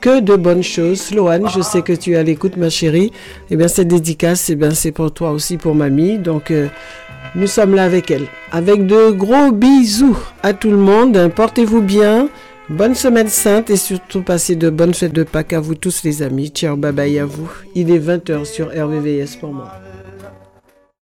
que de bonnes choses. Sloane, je sais que tu es à l'écoute, ma chérie. Eh bien, cette dédicace, eh bien, c'est pour toi aussi, pour mamie. Donc, euh, nous sommes là avec elle. Avec de gros bisous à tout le monde. Portez-vous bien. Bonne semaine sainte et surtout passez de bonnes fêtes de Pâques à vous tous, les amis. Ciao, bye bye à vous. Il est 20h sur RVVS pour moi.